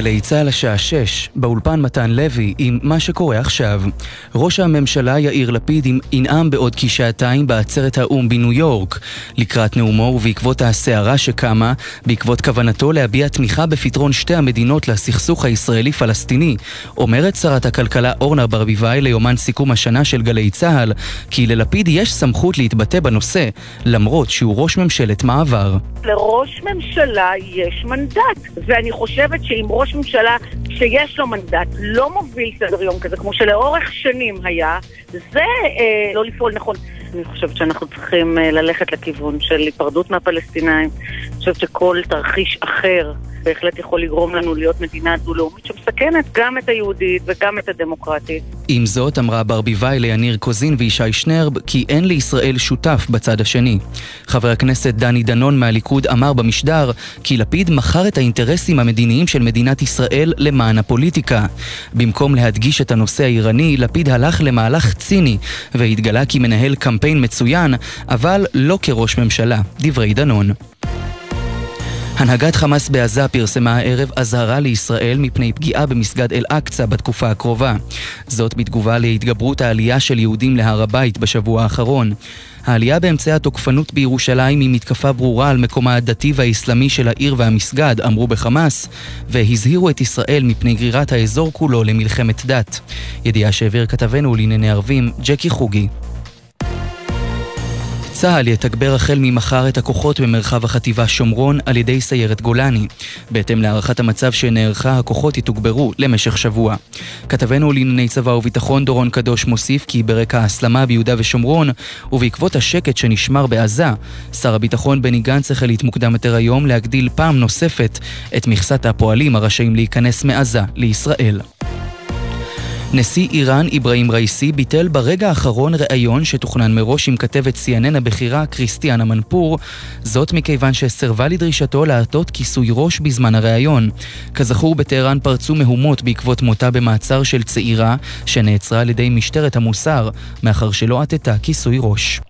גלי צה"ל השעה 6, באולפן מתן לוי עם מה שקורה עכשיו. ראש הממשלה יאיר לפיד ינאם בעוד כשעתיים בעצרת האו"ם בניו יורק. לקראת נאומו ובעקבות הסערה שקמה, בעקבות כוונתו להביע תמיכה בפתרון שתי המדינות לסכסוך הישראלי-פלסטיני, אומרת שרת הכלכלה אורנה ברביבאי ליומן סיכום השנה של גלי צה"ל, כי ללפיד יש סמכות להתבטא בנושא, למרות שהוא ראש ממשלת מעבר. לראש ממשלה יש מנדט, ואני חושבת שאם ראש ממשלה שיש לו מנדט לא מוביל סדר יום כזה, כמו שלאורך שנים היה, זה אה, לא לפעול נכון. אני חושבת שאנחנו צריכים אה, ללכת לכיוון של היפרדות מהפלסטינאים. אני חושבת שכל תרחיש אחר בהחלט יכול לגרום לנו להיות מדינה דו-לאומית שמסכנת גם את היהודית וגם את הדמוקרטית. עם זאת, אמרה ברביבאי ליניר קוזין וישי שנרב כי אין לישראל שותף בצד השני. חבר הכנסת דני דנון מהליכוד אמר במשדר כי לפיד מכר את האינטרסים המדיניים של מדינת ישראל למען הפוליטיקה. במקום להדגיש את הנושא האיראני, לפיד הלך למהלך ציני והתגלה כי מנהל קמפיין מצוין, אבל לא כראש ממשלה. דברי דנון. הנהגת חמאס בעזה פרסמה הערב אזהרה לישראל מפני פגיעה במסגד אל-אקצא בתקופה הקרובה. זאת בתגובה להתגברות העלייה של יהודים להר הבית בשבוע האחרון. העלייה באמצעי התוקפנות בירושלים היא מתקפה ברורה על מקומה הדתי והאסלאמי של העיר והמסגד, אמרו בחמאס, והזהירו את ישראל מפני גרירת האזור כולו למלחמת דת. ידיעה שהעביר כתבנו לענייני ערבים, ג'קי חוגי. צה"ל יתגבר החל ממחר את הכוחות במרחב החטיבה שומרון על ידי סיירת גולני. בהתאם להערכת המצב שנערכה, הכוחות יתוגברו למשך שבוע. כתבנו לענייני צבא וביטחון דורון קדוש מוסיף כי ברקע ההסלמה ביהודה ושומרון, ובעקבות השקט שנשמר בעזה, שר הביטחון בני גנץ החליט מוקדם יותר היום להגדיל פעם נוספת את מכסת הפועלים הרשאים להיכנס מעזה לישראל. נשיא איראן אברהים רייסי ביטל ברגע האחרון ראיון שתוכנן מראש עם כתבת CNN הבכירה כריסטיאנה מנפור, זאת מכיוון שסירבה לדרישתו לעטות כיסוי ראש בזמן הראיון. כזכור, בטהרן פרצו מהומות בעקבות מותה במעצר של צעירה שנעצרה על ידי משטרת המוסר, מאחר שלא עטתה כיסוי ראש.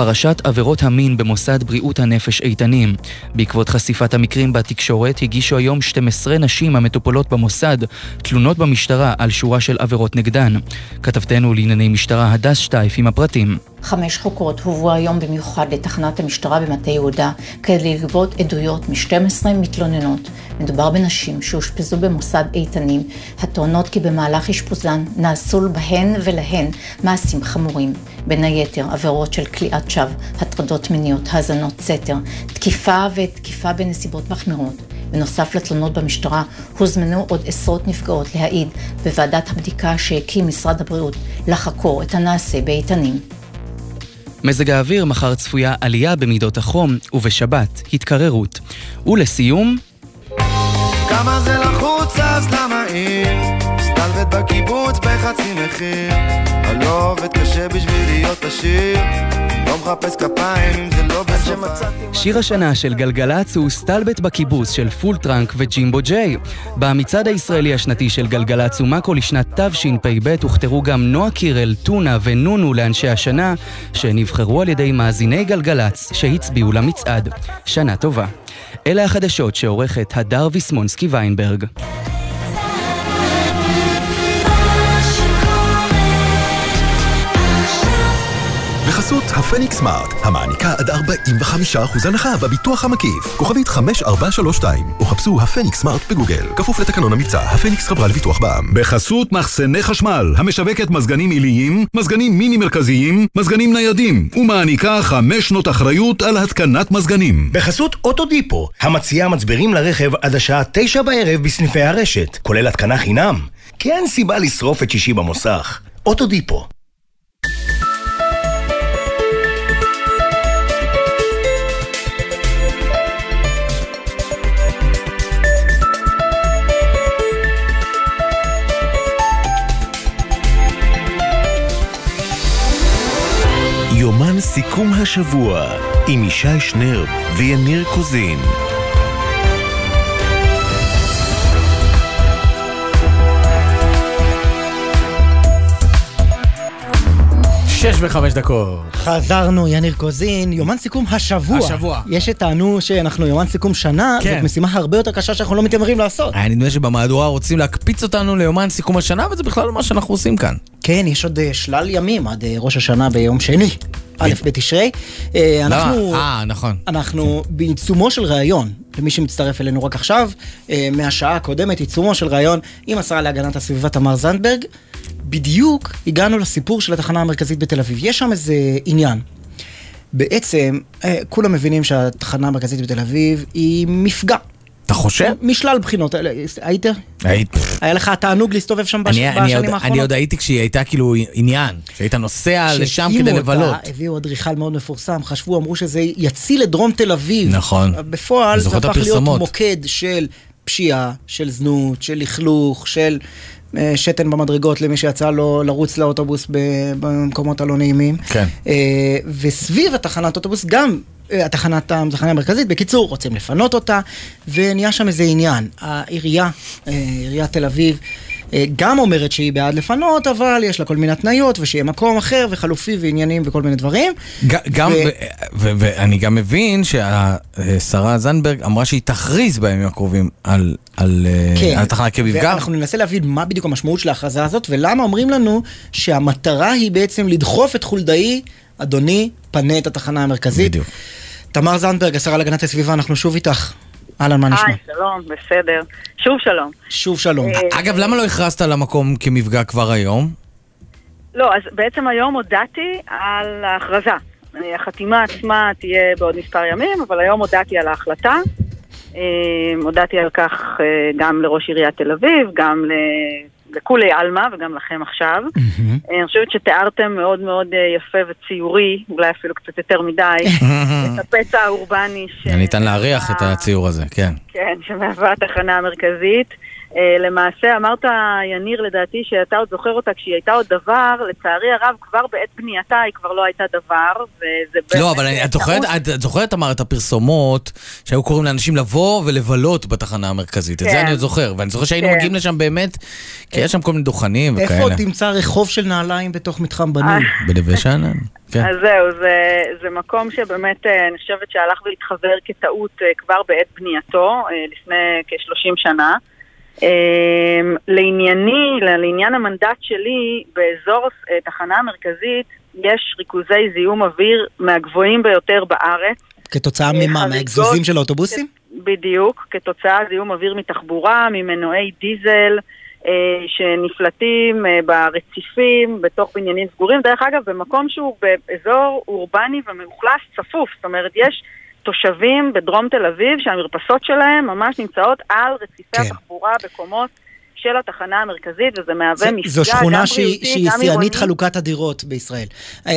פרשת עבירות המין במוסד בריאות הנפש איתנים. בעקבות חשיפת המקרים בתקשורת הגישו היום 12 נשים המטופלות במוסד תלונות במשטרה על שורה של עבירות נגדן. כתבתנו לענייני משטרה הדס שטייף עם הפרטים. חמש חוקרות הובאו היום במיוחד לתחנת המשטרה במטה יהודה כדי לגבות עדויות מ-12 מתלוננות. מדובר בנשים שאושפזו במוסד איתנים, הטוענות כי במהלך אשפוזן נעשו בהן ולהן מעשים חמורים. בין היתר עבירות של כליאת שווא, הטרדות מיניות, האזנות סתר, תקיפה ותקיפה בנסיבות מחמירות. בנוסף לתלונות במשטרה, הוזמנו עוד עשרות נפגעות להעיד בוועדת הבדיקה שהקים משרד הבריאות לחקור את הנעשה באיתנים. מזג האוויר מחר צפויה עלייה במידות החום, ובשבת התקררות. ולסיום... כמה זה לחוץ אז למה עיר? מסתלבט בקיבוץ בחצי מחיר. אני לא עובד קשה בשביל להיות עשיר. לא מחפש כפיים אם זה לא בסופה. שיר השנה של גלגלצ הוא מסתלבט בקיבוץ של פול טראנק וג'ימבו ג'יי. במצעד הישראלי השנתי של גלגלצ ומאקו לשנת תשפ"ב הוכתרו גם נועה קירל, טונה ונונו לאנשי השנה, שנבחרו על ידי מאזיני גלגלצ שהצביעו למצעד. שנה טובה. אלה החדשות שעורכת הדר ויסמונסקי ויינברג. בחסות הפניקס סמארט, המעניקה עד 45% הנחה בביטוח המקיף. כוכבית 5432, או חפשו הפניקס סמארט בגוגל. כפוף לתקנון המבצע, הפניקס חברה לביטוח בע"מ. בחסות מחסני חשמל, המשווקת מזגנים עיליים, מזגנים מיני מרכזיים, מזגנים ניידים, ומעניקה חמש שנות אחריות על התקנת מזגנים. בחסות אוטודיפו, המציעה מצברים לרכב עד השעה תשע בערב בסניפי הרשת, כולל התקנה חינם. כי אין סיבה לשרוף את שישי במוסך. אוטודיפו. סיכום השבוע עם ישי שנרב ויניר קוזין. שש וחמש דקות. חזרנו, יניר קוזין, יומן סיכום השבוע. השבוע. יש שטענו שאנחנו יומן סיכום שנה, כן. זאת משימה הרבה יותר קשה שאנחנו לא מתיימרים לעשות. היה נדמה שבמהדורה רוצים להקפיץ אותנו ליומן סיכום השנה, וזה בכלל לא מה שאנחנו עושים כאן. כן, יש עוד אה, שלל ימים עד אה, ראש השנה ביום שני, א' בתשרי. אה, אנחנו... אה, נכון. אנחנו בעיצומו של ראיון, למי שמצטרף אלינו רק עכשיו, אה, מהשעה הקודמת, עיצומו של ראיון עם השרה להגנת הסביבה תמר זנדברג. בדיוק הגענו לסיפור של התחנה המרכזית בתל אביב. יש שם איזה עניין. בעצם, אה, כולם מבינים שהתחנה המרכזית בתל אביב היא מפגע. אתה חושב? משלל בחינות. היית? היית. היה לך תענוג להסתובב שם בשנים האחרונות? אני עוד הייתי כשהיא הייתה כאילו עניין, שהיית נוסע לשם כדי אותה, לבלות. הביאו אדריכל מאוד מפורסם, חשבו, אמרו שזה יציל את דרום תל אביב. נכון. בפועל זה הפך להיות. מוקד של פשיעה, של זנות, של לכלוך, של אה, שתן במדרגות למי שיצא לו לרוץ לאוטובוס במקומות הלא נעימים. כן. אה, וסביב התחנת אוטובוס גם התחנת, התחנה המרכזית, בקיצור, רוצים לפנות אותה, ונהיה שם איזה עניין. העירייה, אה, עיריית תל אביב, אה, גם אומרת שהיא בעד לפנות, אבל יש לה כל מיני התניות, ושיהיה מקום אחר, וחלופי ועניינים וכל מיני דברים. ג- גם, ואני גם מבין שהשרה זנדברג אמרה שהיא תכריז בימים הקרובים על, על, כן, על תחנה כמפגע. ואנחנו ננסה להבין מה בדיוק המשמעות של ההכרזה הזאת, ולמה אומרים לנו שהמטרה היא בעצם לדחוף את חולדאי, אדוני, פנה את התחנה המרכזית. בדיוק. תמר זנדברג, השרה להגנת הסביבה, אנחנו שוב איתך. אהלן, מה נשמע? היי, שלום, בסדר. שוב שלום. שוב שלום. אה, אגב, למה לא הכרזת על המקום כמפגע כבר היום? לא, אז בעצם היום הודעתי על ההכרזה. אה, החתימה עצמה תהיה בעוד מספר ימים, אבל היום הודעתי על ההחלטה. אה, הודעתי על כך גם לראש עיריית תל אביב, גם ל- לכולי עלמא וגם לכם עכשיו. אה, אני חושבת שתיארתם מאוד מאוד אה, יפה וציורי, אולי אפילו קצת יותר מדי, [laughs] את הפצע האורבני ש... ניתן להריח את הציור הזה, כן. כן, שמהווה התחנה המרכזית. אה, למעשה אמרת, יניר, לדעתי, שאתה עוד זוכר אותה כשהיא הייתה עוד דבר, לצערי הרב, כבר בעת בנייתה היא כבר לא הייתה דבר, וזה באמת... לא, אבל אני- את זוכרת, את זוכרת, אמר, את הפרסומות שהיו קוראים לאנשים לבוא ולבלות בתחנה המרכזית. את זה כן. אני עוד זוכר, ואני זוכר שהיינו כן. מגיעים לשם באמת, כי יש שם כל מיני דוכנים איפה וכאלה. עוד תמצא רחוב של נעליים בתוך מתחם בנוי? [laughs] בנווה שאנן, כן. אז זהו, זה, זה מקום שבאמת אה, אני חושבת שהלך והתחבר כטעות אה, כבר בעת בנייתו, אה, לפני כ-30 שנה. לענייני, לעניין המנדט שלי, באזור תחנה המרכזית יש ריכוזי זיהום אוויר מהגבוהים ביותר בארץ. כתוצאה ממה? מהאגזוזים של האוטובוסים? בדיוק, כתוצאה זיהום אוויר מתחבורה, ממנועי דיזל. אה, שנפלטים אה, ברציפים, בתוך בניינים סגורים. דרך אגב, במקום שהוא באזור אורבני ומאוכלס צפוף, זאת אומרת, יש תושבים בדרום תל אביב שהמרפסות שלהם ממש נמצאות על רציפי כן. התחבורה בקומות. של התחנה המרכזית, וזה מהווה מפגע גם בריאותי, זו שכונה שהיא, שיאנית חלוקת הדירות בישראל. אה,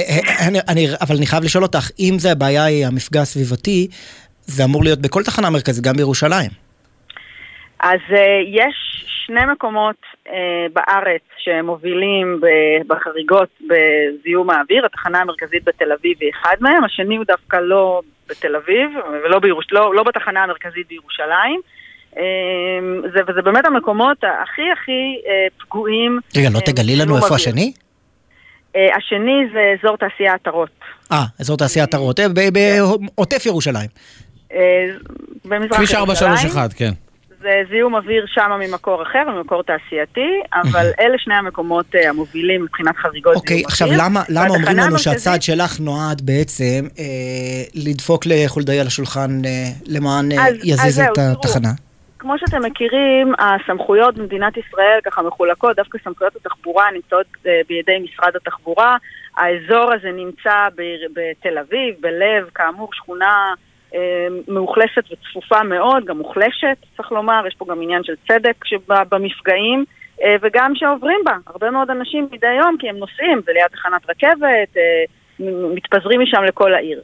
אני, אני, אבל אני חייב לשאול אותך, אם זה הבעיה היא המפגע הסביבתי, זה אמור להיות בכל תחנה מרכזית, גם בירושלים. אז uh, יש שני מקומות uh, בארץ שמובילים בחריגות בזיהום האוויר, התחנה המרכזית בתל אביב היא אחד מהם, השני הוא דווקא לא בתל אביב, ולא בירוש... לא, לא בתחנה המרכזית בירושלים. Uh, זה, וזה באמת המקומות הכי הכי uh, פגועים. רגע, לא תגלי לנו איפה השני? Uh, השני זה אזור תעשייה עטרות. אה, אזור תעשייה עטרות, בעוטף ירושלים. במזרח ירושלים. כביש 431, כן. זה זיהום אוויר שם ממקור אחר, ממקור תעשייתי, אבל אלה שני המקומות uh, המובילים מבחינת חריגות אוקיי, זיהום אוויר. אוקיי, עכשיו למה, למה אומרים לנו. שהצעד שלך נועד בעצם אה, לדפוק לחולדאי על השולחן אה, למען אה, יזיז את התחנה? כמו שאתם מכירים, הסמכויות במדינת ישראל ככה מחולקות, דווקא סמכויות התחבורה נמצאות אה, בידי משרד התחבורה. האזור הזה נמצא בתל אביב, בלב, כאמור, שכונה אה, מאוכלסת וצפופה מאוד, גם מוחלשת, צריך לומר, יש פה גם עניין של צדק במפגעים, אה, וגם שעוברים בה הרבה מאוד אנשים מדי יום, כי הם נוסעים, זה ליד תחנת רכבת, אה, מתפזרים משם לכל העיר.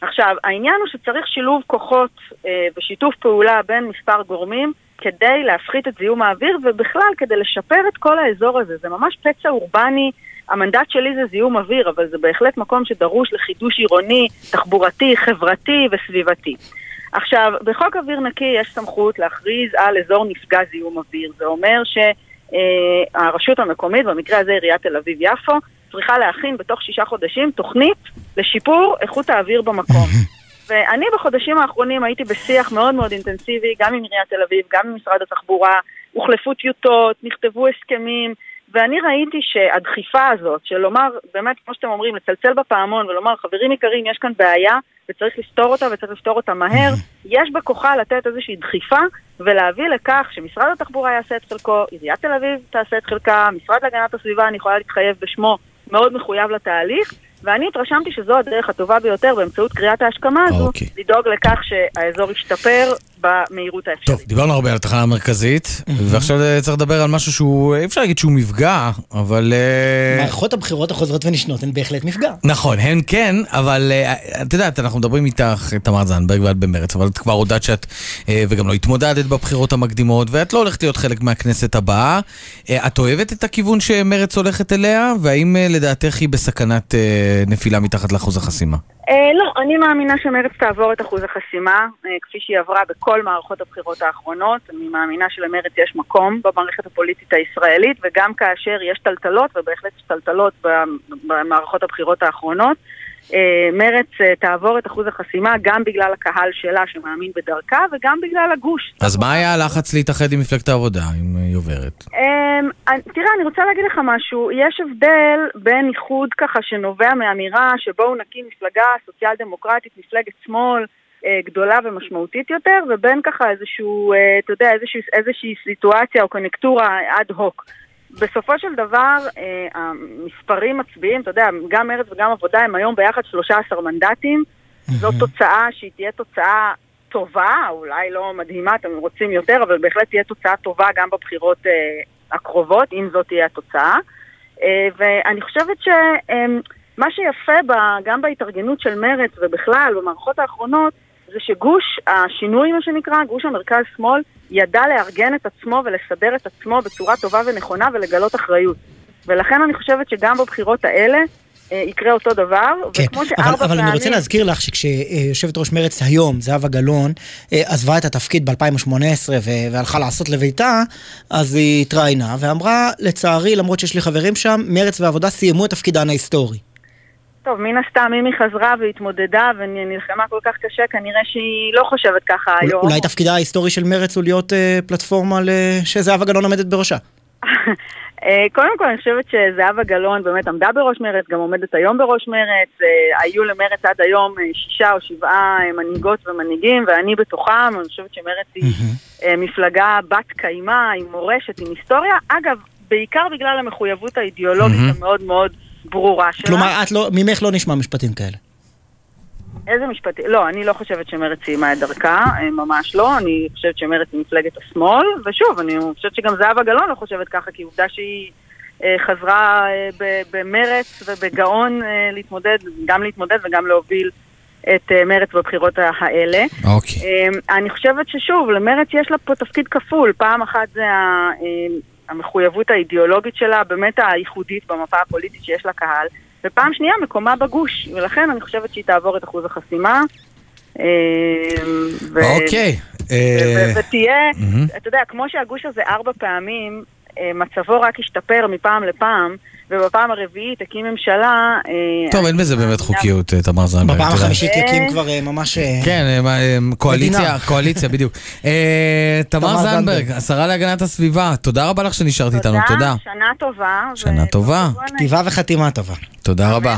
עכשיו, העניין הוא שצריך שילוב כוחות ושיתוף פעולה בין מספר גורמים כדי להפחית את זיהום האוויר, ובכלל כדי לשפר את כל האזור הזה. זה ממש פצע אורבני המנדט שלי זה זיהום אוויר, אבל זה בהחלט מקום שדרוש לחידוש עירוני, תחבורתי, חברתי וסביבתי. עכשיו, בחוק אוויר נקי יש סמכות להכריז על אזור נפגע זיהום אוויר. זה אומר שהרשות המקומית, במקרה הזה עיריית תל אביב-יפו, צריכה להכין בתוך שישה חודשים תוכנית לשיפור איכות האוויר במקום. [laughs] ואני בחודשים האחרונים הייתי בשיח מאוד מאוד אינטנסיבי, גם עם עיריית תל אביב, גם עם משרד התחבורה, הוחלפו טיוטות, נכתבו הסכמים, ואני ראיתי שהדחיפה הזאת, של לומר, באמת, כמו שאתם אומרים, לצלצל בפעמון ולומר, חברים יקרים, יש כאן בעיה וצריך לפתור אותה וצריך לפתור אותה מהר, [laughs] יש בכוחה לתת איזושהי דחיפה ולהביא לכך שמשרד התחבורה יעשה את חלקו, עיריית תל אביב תעשה את חלקה, משרד להגנת הסביבה, אני יכולה להתחייב בשמו, מאוד מחויב לתהליך, ואני התרשמתי שזו הדרך הטובה ביותר באמצעות קריאת ההשכמה הזו, אוקיי. לדאוג לכך שהאזור ישתפר במהירות האפשרית. טוב, דיברנו הרבה על התחנה המרכזית. ועכשיו צריך לדבר על משהו שהוא, אי אפשר להגיד שהוא מפגע, אבל... אה, מערכות הבחירות החוזרות ונשנות הן בהחלט מפגע. נכון, הן כן, אבל אה, את יודעת, אנחנו מדברים איתך, תמר זנדברג ואת במרץ, אבל את כבר הודעת שאת, אה, וגם לא התמודדת בבחירות המקדימות, ואת לא הולכת להיות חלק מהכנסת הבאה. את אוהבת את הכיוון שמרץ הולכת אליה, והאם לדעתך היא בסכנת נפילה מתחת לאחוז החסימה? אה, לא, אני מאמינה שמרצ תעבור את אחוז החסימה, אה, כפי שהיא עברה בכל מערכות הבחירות האחרונות. אני מאמינה שלמרצ יש מקום במערכת הפוליטית הישראלית, וגם כאשר יש טלטלות, ובהחלט יש טלטלות במערכות הבחירות האחרונות, אה, מרץ אה, תעבור את אחוז החסימה גם בגלל הקהל שלה שמאמין בדרכה וגם בגלל הגוש. אז מה היה הלחץ להתאחד עם מפלגת העבודה, אם היא עוברת? אמ, תראה, אני רוצה להגיד לך משהו. יש הבדל בין איחוד ככה שנובע מאמירה שבואו נקים מפלגה סוציאל דמוקרטית, מפלגת שמאל. אה, גדולה ומשמעותית יותר, ובין ככה איזשהו, אתה יודע, איזושהי, איזושהי סיטואציה או קונקטורה אד הוק. בסופו של דבר, אה, המספרים מצביעים, אתה יודע, גם מרצ וגם עבודה הם היום ביחד 13 מנדטים. זו תוצאה שהיא תהיה תוצאה טובה, אולי לא מדהימה, אתם רוצים יותר, אבל בהחלט תהיה תוצאה טובה גם בבחירות אה, הקרובות, אם זאת תהיה התוצאה. אה, ואני חושבת שמה אה, שיפה גם בהתארגנות של מרצ ובכלל במערכות האחרונות, זה שגוש השינוי, מה שנקרא, גוש המרכז-שמאל, ידע לארגן את עצמו ולסדר את עצמו בצורה טובה ונכונה ולגלות אחריות. ולכן אני חושבת שגם בבחירות האלה אה, יקרה אותו דבר, כן, וכמו שארבע פעמים... אבל אני רוצה להזכיר לך שכשיושבת ראש מרצ היום, זהבה גלאון, אה, עזבה את התפקיד ב-2018 והלכה לעשות לביתה, אז היא התראיינה ואמרה, לצערי, למרות שיש לי חברים שם, מרצ ועבודה סיימו את תפקידן ההיסטורי. טוב, מן הסתם, אם היא חזרה והתמודדה ונלחמה כל כך קשה, כנראה שהיא לא חושבת ככה היום. אולי תפקידה ההיסטורי של מרץ הוא להיות אה, פלטפורמה ל- שזהבה גלאון עומדת בראשה. [laughs] אה, קודם כל, אני חושבת שזהבה גלאון באמת עמדה בראש מרץ, גם עומדת היום בראש מרץ. אה, היו למרץ עד היום אה, שישה או שבעה מנהיגות ומנהיגים, ואני בתוכם. אני חושבת שמרץ היא אה, מפלגה בת קיימא, עם מורשת, עם היסטוריה. אגב, בעיקר בגלל המחויבות האידיאולוגית. המאוד מאוד ברורה שלה. כלומר, את לא, ממך לא נשמע משפטים כאלה. איזה משפטים? לא, אני לא חושבת שמרצ סיימה את דרכה, אה, ממש לא. אני חושבת שמרצ היא מפלגת השמאל, ושוב, אני חושבת שגם זהבה גלאון לא חושבת ככה, כי עובדה שהיא אה, חזרה אה, במרץ ובגאון אה, להתמודד, גם להתמודד וגם להוביל את אה, מרצ בבחירות האלה. אוקיי. אה, אני חושבת ששוב, למרצ יש לה פה תפקיד כפול. פעם אחת זה ה- אה, המחויבות האידיאולוגית שלה, באמת הייחודית במפה הפוליטית שיש לקהל, ופעם שנייה מקומה בגוש, ולכן אני חושבת שהיא תעבור את אחוז החסימה. ו- אוקיי. אה, ותהיה. אתה יודע, כמו שהגוש הזה ארבע פעמים, אה, מצבו רק השתפר מפעם לפעם, ובפעם הרביעית הקים ממשלה... אה, טוב, אין בזה באמת חוקיות, אה, תמר זנדברג. בפעם. החמישית יקים כבר אה, ממש... אה, כן, אה, אה, קואליציה. קואליציה, [laughs] בדיוק. אה, תמר זנדברג. השרה להגנת הסביבה, תודה רבה לך שנשארת איתנו, תודה. שנה טובה. שנה טובה. כתיבה וחתימה טובה. תודה רבה.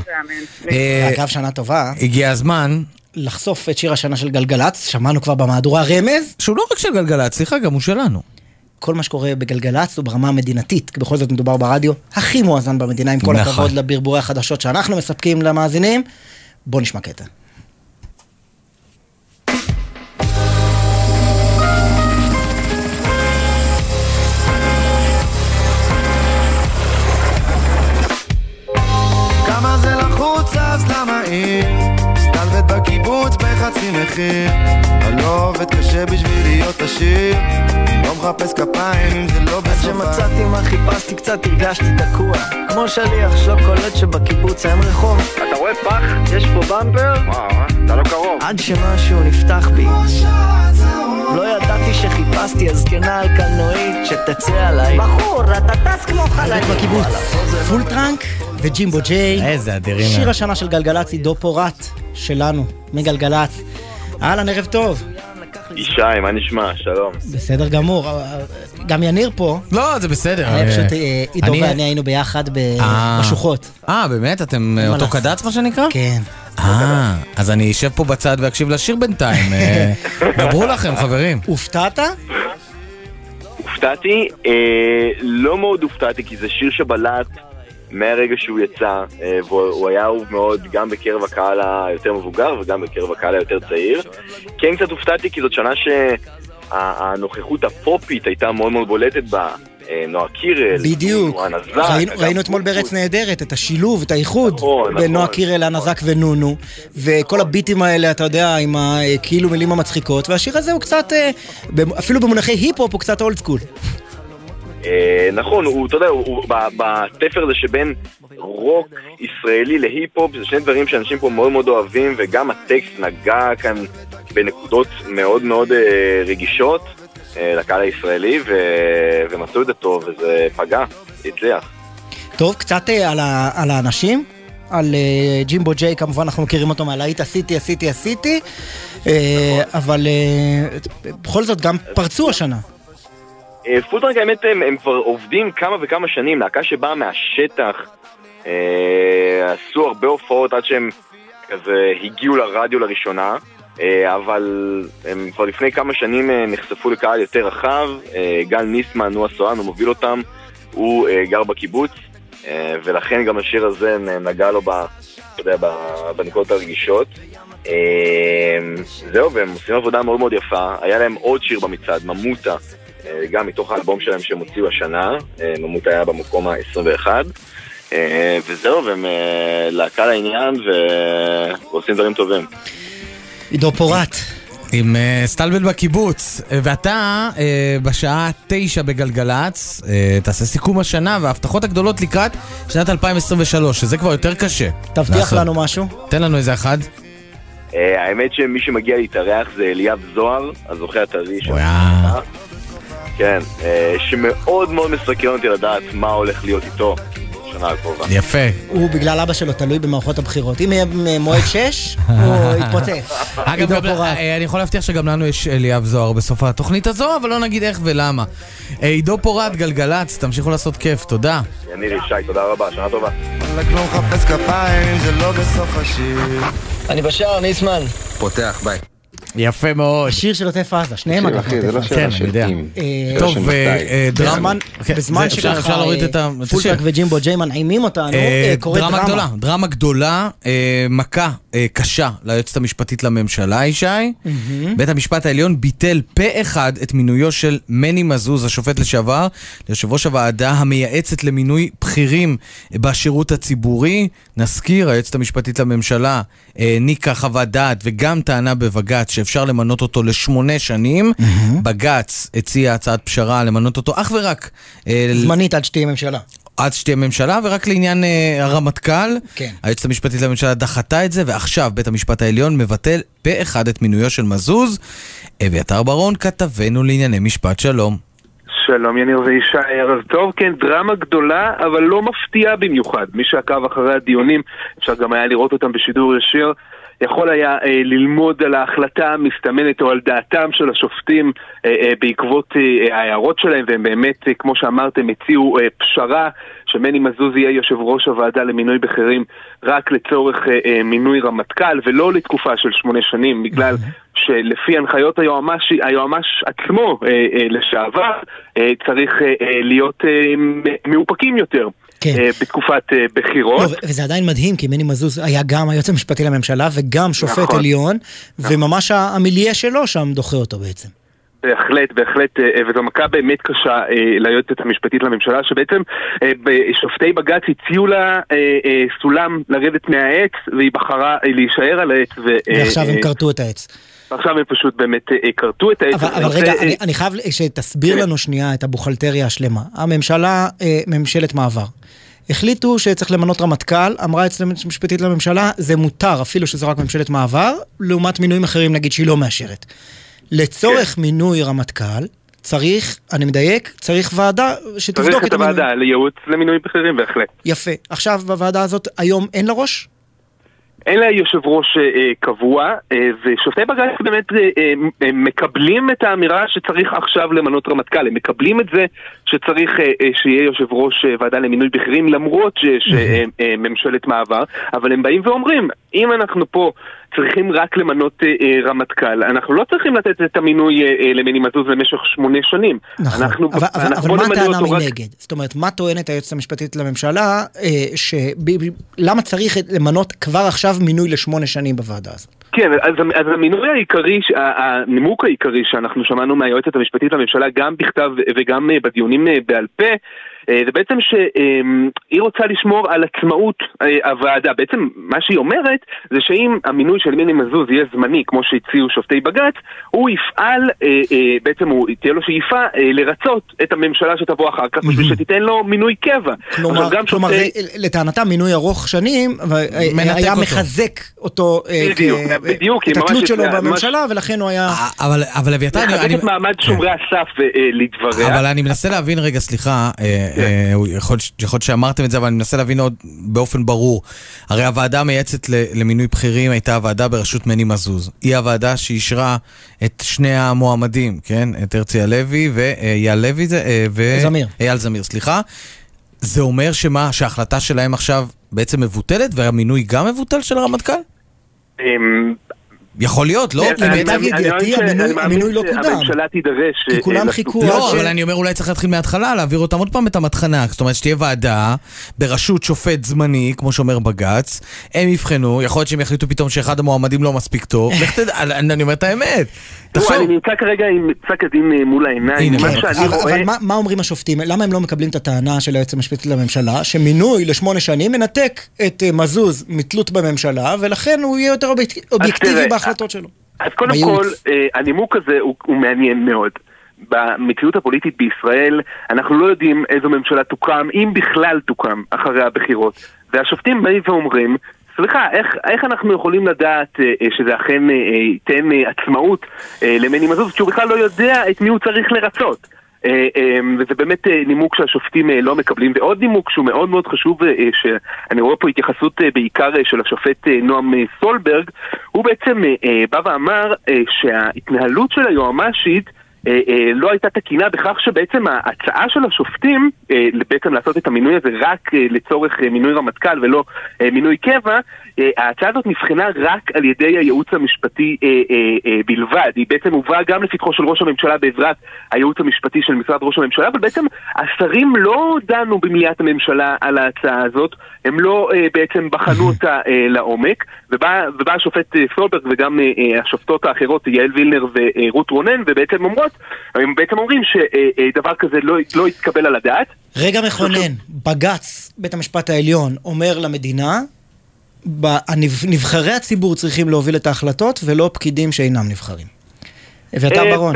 אה, אגב, שנה טובה. הגיע הזמן. לחשוף את שיר השנה של גלגלצ, שמענו כבר במהדורה רמז. שהוא לא רק של גלגלצ, סליחה, גם הוא שלנו. כל מה שקורה בגלגלצ הוא ברמה המדינתית, כי בכל זאת מדובר ברדיו הכי מואזן במדינה, עם כל נכון. הכבוד לברבורי החדשות שאנחנו מספקים למאזינים. בוא נשמע קטע. כמה זה לחוץ אז למה עיר? סטלבט בקיבוץ בחצי מחיר. אני לא עובד קשה בשביל להיות עשיר. לא מחפש כפיים אם זה לא בסופה עד שמצאתי מה חיפשתי קצת הרגשתי תקוע. כמו שליח שלא קולט שבקיבוץ אין רחוב. אתה רואה פח? יש פה במפר? וואו, אתה לא קרוב. עד שמשהו נפתח בי לא ידעתי שחיפשתי הזקנה על קלנועית שתצא עליי בחור, אתה טס כמו חלק בקיבוץ. פול טראנק וג'ימבו ג'יי. איזה אדירים. שיר השנה של גלגלצ, עידו פורט, שלנו, מגלגלצ. אהלן, ערב טוב. ישי, מה נשמע? שלום. בסדר גמור. גם יניר פה. לא, זה בסדר. היה אה, פשוט אה, עידו אני- ואני היינו ביחד אה. בשוחות. אה, באמת? אתם אה, מאותו? קד"צ, מה שנקרא? כן. אה, אז אני אשב פה בצד ואקשיב לשיר בינתיים. אה, [laughs] דברו לכם, חברים. הופתעת? הופתעתי? אה, לא מאוד הופתעתי, כי זה שיר שבלט מהרגע שהוא יצא, אה, והוא הוא היה אהוב מאוד גם בקרב הקהל היותר מבוגר וגם בקרב הקהל היותר צעיר. כן קצת הופתעתי, כי זאת שנה שהנוכחות הפופית הייתה מאוד מאוד בולטת בה. אה, נועה קירל, בדיוק. נועה נזק, ראינו- אתמול בארץ נהדרת, את השילוב, את האיחוד נכון, בין נועה נכון, קירל, אנה זק ונונו, וכל הביטים האלה, אתה יודע, עם הכאילו מילים המצחיקות, והשיר הזה הוא קצת, אה, אפילו במונחי היפ-הופ הוא קצת old school. אה, נכון, הוא, אתה יודע, בתפר הזה שבין רוק ישראלי להיפ-הופ, זה שני דברים שאנשים פה מאוד מאוד אוהבים, וגם הטקסט נגע כאן בנקודות מאוד מאוד אה, רגישות אה, לקהל הישראלי, ו... ומצאו את זה טוב, וזה פגע, הצליח. טוב, קצת אה, על ה- על האנשים. על אה, ג'ימבו ג'יי, כמובן אנחנו מכירים אותו מהלהיט עשיתי, עשיתי, עשיתי, אה, אבל אה, בכל זאת גם פרצו השנה. אה, פולטרנק האמת הם, הם כבר עובדים כמה וכמה שנים, להקה שבאה מהשטח, אה, עשו הרבה הופעות עד שהם כזה הגיעו לרדיו לראשונה, אה, אבל הם כבר לפני כמה שנים אה, נחשפו לקהל יותר רחב, אה, גל ניסמן הוא הסולן, הוא מוביל אותם, הוא אה, גר בקיבוץ, אה, ולכן גם השיר הזה נגע לו אתה יודע, בנקודות הרגישות. אה, זהו, והם עושים עבודה מאוד מאוד יפה. היה להם עוד שיר במצעד, ממוטה, אה, גם מתוך האלבום שלהם שהם הוציאו השנה, אה, ממוטה היה במקום ה-21. אה, וזהו, והם אה, להקה לעניין ועושים דברים טובים. עידו פורט. עם אה, סטלבט בקיבוץ, אה, ואתה אה, בשעה תשע בגלגלצ, תעשה סיכום השנה וההבטחות הגדולות לקראת שנת 2023, שזה כבר יותר קשה. תבטיח לעשות. לנו משהו. תן לנו איזה אחד. אה, האמת שמי שמגיע להתארח זה אליאב זוהר, הזוכה הטרי של... כן, אה, שמאוד מאוד מסקרן אותי לדעת מה הולך להיות איתו בשנה הקרובה. יפה. הוא בגלל אבא שלו תלוי במערכות הבחירות. אם יהיה מועד 6, הוא יתפוצץ. [laughs] אגב. אה, אני יכול להבטיח שגם לנו יש אליאב זוהר בסוף התוכנית הזו, אבל לא נגיד איך ולמה. אה, עידו פורט, גלגלצ, תמשיכו לעשות כיף, תודה. יניר ישי, תודה רבה, שנה טובה. וואלכ לא. אני בשער, ניסמן. פותח, ביי. יפה מאוד. שיר של עוטף עזה, שניהם אגב. אחי, זה לא שאלה. כן, של. אם. אה, טוב. אה, דרמה. בזמן- כן, בזמן זה- אפשר- אפשר שככה להוריד את ה- את השיר. פולטק וג'ימבו ג'יי מנעימים אותנו, אה, אה, קורית דרמה דרמה. גדולה, דרמה גדולה, אה, מכה אה, קשה ליועצת המשפטית לממשלה, ישי. בית המשפט העליון ביטל פה אחד את מינויו של מני מזוז, השופט לשעבר, ליושב ראש הוועדה המייעצת למינוי בכירים בשירות הציבורי. נזכיר, היועצת המשפטית לממשלה העניקה חוות דעת וגם טענה בבג"ץ שאפשר למנות אותו לשמונה שנים. בג"ץ הציע הצעת פשרה למנות אותו אך ורק... אה, זמנית עד שתהיה ממשלה. עד שתהיה ממשלה, ורק לעניין אה, הרמטכ"ל, כן. היועצת המשפטית לממשלה דחתה את זה, ועכשיו בית המשפט העליון מבטל פה אחד את מינויו של מזוז. אביתר ברון, כתבנו לענייני משפט שלום. שלום יניר וישי, ערב טוב. כן, דרמה גדולה, אבל לא מפתיעה במיוחד. מי שעקב אחרי הדיונים, אפשר גם היה לראות אותם בשידור ישיר, יכול היה אה, ללמוד על ההחלטה המסתמנת או על דעתם של השופטים אה, אה, בעקבות אה, ההערות שלהם, והם באמת, אה, כמו שאמרתם, הציעו אה, פשרה שמני מזוז יהיה יושב ראש הוועדה למינוי בכירים רק לצורך אה, אה, מינוי רמטכ"ל, ולא לתקופה של שמונה שנים, בגלל שלפי הנחיות היועמ"ש, היועמ"ש עצמו אה, אה, לשעבר, אה, צריך אה, אה, להיות אה, מאופקים יותר. כן. אה, בתקופת אה, בחירות. לא, וזה עדיין מדהים, כי מני מזוז היה גם היועץ המשפטי לממשלה וגם שופט נכון. עליון, וממש המיליה שלו שם דוחה אותו בעצם. בהחלט, בהחלט, אה, וזו מכה באמת קשה אה, ליועצת המשפטית לממשלה, שבעצם אה, שופטי בג"ץ הציעו לה אה, אה, סולם לרדת מהעץ, והיא בחרה אה, להישאר על העץ. ו- אה, ועכשיו הם אה, כרתו את העץ. ועכשיו הם פשוט באמת אה, כרתו את העץ. אבל, אבל רגע, אה, אני, אני חייב שתסביר לנו שנייה את הבוכלטריה השלמה. הממשלה, אה, ממשלת מעבר. החליטו שצריך למנות רמטכ"ל, אמרה היועצת המשפטית לממשלה, זה מותר, אפילו שזו רק ממשלת מעבר, לעומת מינויים אחרים, נגיד שהיא לא מאשרת. לצורך מינוי רמטכ"ל, צריך, אני מדייק, צריך ועדה שתבדוק צריך את את המינוי. הוועדה לייעוץ למינוי בכירים, בהחלט. יפה. עכשיו, בוועדה הזאת, היום אין לה ראש? אין לה יושב ראש אה, אה, קבוע, אה, ושופטי בג"ץ באמת אה, אה, אה, מקבלים את האמירה שצריך עכשיו למנות רמטכ"ל, הם מקבלים את זה שצריך אה, אה, שיהיה יושב ראש אה, ועדה למינוי בכירים למרות שיש אה, אה, ממשלת מעבר, אבל הם באים ואומרים, אם אנחנו פה צריכים רק למנות אה, אה, רמטכ"ל, אנחנו לא צריכים לתת את המינוי אה, אה, למני מזוז למשך שמונה שנים. נכון, אנחנו, אבל, אבל, אנחנו אבל בוא מה נמנה הטענה אותו רק- מנגד? זאת אומרת, מה טוענת היועצת המשפטית לממשלה, אה, שב- למה צריך למנות כבר עכשיו מינוי לשמונה שנים בוועדה הזאת? כן, אז, אז המינוי העיקרי, הנימוק העיקרי שאנחנו שמענו מהיועצת המשפטית לממשלה, גם בכתב וגם אה, בדיונים אה, בעל פה, זה בעצם שהיא רוצה לשמור על עצמאות אה, הוועדה. בעצם מה שהיא אומרת זה שאם המינוי של מיני מזוז יהיה זמני, כמו שהציעו שופטי בג"ץ, הוא יפעל, אה, אה, בעצם הוא, תהיה לו שאיפה אה, לרצות את הממשלה שתבוא אחר כך, בשביל שתיתן לו מינוי קבע. כלומר, כלומר לטענתם מינוי ארוך שנים, היה אותו. מחזק אותו, אה, את התלות שלו ממש- בממשלה, ולכן הוא היה... אבל, אבל אביתר, אני... לחזק אני- את מעמד שומרי הסף אה, אה, לדבריה. אבל אני מנסה להבין רגע, סליחה, אה, אה, יכול יכול להיות שאמרתם את זה, אבל אני מנסה להבין עוד באופן ברור. הרי הוועדה המייעצת ל- למינוי בכירים הייתה הוועדה בראשות מני מזוז. היא הוועדה שאישרה את שני המועמדים, כן? את הרצי הלוי ואייל לוי, זה... אה, ו... זמיר. אייל זמיר, סליחה. זה אומר שמה, שההחלטה שלהם עכשיו בעצם מבוטלת, והמינוי גם מבוטל של הרמטכ"ל? יכול להיות, לא? אני- כי אני- בעצם- אני- אני מאמין ש- אני מאמין שהממשלה תידרש... אה, לתקופה. לא, אבל אני אומר אולי צריך להתחיל מההתחלה, להעביר אותם עוד פעם את המטחנה. זאת אומרת שתהיה ועדה בראשות שופט זמני, כמו שאומר בג"ץ, הם יבחנו, יכול להיות שהם יחליטו פתאום שאחד המועמדים לא מספיק טוב, [laughs] לך תדע, אני אומר את האמת. תחשוב, אני נמצא כרגע עם פסק הדין אה, מול העיניים, מה שאני אבל, רואה... אבל מה, אומרים השופטים? למה הם לא מקבלים את הטענה של היועץ המשפטי לממשלה, שמינוי לשמונה שנים מנתק את אה, מזוז מתלות בממשלה, ולכן הוא יהיה יותר אובייקטיבי תראה, בהחלטות שלו? אז קודם בייעוץ. כל, אה, הנימוק הזה הוא, הוא מעניין מאוד. במציאות הפוליטית בישראל, אנחנו לא יודעים איזו ממשלה תוקם, אם בכלל תוקם, אחרי הבחירות. והשופטים באים ואומרים, סליחה, איך, איך אנחנו יכולים לדעת אה, אה, שזה אכן אה, אה, ייתן אה, עצמאות אה, למני מזוז, כשהוא בכלל לא יודע את מי הוא צריך לרצות? אה, אה, וזה באמת אה, נימוק שהשופטים אה, לא מקבלים. ועוד נימוק שהוא מאוד מאוד חשוב, שאני רואה פה התייחסות בעיקר של השופט נועם סולברג, הוא בעצם בא ואמר שההתנהלות של היועמ"שית אה, אה, לא הייתה תקינה בכך שבעצם ההצעה של השופטים אה, בעצם לעשות את המינוי הזה רק אה, לצורך אה, מינוי רמטכ"ל ולא אה, מינוי קבע, ההצעה הזאת נבחנה רק על ידי הייעוץ המשפטי בלבד. היא בעצם הובאה גם לפתחו של ראש הממשלה בעזרת הייעוץ המשפטי של משרד ראש הממשלה, אבל בעצם השרים לא דנו במליאת הממשלה על ההצעה הזאת, הם לא בעצם בחנו אותה לעומק, ובא, ובא השופט סולברג וגם השופטות האחרות, יעל וילנר ורות רונן, ובעצם אומרות, הם בעצם אומרים שדבר כזה לא, לא יתקבל על הדעת. רגע מכונן, בג"ץ, בית המשפט העליון, אומר למדינה, נבחרי הציבור צריכים להוביל את ההחלטות ולא פקידים שאינם נבחרים. אביתר אה, ברון.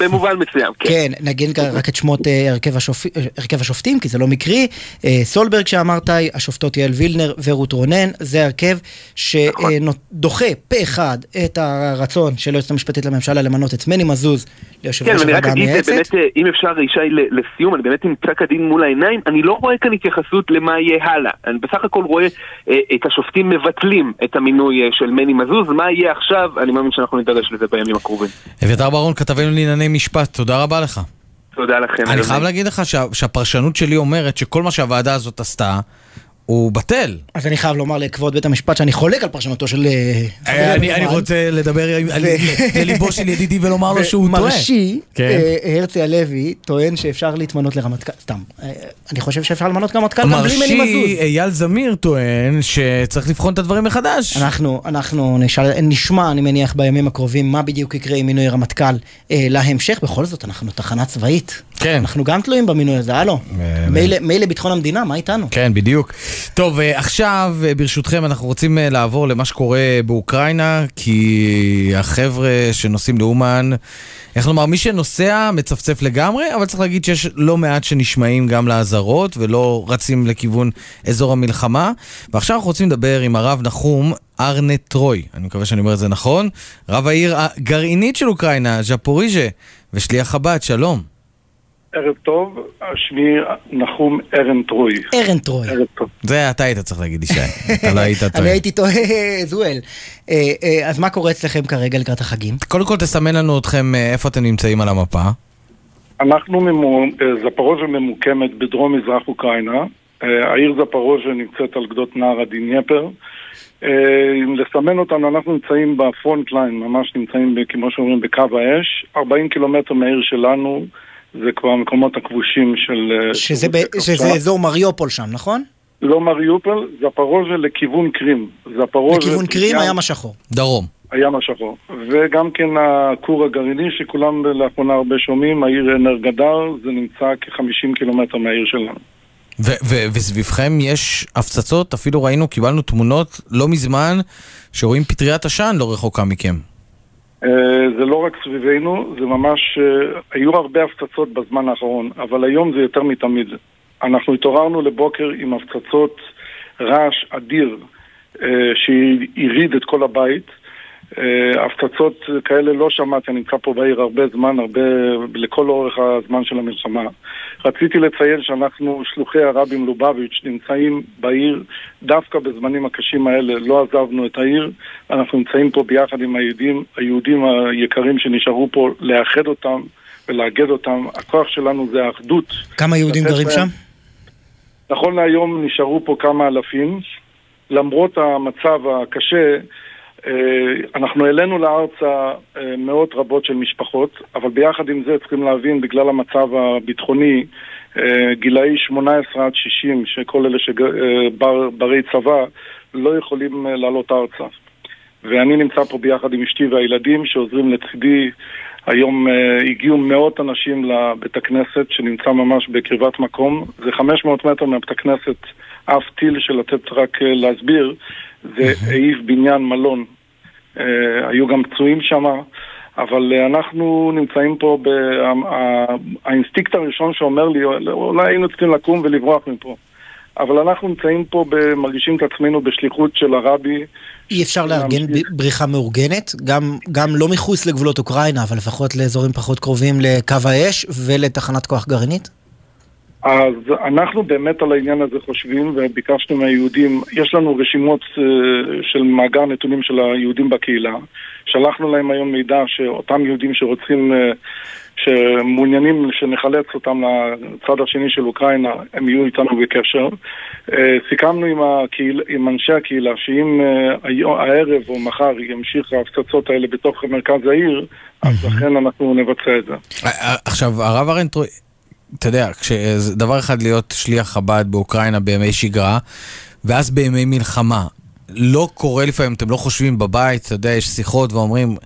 במ- במובן מסוים, כן. כן, נגיד רק את שמות אה, הרכב, השופ... הרכב השופטים, כי זה לא מקרי. אה, סולברג שאמרת, השופטות יעל וילנר ורות רונן, זה הרכב שדוחה פה אחד את הרצון של היועצת המשפטית לממשלה למנות את מני מזוז ליושב כן, ראש ואני רק הוועדה אגיד, המייעצת. באמת, אה, אם אפשר, ישי, לסיום, אני באמת עם פסק הדין מול העיניים, אני לא רואה כאן התייחסות למה יהיה הלאה. אני בסך הכל רואה אה, את השופטים מבטלים את המינוי אה, של מני מזוז, מה יהיה עכשיו, אני מאמין שאנחנו נידרש לזה בימים הקרובים. אביתר ברון, כתבנו לענייני משפט, תודה רבה לך. תודה לכם. אני חייב להגיד לך שה- שהפרשנות שלי אומרת שכל מה שהוועדה הזאת עשתה, הוא בטל. אז אני חייב לומר לכבוד בית המשפט שאני חולק על פרשנותו של... אה, חבר אני. רוצה לדבר לליבו של ידידי ולומר לו שהוא טועה. מרשי, כן. אה, הרצי הלוי, טוען שאפשר להתמנות לרמטכ"ל, סתם, אה, אני חושב שאפשר למנות רמטכ"ל גם בלי מני מזוז. מרשי אייל זמיר טוען שצריך לבחון את הדברים מחדש. אנחנו, נשמע, אני מניח, בימים הקרובים, מה בדיוק יקרה עם מינוי רמטכ"ל אה, להמשך. בכל זאת, אנחנו תחנה צבאית. כן. אנחנו גם תלויים במינוי הזה, הלו. מילא ביטחון המדינה, מה איתנו? כן, בדיוק. טוב, אה, עכשיו, אה, ברשותכם, אנחנו רוצים אה, לעבור למה שקורה באוקראינה, כי החבר'ה שנוסעים לאומן, איך לומר, מי שנוסע מצפצף לגמרי, אבל צריך להגיד שיש לא מעט שנשמעים גם לאזהרות ולא רצים לכיוון אזור המלחמה. ועכשיו אנחנו רוצים לדבר עם הרב נחום ארנה טרוי, אני מקווה שאני אומר את זה נכון, רב העיר הגרעינית של אוקראינה, ז'פוריז'ה, ושליח חב"ד, שלום. ערב טוב, שמי נחום ארן טרוי. ארן טרוי. ערב טוב. זה אתה היית צריך להגיד, ישי. אתה לא היית [laughs] אני טועה. הייתי תוהה, [laughs] זואל. אה, אה, אז מה קורה אצלכם כרגע לקראת החגים? קודם כל תסמן לנו אתכם אה, איפה אתם נמצאים על המפה. אנחנו, זפורוז'ה ממוקמת בדרום מזרח אוקראינה. העיר זפורוז'ה נמצאת על גדות נהר הדינייפר. אם לסמן אותנו, אנחנו נמצאים ב front line, ממש נמצאים, כמו שאומרים, בקו האש. 40 קילומטר מהעיר שלנו, זה כבר המקומות הכבושים של... אה, שזה ב- שזה. אזור מריופול שם, נכון? לא מריופל, זפורוז'ה לכיוון קרים. זפורוז'ה... לכיוון קרים, ים- הים השחור. דרום. הים השחור. וגם כן הכור הגרעיני שכולם לאחרונה הרבה שומעים, העיר נרגדר, זה נמצא כ-50 קילומטר מהעיר שלנו. ו- ו- וסביבכם יש הפצצות, אפילו ראינו, קיבלנו תמונות לא מזמן, שרואים פטריית עשן לא רחוקה מכם. אה, זה לא רק סביבנו, זה ממש, אה, היו הרבה הפצצות בזמן האחרון, אבל היום זה יותר מתמיד. אנחנו התעוררנו לבוקר עם הפצצות רעש אדיר אה, שהרעיד את כל הבית. אה, הפצצות כאלה לא שמעתי, אני נמצא פה בעיר הרבה זמן, הרבה, לכל אורך הזמן של המלחמה. רציתי לציין שאנחנו שלוחי הרבי מלובביץ' נמצאים בעיר דווקא בזמנים הקשים האלה, לא עזבנו את העיר, אנחנו נמצאים פה ביחד עם היהודים, היהודים היקרים שנשארו פה, לאחד אותם ולאגד אותם. הכוח שלנו זה האחדות. כמה יהודים גרים שם? נכון להיום נשארו פה כמה אלפים. למרות המצב הקשה, אנחנו העלינו לארצה אה, מאות רבות של משפחות, אבל ביחד עם זה צריכים להבין, בגלל המצב הביטחוני, אה, גילאי 18 עד 60, שכל אלה שברי צבא, לא יכולים אה, לעלות ארצה. ואני נמצא פה ביחד עם אשתי והילדים שעוזרים לצידי. היום הגיעו מאות אנשים לבית הכנסת שנמצא ממש בקרבת מקום. זה 500 מטר מבית הכנסת, עף טיל של לתת רק אה, להסביר, זה העיף בניין מלון. אה, היו גם פצועים שם, אבל אה, אנחנו נמצאים פה, ב... ה- ה- האינסטינקט הראשון שאומר לי, אולי היינו צריכים לקום ולברוח מפה. אבל אנחנו נמצאים פה, מרגישים את עצמנו בשליחות של הרבי. אי אפשר לארגן בריחה מאורגנת, גם, גם לא מחוץ לגבולות אוקראינה, אבל לפחות לאזורים פחות קרובים לקו האש ולתחנת כוח גרעינית? אז אנחנו באמת על העניין הזה חושבים וביקשנו מהיהודים, יש לנו רשימות אה, של מאגר נתונים של היהודים בקהילה. שלחנו להם היום מידע שאותם יהודים שרוצים, אה, שמעוניינים שנחלץ אותם לצד השני של אוקראינה, הם יהיו איתנו בקשר. אה, סיכמנו עם, הקהיל, עם אנשי הקהילה שאם הערב או מחר ימשיך ההפצצות האלה בתוך מרכז העיר, אז אכן אנחנו נבצע את זה. עכשיו, הרב ארנטרוי, אתה יודע, דבר אחד להיות שליח חב"ד באוקראינה בימי שגרה, ואז בימי מלחמה. לא קורה לפעמים, אתם לא חושבים בבית, אתה יודע, יש שיחות ואומרים,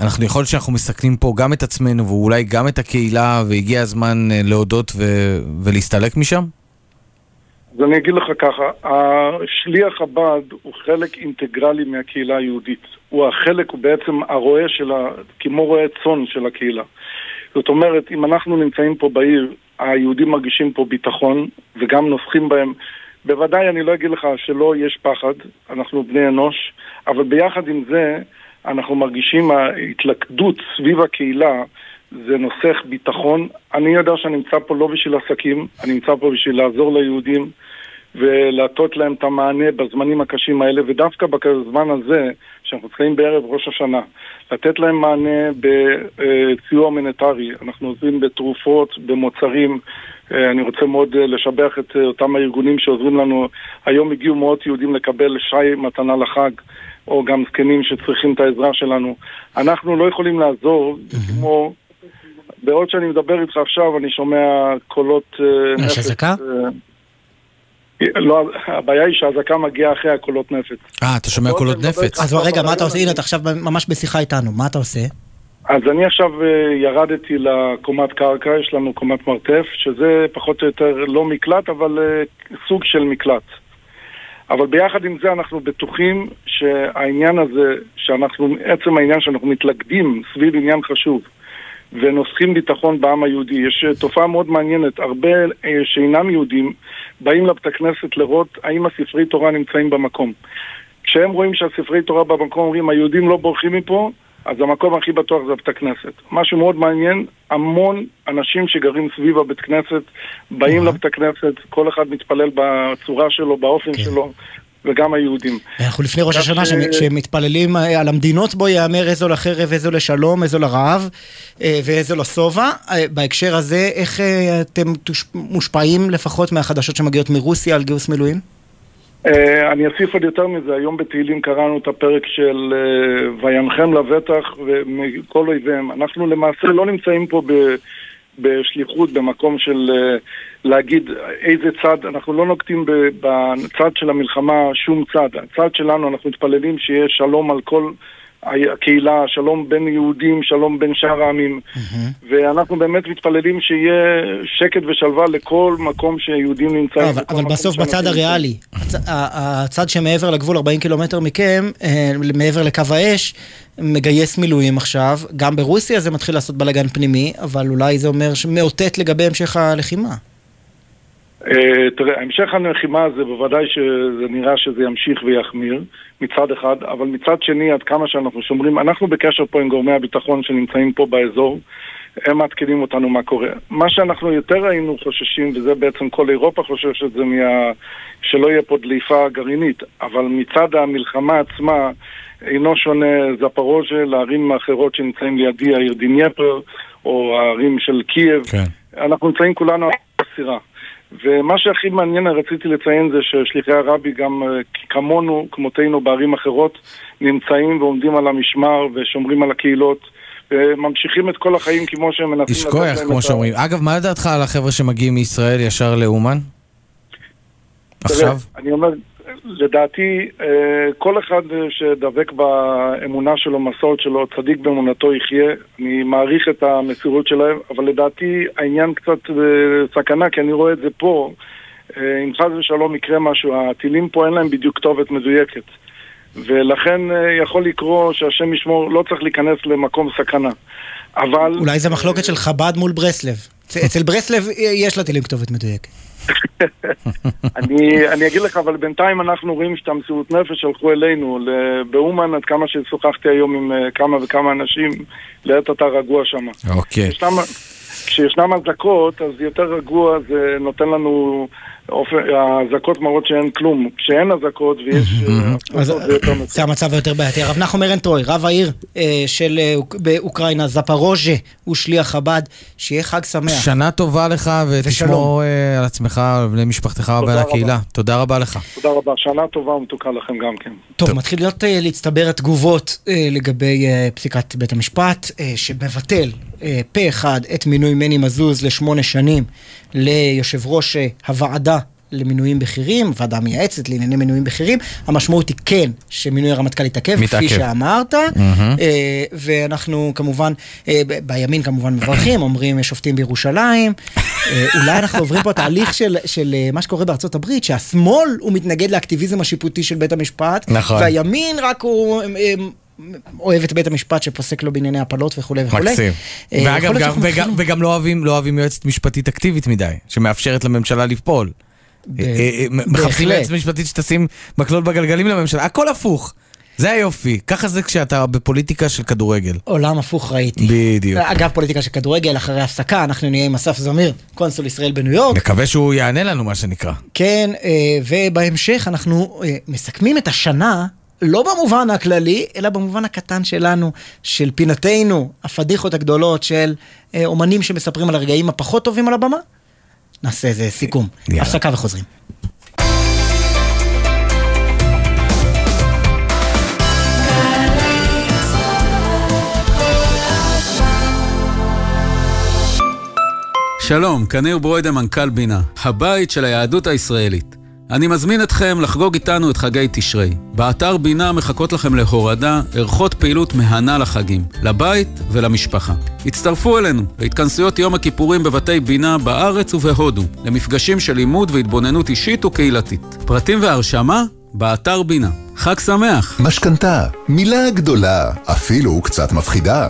אנחנו יכול להיות שאנחנו מסכנים פה גם את עצמנו ואולי גם את הקהילה, והגיע הזמן אה, להודות ו- ולהסתלק משם? אז אני אגיד לך ככה, השליח חב"ד הוא חלק אינטגרלי מהקהילה היהודית. הוא החלק, הוא בעצם הרועה של ה... כמו רועה צאן של הקהילה. זאת אומרת, אם אנחנו נמצאים פה בעיר, היהודים מרגישים פה ביטחון וגם נוסחים בהם. בוודאי אני לא אגיד לך שלא יש פחד, אנחנו בני אנוש, אבל ביחד עם זה אנחנו מרגישים ההתלכדות סביב הקהילה זה נוסח ביטחון. אני יודע שאני נמצא פה לא בשביל עסקים, אני נמצא פה בשביל לעזור ליהודים ולהטות להם את המענה בזמנים הקשים האלה, ודווקא בזמן הזה, שאנחנו נמצאים בערב ראש השנה, לתת להם מענה בסיוע הומניטרי. אנחנו עוזרים בתרופות, במוצרים. אה, אני רוצה מאוד אה, לשבח את אה, אותם הארגונים שעוזרים לנו. היום הגיעו מאות יהודים לקבל שי מתנה לחג. או גם זקנים שצריכים את העזרה שלנו. אנחנו לא יכולים לעזור, כמו... בעוד שאני מדבר איתך עכשיו, אני שומע קולות יש אזעקה? לא, הבעיה היא שהאזעקה מגיעה אחרי הקולות נפץ. אה, אתה שומע קולות נפץ. אז רגע, מה אתה עושה? הנה, אתה עכשיו ממש בשיחה איתנו, מה אתה עושה? אז אני עכשיו אה, ירדתי לקומת קרקע, יש לנו קומת מרתף, שזה פחות או יותר לא מקלט, אבל אה, סוג של מקלט. אבל ביחד עם זה אנחנו בטוחים שהעניין הזה, שאנחנו, עצם העניין שאנחנו מתלכדים סביב עניין חשוב ונוסחים ביטחון בעם היהודי, יש אה, תופעה מאוד מעניינת, הרבה אה, שאינם יהודים באים לבית הכנסת לראות האם הספרי תורה נמצאים במקום. כשהם רואים שהספרי תורה במקום אומרים היהודים לא בורחים מפה, אז המקום הכי בטוח זה בית הכנסת. משהו מאוד מעניין, המון אנשים שגרים סביב הבית כנסת באים לבית הכנסת, כל אחד מתפלל בצורה שלו, באופן שלו, וגם היהודים. אנחנו לפני ראש השנה שמתפללים אה, על המדינות בו יאמר איזו לחרב, איזו לשלום, איזו לרעב אה, ואיזו לשובע. אה, בהקשר הזה, איך אתם מושפעים לפחות מהחדשות שמגיעות מרוסיה על גיוס מילואים? אני אוסיף עוד יותר מזה, היום בתהילים קראנו את הפרק של וינחם לבטח ומכל אויביהם. אנחנו למעשה לא נמצאים פה ב... בשליחות, במקום של אה, להגיד איזה צד, אנחנו לא נוקטים בצד של המלחמה שום צד. הצד שלנו, אנחנו מתפללים שיהיה שלום על כל הקהילה, שלום בין יהודים, שלום בין שאר העמים. ואנחנו באמת מתפללים שיהיה שקט ושלווה לכל מקום שיהודים נמצאים. אבל, אבל בסוף בצד. הריאלי, הצ- הצד שמעבר לגבול 40 קילומטר מכם, אה, מעבר לקו האש, מגייס מילואים עכשיו. גם ברוסיה זה מתחיל לעשות בלאגן פנימי, אבל אולי זה אומר שמאותת לגבי המשך הלחימה. אה, תראה, המשך הלחימה זה בוודאי שזה נראה שזה ימשיך ויחמיר מצד אחד, אבל מצד שני, עד כמה שאנחנו שומרים, אנחנו בקשר פה עם גורמי הביטחון שנמצאים פה באזור, הם מעדכנים אותנו מה קורה. מה שאנחנו יותר היינו חוששים, וזה בעצם כל אירופה חוששת, זה מה... שלא יהיה פה דליפה גרעינית, אבל מצד המלחמה עצמה אינו שונה זפרוז'ה לערים האחרות שנמצאים לידי, העיר דינייפר, או הערים של קייב. כן. אנחנו נמצאים כולנו על הסירה. ומה שהכי מעניין רציתי לציין זה ששליחי הרבי גם אה, כמונו, כמותנו בערים אחרות, נמצאים ועומדים על המשמר ושומרים על הקהילות וממשיכים את כל החיים כמו שהם מנסים יש כוח, כמו שאומרים. אגב, מה דעתך על החבר'ה שמגיעים מישראל ישר לאומן? עכשיו? אני אומר, לדעתי, אה, כל אחד אה, שדבק באמונה שלו, מסורת שלו, צדיק באמונתו יחיה. אני מעריך את המסירות שלהם, אבל לדעתי העניין קצת בסכנה, כי אני רואה את זה פה. אה, אם חס ושלום יקרה משהו, הטילים פה אין להם בדיוק כתובת מדויקת. ולכן אה, יכול לקרות שהשם ישמור, לא צריך להיכנס למקום סכנה. אבל... אולי זה מחלוקת של חב"ד מול ברסלב. אצל ברסלב יש לטילים כתובת מדויקת. [laughs] אני, אני אגיד לך, אבל בינתיים אנחנו רואים שאת המסירות נפש שלחו אלינו. באומן, עד כמה ששוחחתי היום עם אה, כמה וכמה אנשים, לעת אתה רגוע שם. אוקיי. כשישנם אזעקות, אז יותר רגוע זה נותן לנו האזעקות מראות שאין כלום. כשאין אזעקות ויש... אה, זה המצב היותר בעייתי. הרב נחום ארנטרוי, רב העיר אה, של אה, באוקראינה, זפרוז'ה, הוא שליח חב"ד, שיהיה חג שמח. שנה טובה לך, ותשמור על עצמך, לבני משפחתך ועל הקהילה. תודה רבה לך. תודה רבה, שנה טובה ומתוקה לכם גם כן. טוב, מתחיל להיות להצטבר התגובות לגבי פסיקת בית המשפט, שמבטל פה אחד את מינוי מני מזוז לשמונה שנים ליושב ראש הוועדה למינויים בכירים, ועדה מייעצת לענייני מינויים בכירים. המשמעות היא כן שמינוי הרמטכ"ל יתעכב, כפי שאמרת. Mm-hmm. ואנחנו כמובן, אה, בימין כמובן מברכים, אומרים שופטים בירושלים. אה, אולי אנחנו עוברים פה תהליך של, של מה שקורה בארצות הברית, שהשמאל הוא מתנגד לאקטיביזם השיפוטי של בית המשפט, נכון. והימין רק הוא... אוהב את בית המשפט שפוסק לו בענייני הפלות וכולי וכולי. מקסים. ואגב, גם, וגם, וגם לא אוהבים, לא אוהבים יועצת משפטית אקטיבית מדי, שמאפשרת לממשלה לפעול. אה, אה, מחפשים יועצת משפטית שתשים מקלות בגלגלים לממשלה, הכל הפוך. זה היופי, ככה זה כשאתה בפוליטיקה של כדורגל. עולם הפוך ראיתי. בדיוק. אגב, פוליטיקה של כדורגל, אחרי הפסקה, אנחנו נהיה עם אסף זמיר, קונסול ישראל בניו יורק. מקווה שהוא יענה לנו, מה שנקרא. כן, אה, ובהמשך אנחנו מסכמים את השנה לא במובן הכללי, אלא במובן הקטן שלנו, של פינתנו, הפדיחות הגדולות של אומנים שמספרים על הרגעים הפחות טובים על הבמה. נעשה איזה סיכום. הפסקה וחוזרים. שלום, כניר ברוידה, מנכ"ל בינה, הבית של היהדות הישראלית. אני מזמין אתכם לחגוג איתנו את חגי תשרי. באתר בינה מחכות לכם להורדה ערכות פעילות מהנה לחגים, לבית ולמשפחה. הצטרפו אלינו להתכנסויות יום הכיפורים בבתי בינה בארץ ובהודו, למפגשים של לימוד והתבוננות אישית וקהילתית. פרטים והרשמה באתר בינה. חג שמח. משכנתה, מילה גדולה, אפילו קצת מפחידה.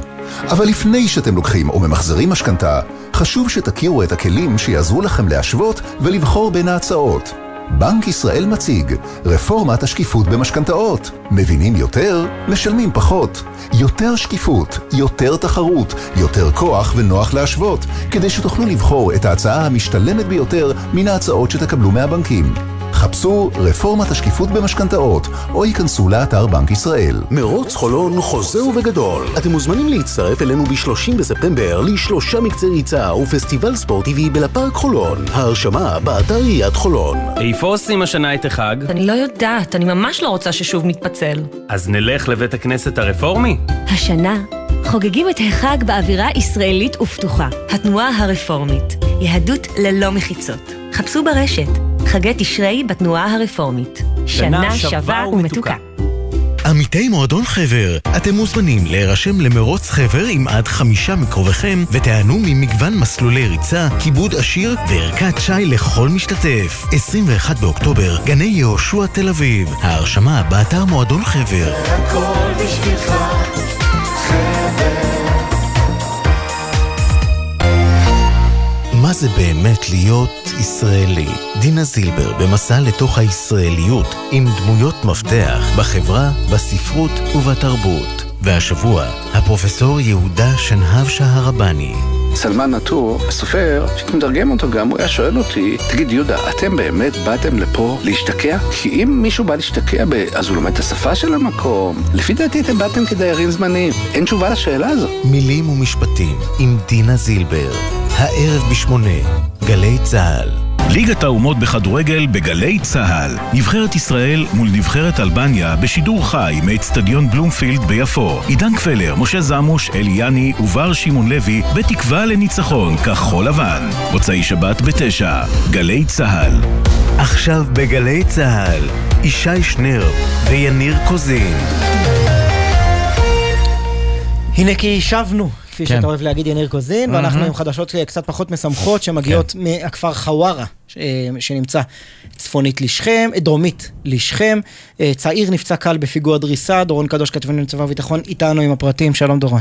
אבל לפני שאתם לוקחים או ממחזרים משכנתה, חשוב שתכירו את הכלים שיעזרו לכם להשוות ולבחור בין ההצעות. בנק ישראל מציג רפורמת השקיפות במשכנתאות. מבינים יותר? משלמים פחות. יותר שקיפות, יותר תחרות, יותר כוח ונוח להשוות, כדי שתוכלו לבחור את ההצעה המשתלמת ביותר מן ההצעות שתקבלו מהבנקים. חפשו רפורמת השקיפות במשכנתאות, או ייכנסו לאתר בנק ישראל. מרוץ חולון חוזר ובגדול. אתם מוזמנים להצטרף אלינו ב-30 בספטמבר לשלושה מקצי ריצה ופסטיבל ספורטיבי בלפארק חולון. ההרשמה באתר עיריית חולון. איפה עושים השנה את החג? אני לא יודעת, אני ממש לא רוצה ששוב נתפצל. אז נלך לבית הכנסת הרפורמי? השנה חוגגים את החג באווירה ישראלית ופתוחה. התנועה הרפורמית. יהדות ללא מחיצות. חפשו ברשת חגי תשרי בתנועה הרפורמית. שנה שווה ומתוקה. עמיתי מועדון חבר, אתם מוזמנים להירשם למרוץ חבר עם עד חמישה מקרוביכם ותיהנו ממגוון מסלולי ריצה, כיבוד עשיר וערכת שי לכל משתתף. 21 באוקטובר, גני יהושע תל אביב. ההרשמה באתר מועדון חבר. הכל בשבילך, חבר. זה באמת להיות ישראלי? דינה זילבר במסע לתוך הישראליות עם דמויות מפתח בחברה, בספרות ובתרבות. והשבוע, הפרופסור יהודה שנהב שהרבני. סלמן נטור, הסופר, כשאתה מתרגם אותו גם, הוא היה שואל אותי, תגיד יהודה, אתם באמת באתם לפה להשתקע? כי אם מישהו בא להשתקע, ב... אז הוא לומד את השפה של המקום. לפי דעתי אתם באתם כדיירים זמניים. אין תשובה לשאלה הזו. מילים ומשפטים עם דינה זילבר. הערב בשמונה, גלי צה"ל. ליגת האומות בכדורגל בגלי צה"ל. נבחרת ישראל מול נבחרת אלבניה בשידור חי מאצטדיון בלומפילד ביפו. עידן קפלר, משה זמוש, אליאני ובר שמעון לוי בתקווה לניצחון כחול לבן. מוצאי שבת בתשע, גלי צה"ל. עכשיו בגלי צה"ל, ישי שנר ויניר קוזין. הנה כי שבנו, כפי כן. שאתה אוהב להגיד, יניר קוזין, mm-hmm. ואנחנו עם חדשות קצת פחות משמחות שמגיעות כן. מהכפר חווארה, ש... שנמצא צפונית לשכם, דרומית לשכם. צעיר נפצע קל בפיגוע דריסה, דורון קדוש כתבנו לצבא וביטחון, איתנו עם הפרטים, שלום דורון.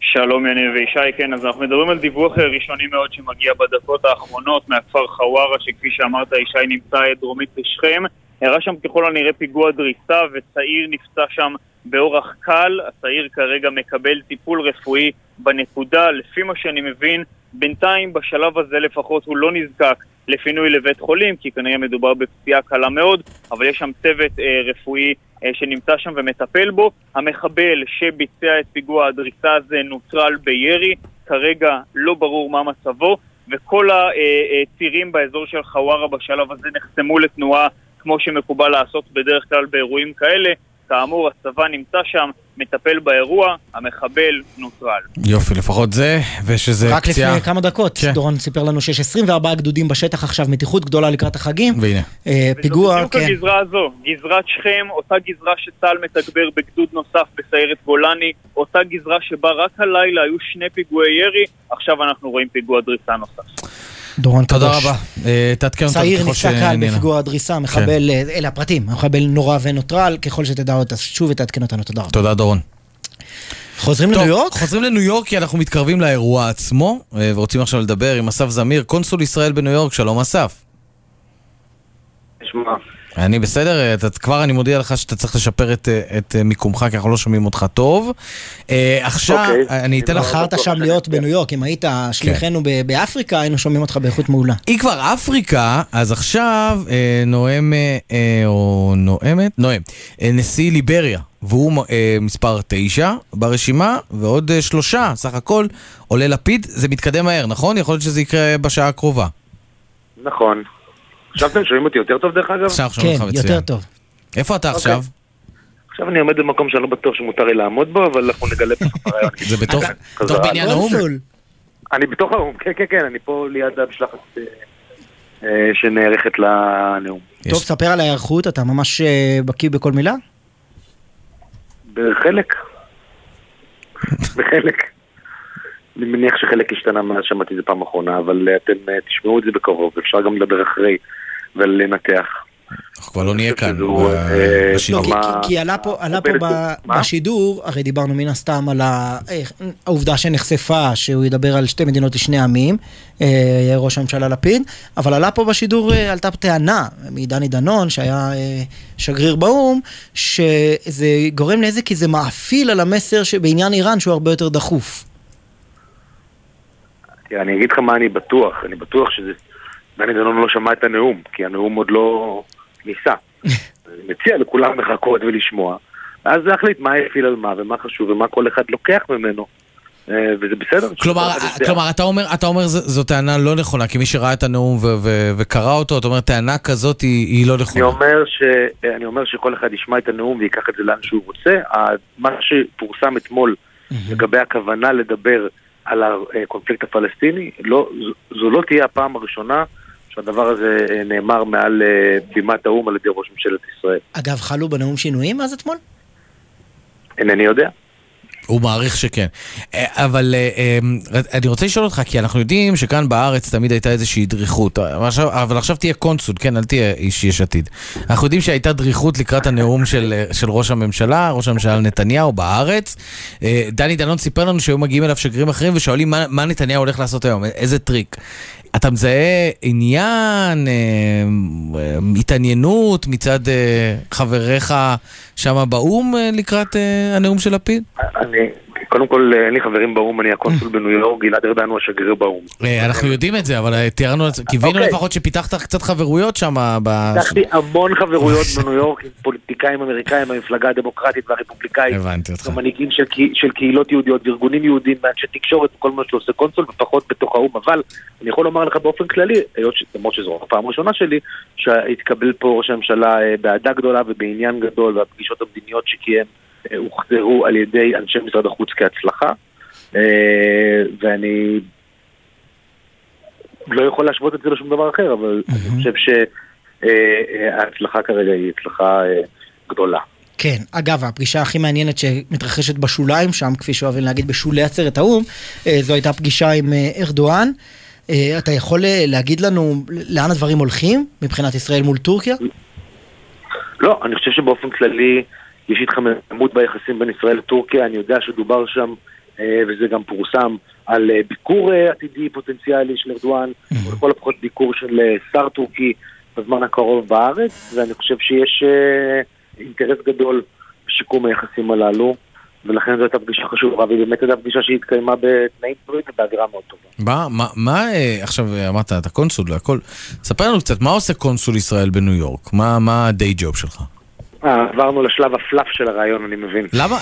שלום יניב וישי, כן, אז אנחנו מדברים על דיווח אה, ראשוני מאוד שמגיע בדקות האחרונות מהכפר חווארה, שכפי שאמרת, ישי נמצא אה, דרומית לשכם. אירע שם ככל הנראה פיגוע דריסה וצעיר נפצע שם באורח קל. הצעיר כרגע מקבל טיפול רפואי בנקודה. לפי מה שאני מבין, בינתיים, בשלב הזה לפחות, הוא לא נזקק לפינוי לבית חולים, כי כנראה מדובר בפציעה קלה מאוד, אבל יש שם צוות אה, רפואי אה, שנמצא שם ומטפל בו. המחבל שביצע את פיגוע הדריסה הזה נוטרל בירי, כרגע לא ברור מה מצבו, וכל הצירים באזור של חווארה בשלב הזה נחסמו לתנועה כמו שמקובל לעשות בדרך כלל באירועים כאלה. כאמור, הצבא נמצא שם, מטפל באירוע, המחבל נוטרל. יופי, לפחות זה, ושזה רק פציעה... לפני כמה דקות, כן. דורון סיפר לנו שיש 24 גדודים בשטח עכשיו, מתיחות גדולה לקראת החגים. והנה. אה, פיגוע, בדיוק כן. הגזרה הזו, גזרת שכם, אותה גזרה שצה"ל מתגבר בגדוד נוסף בסיירת גולני, אותה גזרה שבה רק הלילה היו שני פיגועי ירי, עכשיו אנחנו רואים פיגוע דריסה נוסף. דורון תודה קדוש. רבה. אה, תעדכן אותנו צעיר נפצע קל. בפיגוע הדריסה, מחבל, אה, אלה הפרטים, מחבל נורא ונוטרל, ככל שתדע עוד, אז שוב ותעדכן אותנו, תודה רבה. תודה דורון. חוזרים טוב, לניו יורק? חוזרים לניו יורק כי אנחנו מתקרבים לאירוע עצמו, אה, ורוצים עכשיו לדבר עם אסף זמיר, קונסול ישראל בניו יורק, שלום אסף. שמע, אני בסדר, אה, אתה, כבר אני מודיע לך שאתה צריך לשפר את, אה, את אה, מיקומך, כי אנחנו לא שומעים אותך טוב. אה, עכשיו, אוקיי. אני אתן לך... בחרת שם להיות בניו יורק, אם היית שליחנו ב- באפריקה, היינו שומעים אותך באיכות מעולה. היא כבר אפריקה, אז עכשיו אה, נואם, או נואמת, נואם, אה, נשיא ליבריה, והוא אה, מספר תשע ברשימה, ועוד אה, שלושה, סך הכל, עולה לפיד, זה מתקדם מהר, נכון? יכול להיות שזה יקרה בשעה הקרובה. נכון. עכשיו אתם שומעים אותי יותר טוב דרך אגב? עכשיו שומעים אותך מצוין. טוב. איפה אתה עכשיו? עכשיו אני עומד במקום שאני לא בטוח שמותר לי לעמוד בו, אבל אנחנו נגלה בסוף הרעיון. [laughs] זה בתוך בניין האו"ם? אני בתוך האו"ם, כן, כן, כן, אני פה ליד המשלחת אה, אה, שנערכת לנאום. טוב, ספר על ההיערכות, אתה ממש אה, בקיא בכל מילה? בחלק. בחלק. אני מניח שחלק השתנה מאז שמעתי את זה פעם אחרונה, אבל אתם תשמעו את זה בקרוב, אפשר גם לדבר אחרי ולנתח. אנחנו כבר לא נהיה כאן אה, בשידור. לא, כי- כי- עלה פה? בשידור, הרי דיברנו מן הסתם על אה, העובדה שנחשפה שהוא ידבר על שתי מדינות לשני עמים, אה, ראש הממשלה לפיד, אבל עלה פה בשידור, אה, עלתה טענה מדני דנון, שהיה אה, שגריר באו"ם, שזה גורם נזק כי זה מאפיל על המסר שבעניין איראן שהוא הרבה יותר דחוף. אני אגיד לך מה אני בטוח, אני בטוח שזה... דני דנון לא שמע את הנאום, כי הנאום עוד לא ניסה. [laughs] אני מציע לכולם לחכות ולשמוע, ואז להחליט מה הפעיל על מה ומה חשוב ומה כל אחד לוקח ממנו. אה, וזה בסדר. כלומר. כלומר, אתה אומר, אתה אומר ז- זו טענה לא נכונה, כי מי שראה את הנאום ו- ו- וקרא אותו, אתה אומר, טענה כזאת היא, היא לא אני נכונה. אומר, ש... אני אומר שכל אחד ישמע את הנאום וייקח את זה לאן שהוא רוצה. מה שפורסם אתמול לגבי הכוונה לדבר על הקונפליקט הפלסטיני, לא, זו- זו לא תהיה הפעם הראשונה שהדבר הזה אה, נאמר מעל אה, בימת האו"ם על ידי ראש ממשלת ישראל. אגב, חלו בנאום שינויים מאז אתמול? אינני יודע. הוא מעריך שכן. אה, אבל אני רוצה לשאול אותך, כי אנחנו יודעים שכאן בארץ תמיד הייתה איזושהי דריכות, אבל עכשיו, תהיה קונסול, כן, אל תהיה איש יש עתיד. אנחנו יודעים שהייתה דריכות לקראת הנאום של, של ראש הממשלה, ראש הממשלה נתניהו בארץ. דני דנון סיפר לנו שהיו מגיעים אליו שגרירים אחרים ושואלים מה, מה נתניהו הולך לעשות היום, איזה טריק. אתה מזהה עניין, אה, אה, התעניינות מצד אה, חבריך שם באו"ם לקראת הנאום של לפיד? אני, קודם כל, אה, אין לי חברים באו"ם, אני הקונסול בניו יורק, גלעד ארדן הוא השגריר באו"ם. אה, אנחנו יודעים את זה, אבל אה, תיארנו, קיווינו אוקיי. לפחות שפיתחת קצת חברויות שם. לקחתי המון חברויות [laughs] בניו יורק עם פוליטיקאים אמריקאים מהמפלגה הדמוקרטית והרפובליקאית. הבנתי אותך. מנהיגים של, קה- של קהילות יהודיות וארגונים יהודיים ואנשי תקשורת וכל מה שעושה קונסול ופחות בתוך האו"ם. אבל אני יכול לומר לך באופן כללי, למרות שזו הפעם הראשונה שלי, שהתקבל פה ראש הממשלה אה, באהדה גדולה ובעניין גדול והפגישות המדיניות שקיים הוחזרו על ידי אנשי משרד החוץ כהצלחה. אה, ואני לא יכול להשוות את זה לשום דבר אחר, אבל אני חושב שההצלחה כרגע היא הצלחה אה, גדולה. כן, אגב, הפגישה הכי מעניינת שמתרחשת בשוליים שם, כפי שאוהבים להגיד בשולי עצרת האו"ם, אה, זו הייתה פגישה עם אה, ארדואן. אה, אתה יכול אה, להגיד לנו לאן הדברים הולכים מבחינת ישראל מול טורקיה? לא, אני חושב שבאופן כללי יש התחממות ביחסים בין ישראל לטורקיה, אני יודע שדובר שם אה, וזה גם פורסם על אה, ביקור אה, עתידי פוטנציאלי של ארדואן, או לכל הפחות ביקור של שר טורקי בזמן הקרוב בארץ, ואני חושב שיש אינטרס גדול בשיקום היחסים הללו, ולכן זו הייתה פגישה חשובה, והיא באמת הייתה פגישה שהתקיימה בתנאים טובים ובאווירה מאוד טובה. מה, מה, מה עכשיו אמרת, אתה קונסול והכל, ספר לנו קצת, מה עושה קונסול ישראל בניו יורק? מה, מה ה day job שלך? אה, עברנו לשלב ה fluff של הרעיון, אני מבין. למה?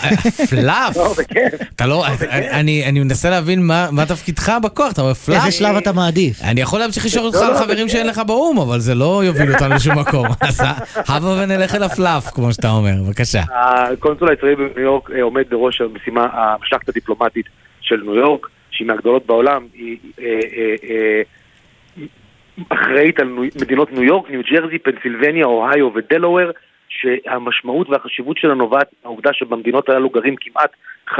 fluff? לא, בכיף. אתה לא, אני, אני מנסה להבין מה, מה תפקידך בכוח, אתה אומר fluff. איזה שלב אתה מעדיף? אני יכול להמשיך לשאול אותך לא, על לא, חברים. שאין לך באו"ם, אבל זה לא יוביל אותנו לשום מקום. [laughs] אז הבה ונלך אל ה fluff, כמו שאתה אומר, בבקשה. הקונסול הישראלי בניו יורק אה, עומד בראש המשימה, המשלחת הדיפלומטית של ניו יורק, שהיא מהגדולות בעולם, היא אה, אה, אה, אחראית על ניו- מדינות ניו יורק, ניו ג'רזי, פנסילבניה, אוהיו ודלוור, שהמשמעות והחשיבות שלה נובעת מהעובדה שבמדינות הללו גרים כמעט 50%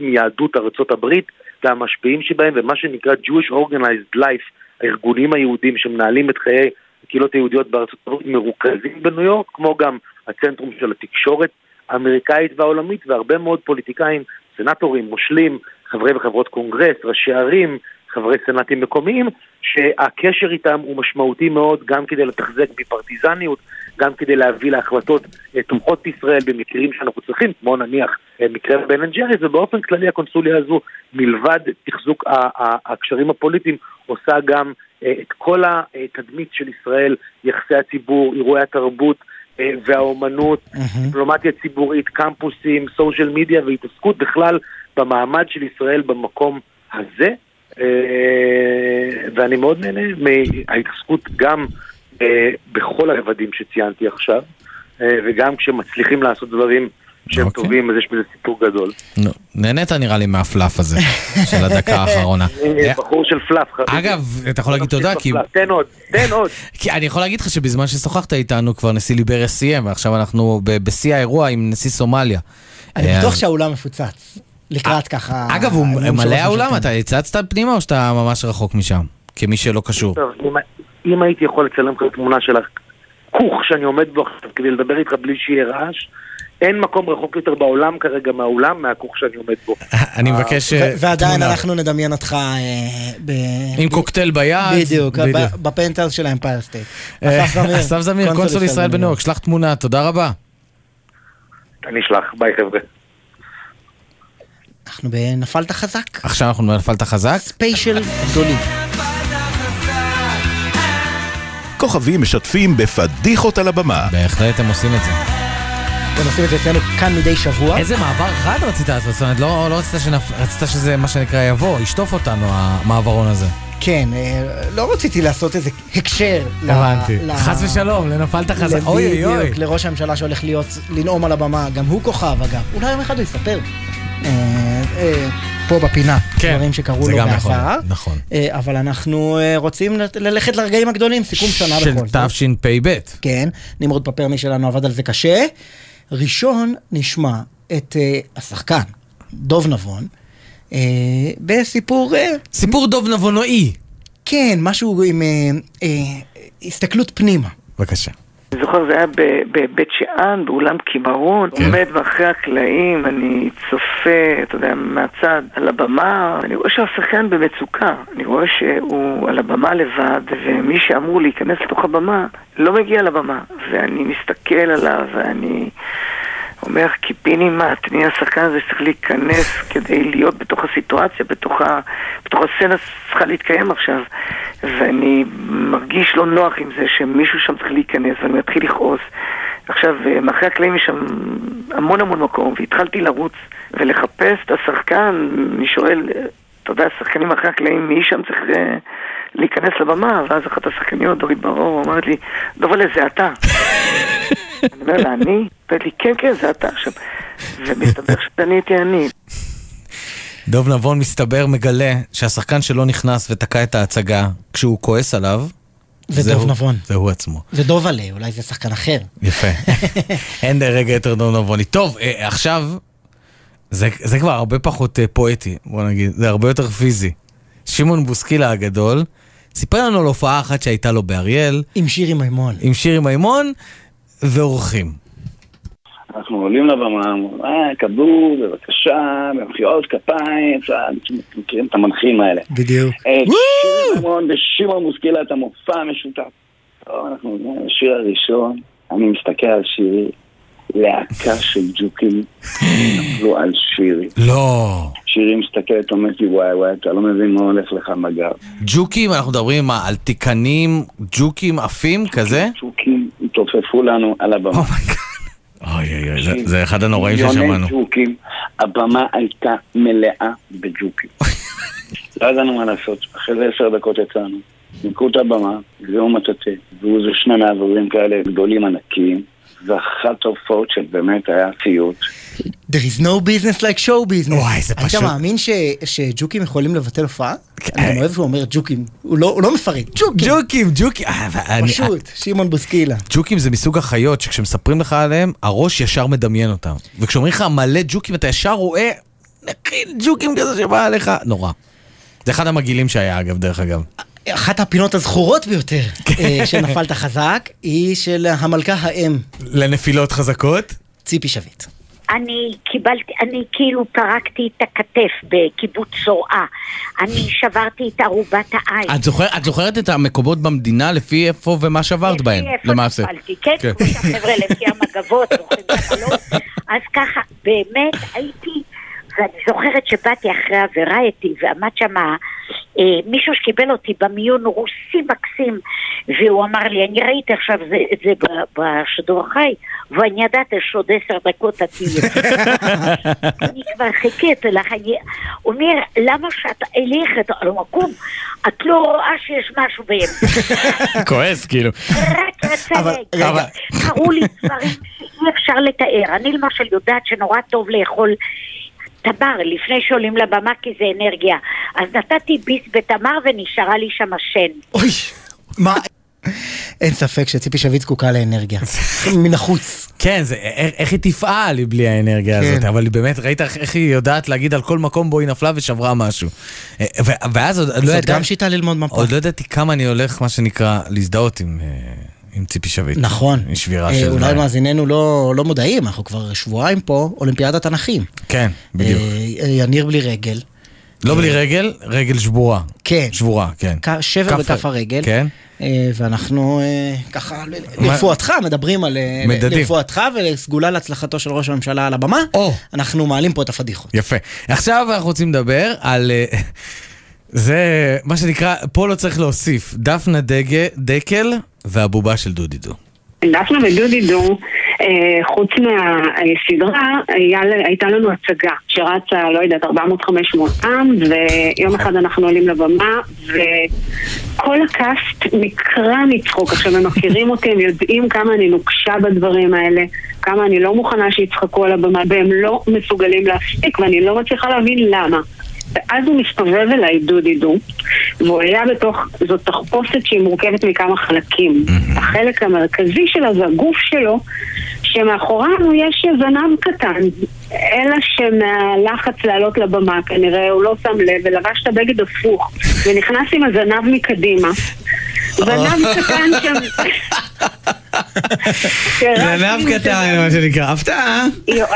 מיהדות ארצות הברית והמשפיעים שבהם, ומה שנקרא Jewish Organized Life, הארגונים היהודים שמנהלים את חיי הקהילות היהודיות בארצות הברית מרוכזים בניו יורק, כמו גם הצנטרום של התקשורת האמריקאית והעולמית, והרבה מאוד פוליטיקאים, סנטורים, מושלים, חברי וחברות קונגרס, ראשי ערים, חברי סנאטים מקומיים, שהקשר איתם הוא משמעותי מאוד גם כדי לתחזק ביפרטיזניות, גם כדי להביא להחלטות אה, תומכות ישראל במקרים שאנחנו צריכים, כמו נניח אה, מקרה בן אנד ג'ריס, ובאופן כללי הקונסוליה הזו, מלבד תחזוק הקשרים הפוליטיים, עושה גם אה, את כל התדמית של ישראל, יחסי הציבור, אירועי התרבות והאומנות, דיפלומטיה ציבורית, קמפוסים, סושיאל מדיה והתעסקות בכלל במעמד של ישראל במקום הזה. אה, ואני מאוד נהנה מההתעסקות גם אה, בכל הרבדים שציינתי עכשיו, אה, וגם כשמצליחים לעשות דברים שהם אוקיי. טובים, אז יש בזה סיפור גדול. נו, נהנית נראה לי מהפלאף הזה, של הדקה [laughs] האחרונה. בחור של פלאף. אגב, אתה יכול להגיד תודה, כי... תן עוד, תן [laughs] עוד. כי אני יכול להגיד לך שבזמן ששוחחת איתנו כבר נשיא ליבריה סיים, ועכשיו אנחנו בשיא האירוע עם נשיא סומליה. אני בטוח שהאולם מפוצץ. לקראת ככה... אגב, הוא מלא האולם. אתה הצצת פנימה או שאתה ממש רחוק משם? כמי שלא קשור. טוב, אם, אם הייתי יכול לצלם לך תמונה של הכוך שאני עומד בו עכשיו כדי לדבר איתך בלי שיהיה רעש, אין מקום רחוק יותר בעולם כרגע מהאולם מהכוך שאני עומד בו. [laughs] אני מבקש... אה, ועדיין תמונה. אנחנו נדמיין אותך אה, ב... עם קוקטייל ביד. בדיוק, בדיוק. ב- בפנטהאוז של האמפייר סטייט. אה, אסף זמיר, [laughs] אסף זמיר, קונסול ישראל בניו יורק, שלח תמונה, תודה רבה. אני אשלח, ביי חבר'ה. אנחנו בנפלת חזק. עכשיו אנחנו נפלת חזק. ספיישל גדולים. כוכבים משתפים בפדיחות על הבמה. בהחלט הם עושים את זה. הם עושים את זה אצלנו כאן מדי שבוע. איזה מעבר חד רצית לעשות? זאת אומרת, לא לא רצית שנפ- רצית שזה מה שנקרא יבוא, ישטוף אותנו המעברון הזה. כן, אה, לא רציתי לעשות איזה הקשר. הבנתי. ל- חס ושלום, לנפלת חזק. אוי אוי אוי. לראש הממשלה שהולך להיות, לנאום על הבמה, גם הוא כוכב אגב. אולי יום אחד הוא יספר. אה, פה בפינה, כן, דברים שקרו לו בעבר. להיות, נכון. אה, אבל אנחנו אה, רוצים ללכת לרגעים הגדולים, סיכום שנה של בכל זאת. תשפ"ב. כן, נמרוד פפרני שלנו עבד על זה קשה. ראשון נשמע את השחקן, דוב נבון, בסיפור... סיפור דוב נבונאי. כן, משהו עם הסתכלות פנימה. בבקשה. אני זוכר, זה היה בבית שאן, באולם קימרון, כן. עומד מאחורי הקלעים, אני צופה, אתה יודע, מהצד, על הבמה, אני רואה שהשחקן במצוקה, אני רואה שהוא על הבמה לבד, ומי שאמור להיכנס לתוך הבמה, לא מגיע לבמה, ואני מסתכל עליו, ואני... אומר, קיבינימט, מי השחקן הזה שצריך להיכנס כדי להיות בתוך הסיטואציה, בתוך, ה... בתוך הסצנה שצריכה להתקיים עכשיו. ואני מרגיש לא נוח עם זה שמישהו שם צריך להיכנס, ואני מתחיל לכעוס. עכשיו, אה, מאחורי הקלעים יש שם המון המון מקום, והתחלתי לרוץ ולחפש את השחקן, אני שואל, אתה יודע, השחקנים מאחורי הקלעים, מי שם צריך אה, להיכנס לבמה? ואז אחת השחקניות, דורית ברור, אומרת לי, דובלה, זה אתה. [laughs] אני אומר לה, אני? אומרת לי, כן, כן, זה אתה עכשיו. ומסתבר [laughs] שאני הייתי אני. דוב נבון מסתבר מגלה שהשחקן שלא נכנס ותקע את ההצגה כשהוא כועס עליו, זה דוב נבון. זהו עצמו. זה דובלה, אולי זה שחקן אחר. יפה. [laughs] אין רגע יותר דוב נבוני. טוב, אה, עכשיו, זה, זה כבר הרבה פחות אה, פואטי, בוא נגיד, זה הרבה יותר פיזי. שמעון בוסקילה הגדול, סיפר לנו על הופעה אחת שהייתה לו באריאל, עם שירי מימון. עם שירי מימון ואורחים. אנחנו עולים לבמה, אומרים, אה, קבלו, בבקשה, במחיאות כפיים, מכירים את המנחים האלה. בדיוק. אה, שירי מימון ושמעון בוסקילה את המופע המשותף. אנחנו מגיעים לשיר הראשון, אני מסתכל על שירי, להקה של ג'וקים נפלו על שירי. לא. שירי מסתכלת, אומרת לי, וואי וואי, אתה לא מבין מה הולך לך בגב. ג'וקים, אנחנו מדברים מה, על תיקנים, ג'וקים עפים כזה? ג'וקים התעופפו לנו על הבמה. אוי אוי אוי, זה- זה אחד הנוראים מיליוני ששמענו. ג'וקים, הבמה הייתה מלאה בג'וקים. לא ידענו מה לעשות, אחרי זה עשר דקות יצאנו, ניקו את הבמה, הביאו מטאטא, והיו איזה שני מעברים כאלה גדולים ואחת ההופעות שבאמת היה סיוט. There is no business like show business. וואי, זה פשוט- היית מאמין ש- שג'וקים יכולים לבטל הופעה? אני גם אוהב שהוא אומר ג'וקים. הוא לא- הוא לא מפרט. ג'וקים. ג'וקים, ג'וקים. אה, פשוט, שמעון בוסקילה. ג'וקים זה מסוג החיות שכשמספרים לך עליהם, הראש ישר מדמיין אותם. וכשאומרים לך מלא ג'וקים, אתה ישר רואה נכין ג'וקים כזה שבא עליך, נורא. זה אחד המגעילים שהיה אגב, דרך אגב. אחת הפינות הזכורות ביותר [laughs] כן. אה, שנפלת חזק, היא של המלכה האם. לנפילות חזקות? ציפי שביט. אני קיבלתי, אני כאילו פרקתי את הכתף בקיבוץ זורעה. אני שברתי את ערובת העין. את זוכר- את זוכרת את המקומות במדינה לפי איפה ומה שברת בהם, לפי איפה למעשה? נפלתי, כן, כן. כמו שהחבר'ה לפי המגבות, זוכרים את החלום. [laughs] אז ככה, באמת הייתי, ואני זוכרת שבאתי אחרי הוורייטי ועמד שם אה, מישהו שקיבל אותי במיון רוסי מקסים, והוא אמר לי, אני ראיתי עכשיו זה, את זה בשידור החי, ואני ידעתי שעוד עשר דקות את תהיי. [laughs] אני כבר חיכיתי לך, אני... אומר, למה שאת הלכת על המקום? את לא רואה שיש משהו באמצע. [laughs] כועס, כאילו. רק רצה להגיד, אבל- קראו לי דברים שאי אפשר לתאר. אני למשל יודעת שנורא טוב לאכול תמר לפני שעולים לבמה כי זה אנרגיה. אז נתתי ביס בתמר ונשארה לי שם שן. אוי, מה? אין ספק שציפי שביט זקוקה לאנרגיה. מן החוץ. כן, זה, איך, איך היא תפעל בלי האנרגיה כן. הזאת, אבל באמת, ראית איך, היא יודעת להגיד על כל מקום בו היא נפלה ושברה משהו. אה, ו- ואז עוד לא זאת ידעתי, גם שיטה ללמוד מפה. עוד לא ידעתי כמה אני הולך, מה שנקרא, להזדהות עם, אה, עם ציפי שביט. נכון. עם שבירה אה, של... אולי מאזיננו לא לא מודעים, אנחנו כבר שבועיים פה, אולימפיאדת הנכים. כן, בדיוק. אה, אה, יניר בלי רגל. לא בלי רגל, רגל שבורה. כן. שבורה, כן. שבר כף- בכף הרגל. כן. אה, ואנחנו אה, ככה לרפואתך מדברים על אה, מדדים. לרפואתך ולסגולה להצלחתו של ראש הממשלה על הבמה. אנחנו מעלים פה את הפדיחות. יפה. עכשיו אנחנו רוצים לדבר על... זה מה שנקרא, פה לא צריך להוסיף, דפנה דגה, דקל והבובה של דודידו. דפנה ודודידו, אה, חוץ מהסדרה, הייתה לנו הצגה שרצה, לא יודעת, 400-500 עם, ויום אחד אנחנו עולים לבמה, וכל הקאסט נקרע מצחוק. עכשיו, הם מכירים אותי, הם יודעים כמה אני נוקשה בדברים האלה, כמה אני לא מוכנה שיצחקו על הבמה, והם לא מסוגלים להפסיק, ואני לא מצליחה להבין למה. ואז הוא מסתובב אליי, דודידו, והוא היה בתוך, זאת תחפושת שהיא מורכבת מכמה חלקים. החלק המרכזי שלה זה הגוף שלו, שמאחוריו יש זנב קטן. אלא שמהלחץ לעלות לבמה, כנראה הוא לא שם לב, ולבש את הבגד הפוך, ונכנס עם הזנב מקדימה. זנב קטן שם... [laughs] זנב קטן, מה שנקרא, הפתעה.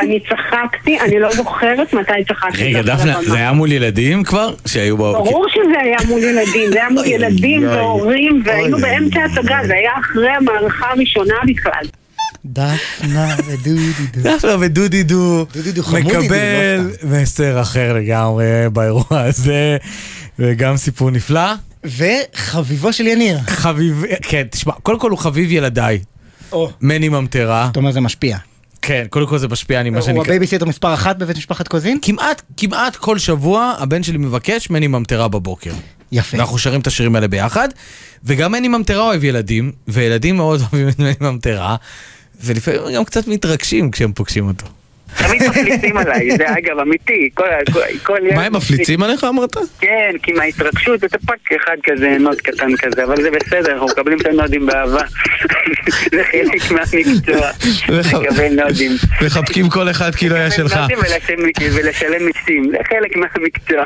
אני צחקתי, אני לא זוכרת מתי צחקתי. רגע, דפנה. זה היה מול ילדים כבר? שהיו בו... ברור שזה היה מול ילדים, זה היה מול ילדים. והורים, והיינו. באמצע הצגה, זה היה אחרי המערכה הראשונה בכלל. דפנה ודודידו. דפנה ודודידו חמודי, מקבל מסר אחר לגמרי באירוע הזה, וגם סיפור נפלא. וחביבו של יניר. חביב, כן, תשמע, קודם כל הוא חביב ילדיי. מני ממטרה. זאת אומרת זה משפיע. כן, קודם כל זה משפיע, אני מה הוא שנקרא... הבייביסיטר מספר אחת בבית משפחת קוזין? כמעט, כמעט כל שבוע הבן שלי מבקש מני ממטרה בבוקר. יפה. ואנחנו שרים את השירים האלה ביחד, וגם מני ממטרה אוהב ילדים, וילדים מאוד אוהבים את מני ממטרה, ולפעמים גם קצת מתרגשים כשהם פוגשים אותו. תמיד מפליצים עליי, זה אגב אמיתי, כל, ילד... מה הם מפליצים עליך אמרת? כן, כי מההתרגשות אתה פאק אחד כזה, נוד קטן כזה, אבל זה בסדר, אנחנו מקבלים את הנודים באהבה. זה חלק מהמקצוע, לקבל נודים. מחבקים כל אחד כאילו היה שלך. ולשלם- מיסים, זה חלק מהמקצוע.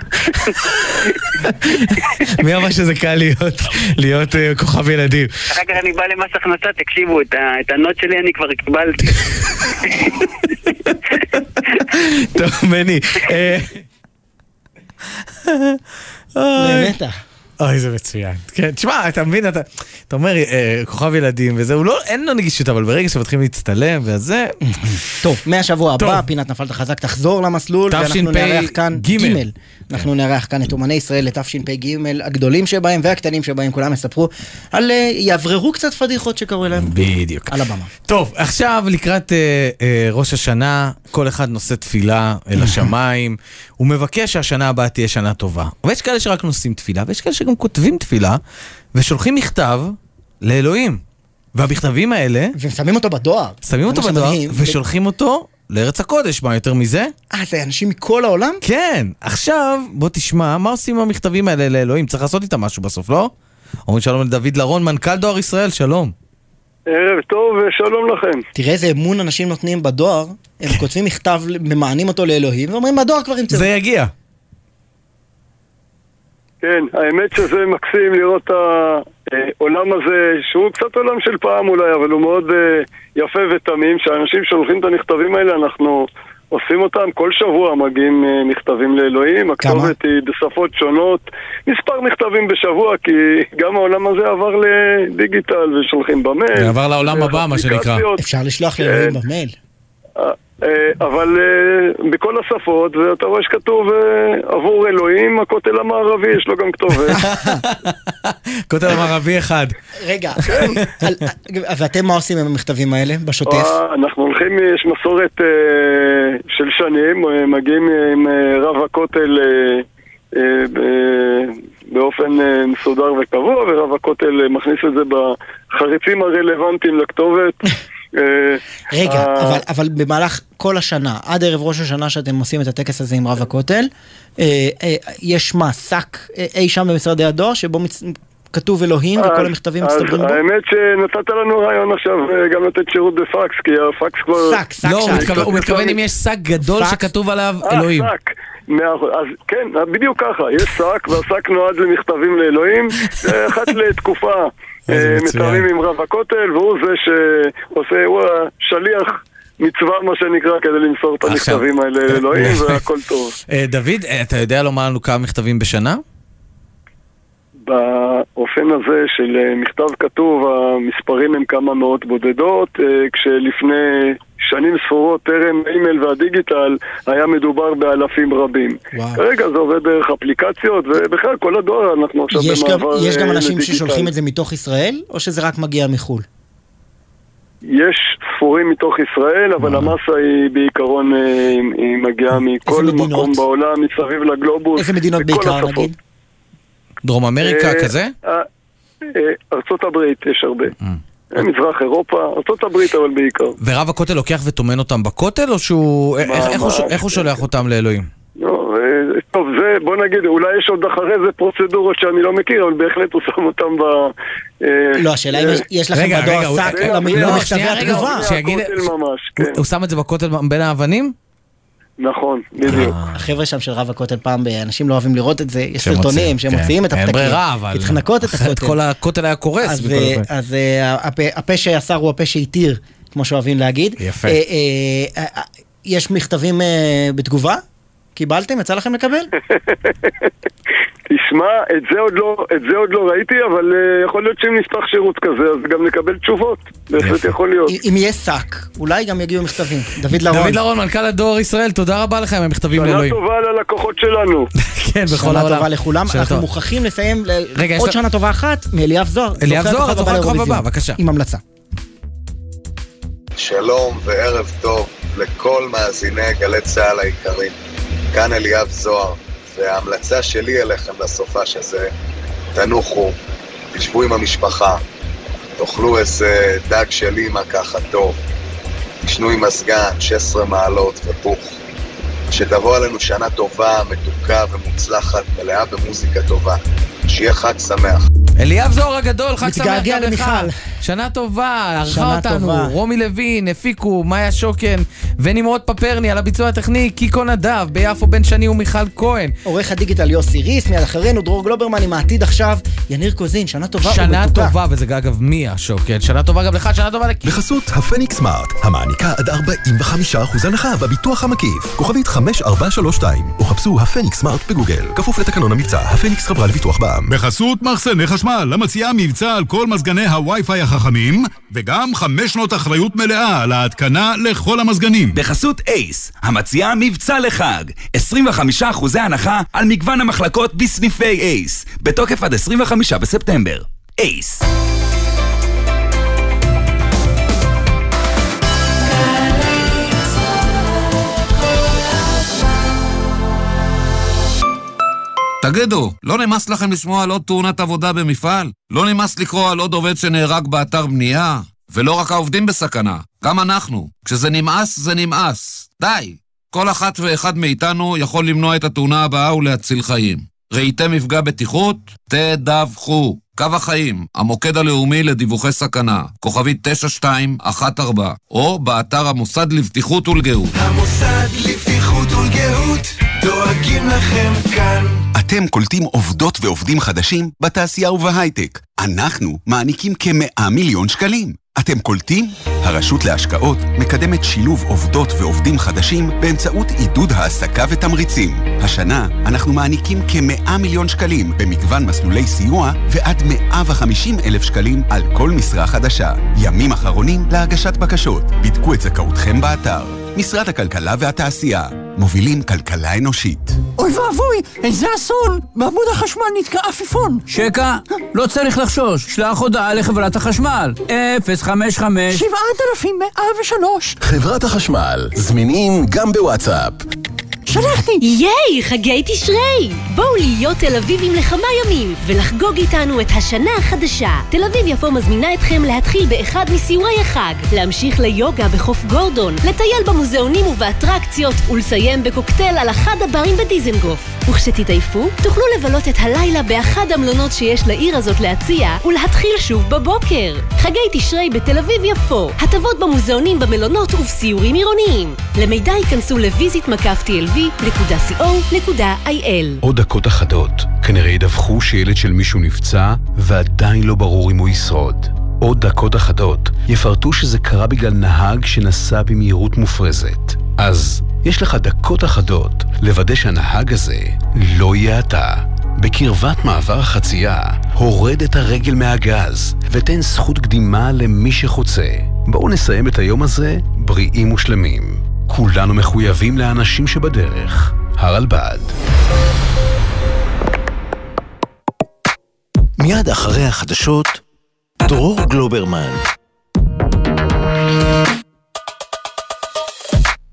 מי אמר שזה קל להיות, אה, כוכב ילדים? אחר כך אני בא למס הכנסה, תקשיבו, את הנוד שלי אני כבר קיבלתי. [laughs] טוב, מני. אה, אוי. זה מצוין. כן, תשמע, אתה מבין, אתה, אתה אומר, אה, כוכב ילדים וזה, הוא לא, אין לו נגישות, אבל ברגע שמתחילים להצטלם וזה... טוב, מהשבוע. הבא, פינת נפלת חזק תחזור למסלול, ואנחנו תשפ"ג. נארח כאן ג' אנחנו נארח כאן את אומני ישראל לתשפ"ג, הגדולים שבהם והקטנים שבהם, כולם יספרו על, אה, יאווררו קצת פדיחות שקרו להם. בדיוק. על הבמה. טוב, עכשיו לקראת אה, אה, ראש השנה, כל אחד נושא תפילה אל השמיים. הוא מבקש שהשנה הבאה תהיה שנה טובה. אבל יש כאלה שרק נושאים תפילה, ויש כאלה שגם כותבים תפילה, ושולחים מכתב לאלוהים. והמכתבים האלה... ושמים אותו בדואר. שמים אותו בדואר. ושולחים אותו לארץ הקודש, מה יותר מזה? אה, זה אנשים מכל העולם? כן. עכשיו, בוא תשמע, מה עושים עם המכתבים האלה לאלוהים? צריך לעשות איתם משהו בסוף, לא? אומרים שלום לדוד לרון, מנכ"ל דואר ישראל, שלום. ערב טוב ושלום לכם. תראה איזה אמון אנשים נותנים בדואר, הם כותבים מכתב, ממענים אותו לאלוהים, ואומרים, הדואר כבר ימצאו. זה יגיע. כן, האמת שזה מקסים לראות את העולם הזה, שהוא קצת עולם של פעם אולי, אבל הוא מאוד אה, יפה ותמים, שהאנשים שולחים את המכתבים האלה, אנחנו עושים אותם, כל שבוע מגיעים אה, מכתבים לאלוהים, הכתובת היא בשפות שונות, מספר מכתבים בשבוע, כי גם העולם הזה עבר לדיגיטל ושולחים במייל. עבר לעולם הבא, מה שנקרא. אפשר לשלוח כן. לאלוהים במייל. אה, אבל אה, בכל השפות, ואתה רואה שכתוב אה, עבור אלוהים, הכותל המערבי, יש לו גם כתובת. [laughs] כותל המערבי אחד. רגע, ואתם מה עושים עם המכתבים האלה בשוטף? אנחנו הולכים, יש מסורת של שנים, מגיעים עם רב הכותל באופן מסודר וקבוע, ורב הכותל מכניס את זה בחריצים הרלוונטיים לכתובת. [laughs] אה, רגע, אה, אבל, אבל במהלך כל השנה, עד ערב ראש השנה שאתם עושים את הטקס הזה עם רב הכותל, אה, יש מה, שק אי שם במשרדי הדואר, שבו מצ... כתוב אלוהים וכל המכתבים אז מצטברים בו? האמת שנתת לנו רעיון עכשיו גם לתת שירות בפקס, כי הפקס כבר... שק, שק לא, הוא מתכוון- הוא מתכוון אם יש שק גדול שכתוב עליו אלוהים. אה, שק. אז כן, בדיוק ככה, יש שק, והשק נועד למכתבים לאלוהים, אחת לתקופה אה. מתארים עם רב הכותל, והוא זה שעושה, הוא השליח מצווה, מה שנקרא, כדי למסור את המכתבים האלה לאלוהים, והכל טוב. אה, דוד, אה, אתה יודע לומר לנו כמה מכתבים בשנה? באופן הזה של אה, מכתב כתוב, המספרים הם כמה מאות בודדות, אה, כשלפני שנים ספורות, טרם האימייל והדיגיטל, היה מדובר באלפים רבים. וואו. כרגע זה עובד דרך אפליקציות, ובכלל כל הדואר אנחנו עכשיו יש במעבר יש גם אה, אנשים לדיגיטל. ששולחים את זה מתוך ישראל, או שזה רק מגיע מחו"ל? יש ספורים מתוך ישראל, אבל המסה היא בעיקרון, היא מגיעה מכל? מקום בעולם, מסביב לגלובוס. איזה מדינות בעיקר. נגיד? דרום אמריקה אה, כזה? אה, אה, ארצות הברית יש הרבה. מזרח אירופה, ארצות הברית אבל בעיקר. ורב הכותל לוקח וטומן אותם בכותל, או שהוא... איך- הוא שולח אותם לאלוהים? לא, טוב, זה, בוא נגיד, אולי יש עוד אחרי זה פרוצדורות שאני לא מכיר, אבל בהחלט הוא שם אותם ב... לא, השאלה אם יש- לכם בדואר שק לא, שנייה, רגע, כן. הוא שם את זה בכותל בין האבנים? נכון, בדיוק. החבר'ה שם של רב הכותל פעם, אנשים לא אוהבים לראות את זה, יש סרטונים כן. שמוציאים את אין הפתקים. ברירה, אבל- לנקות [laughs] את הכותל. כל הכותל היה קורס אז, אה, אה, הפה- שאסר הוא הפה שהתיר, כמו שאוהבים להגיד. יפה. אה, אה, אה, יש מכתבים אה, בתגובה? קיבלתם? יצא לכם לקבל? [laughs] תשמע, את זה עוד לא, את זה עוד לא ראיתי, אבל אה, יכול להיות שאם נפתח שירות כזה, אז גם נקבל תשובות. בהחלט יכול להיות. אם יהיה שק, אולי גם יגיעו מכתבים. דוד לרון. דוד לרון, מנכ"ל הדואר ישראל, תודה רבה לך עם המכתבים שנה לאלוהים. טובה ללקוחות שלנו. [laughs] כן, בכל שנה העולם. טובה לכולם. שנה אנחנו טובה. מוכרחים לסיים ל- רגע, עוד שנה טובה אחת מאליאב זוהר. אליאב זוהר, הבא הכוכב. הבא, בבקשה. עם המלצה. שלום וערב טוב לכל מאזיני גלי צה"ל היקרים. כאן אליאב זוהר, וההמלצה שלי אליכם לסופש הזה, תנוחו, תשבו עם המשפחה, תאכלו איזה דג של אימא ככה טוב, תשנו עם מזגן, 16 מעלות ופוך. שתבוא עלינו שנה טובה, מתוקה ומוצלחת, מלאה במוזיקה טובה. שיהיה חג שמח. אליאב זוהר הגדול, חג שמח מתגעגע גם לך. למיכל. שנה טובה, ערכה שנה אותנו, טובה. רומי לוין, הפיקו, מאיה שוקן ונמרוד פפרני על הביצוע הטכני, קיקו נדב, ביפו בן שני ומיכל כהן. עורך הדיגיטל יוסי ריס, מיד אחרינו דרור גלוברמן עם העתיד עכשיו, יניר קוזין, שנה טובה שנה ומתוקה. טובה, וזה אגב מיה שוקן, שנה טובה גם לך, שנה טובה לקיקו. בחסות הפניקס סמארט, המעניקה עד 45% הנחה בביטוח המקיף. כוכבית 5432, או חפשו הפניקס סמארט בגוגל. כפוף לתקנון המבצע, הפניקס חברה לביטוח בע"מ. בחסות מחסני חשמל, המציעה מבצע על כל מזגני הווי-פיי החכמים, וגם חמש שנות אחריות מלאה על ההתקנה לכל המזגנים. בחסות אייס, המציעה מבצע לחג, 25% הנחה על מגוון המחלקות בסניפי אייס, בתוקף עד 25 בספטמבר. אייס. תגידו, לא נמאס לכם לשמוע על עוד תאונת עבודה במפעל? לא נמאס לקרוא על עוד עובד שנהרג באתר בנייה? ולא רק העובדים בסכנה, גם אנחנו. כשזה נמאס, זה נמאס. די. כל אחת ואחד מאיתנו יכול למנוע את התאונה הבאה ולהציל חיים. ראיתם מפגע בטיחות? תדווחו. קו החיים, המוקד הלאומי לדיווחי סכנה, כוכבית 9214, או באתר המוסד לבטיחות ולגאות. המוסד לבטיחות ולגאות דואגים לכם כאן. אתם קולטים עובדות ועובדים חדשים בתעשייה ובהייטק. אנחנו מעניקים כמאה מיליון שקלים. אתם קולטים? הרשות להשקעות מקדמת שילוב עובדות ועובדים חדשים באמצעות עידוד העסקה ותמריצים. השנה אנחנו מעניקים כמאה מיליון שקלים במגוון מסלולי סיוע ועד 150 אלף שקלים על כל משרה חדשה. ימים אחרונים להגשת בקשות. בדקו את זכאותכם באתר. משרד הכלכלה והתעשייה. מובילים כלכלה אנושית. אוי ואבוי, איזה אסון! בעמוד החשמל נתקע עפיפון. שקע, לא צריך לחשוש, שלח הודעה לחברת החשמל. 055 7103 חברת החשמל, זמינים גם בוואטסאפ. שלחתי! ייי, חגי תשרי! בואו להיות תל אביבים לכמה ימים ולחגוג איתנו את השנה החדשה. תל אביב-יפו מזמינה אתכם להתחיל באחד מסיורי החג, להמשיך ליוגה בחוף גורדון, לטייל במוזיאונים ובאטרקציות ולסיים בקוקטייל על אחד הברים בדיזנגוף. וכשתתעייפו, תוכלו לבלות את הלילה באחד המלונות שיש לעיר הזאת להציע ולהתחיל שוב בבוקר. חגי תשרי בתל אביב-יפו, הטבות במוזיאונים, במלונות ובסיורים עירוניים. למידע ייכנסו לויזית מקף tlv.co.il עוד דקות אחדות, כנראה ידווחו שילד של מישהו נפצע ועדיין לא ברור אם הוא ישרוד. עוד דקות אחדות יפרטו שזה קרה בגלל נהג שנסע במהירות מופרזת. אז יש לך דקות אחדות לוודא שהנהג הזה לא יהיה אתה. בקרבת מעבר החצייה, הורד את הרגל מהגז ותן זכות קדימה למי שחוצה. בואו נסיים את היום הזה בריאים ושלמים. כולנו מחויבים לאנשים שבדרך. הרלב"ד. מיד אחרי החדשות, דרור גלוברמן.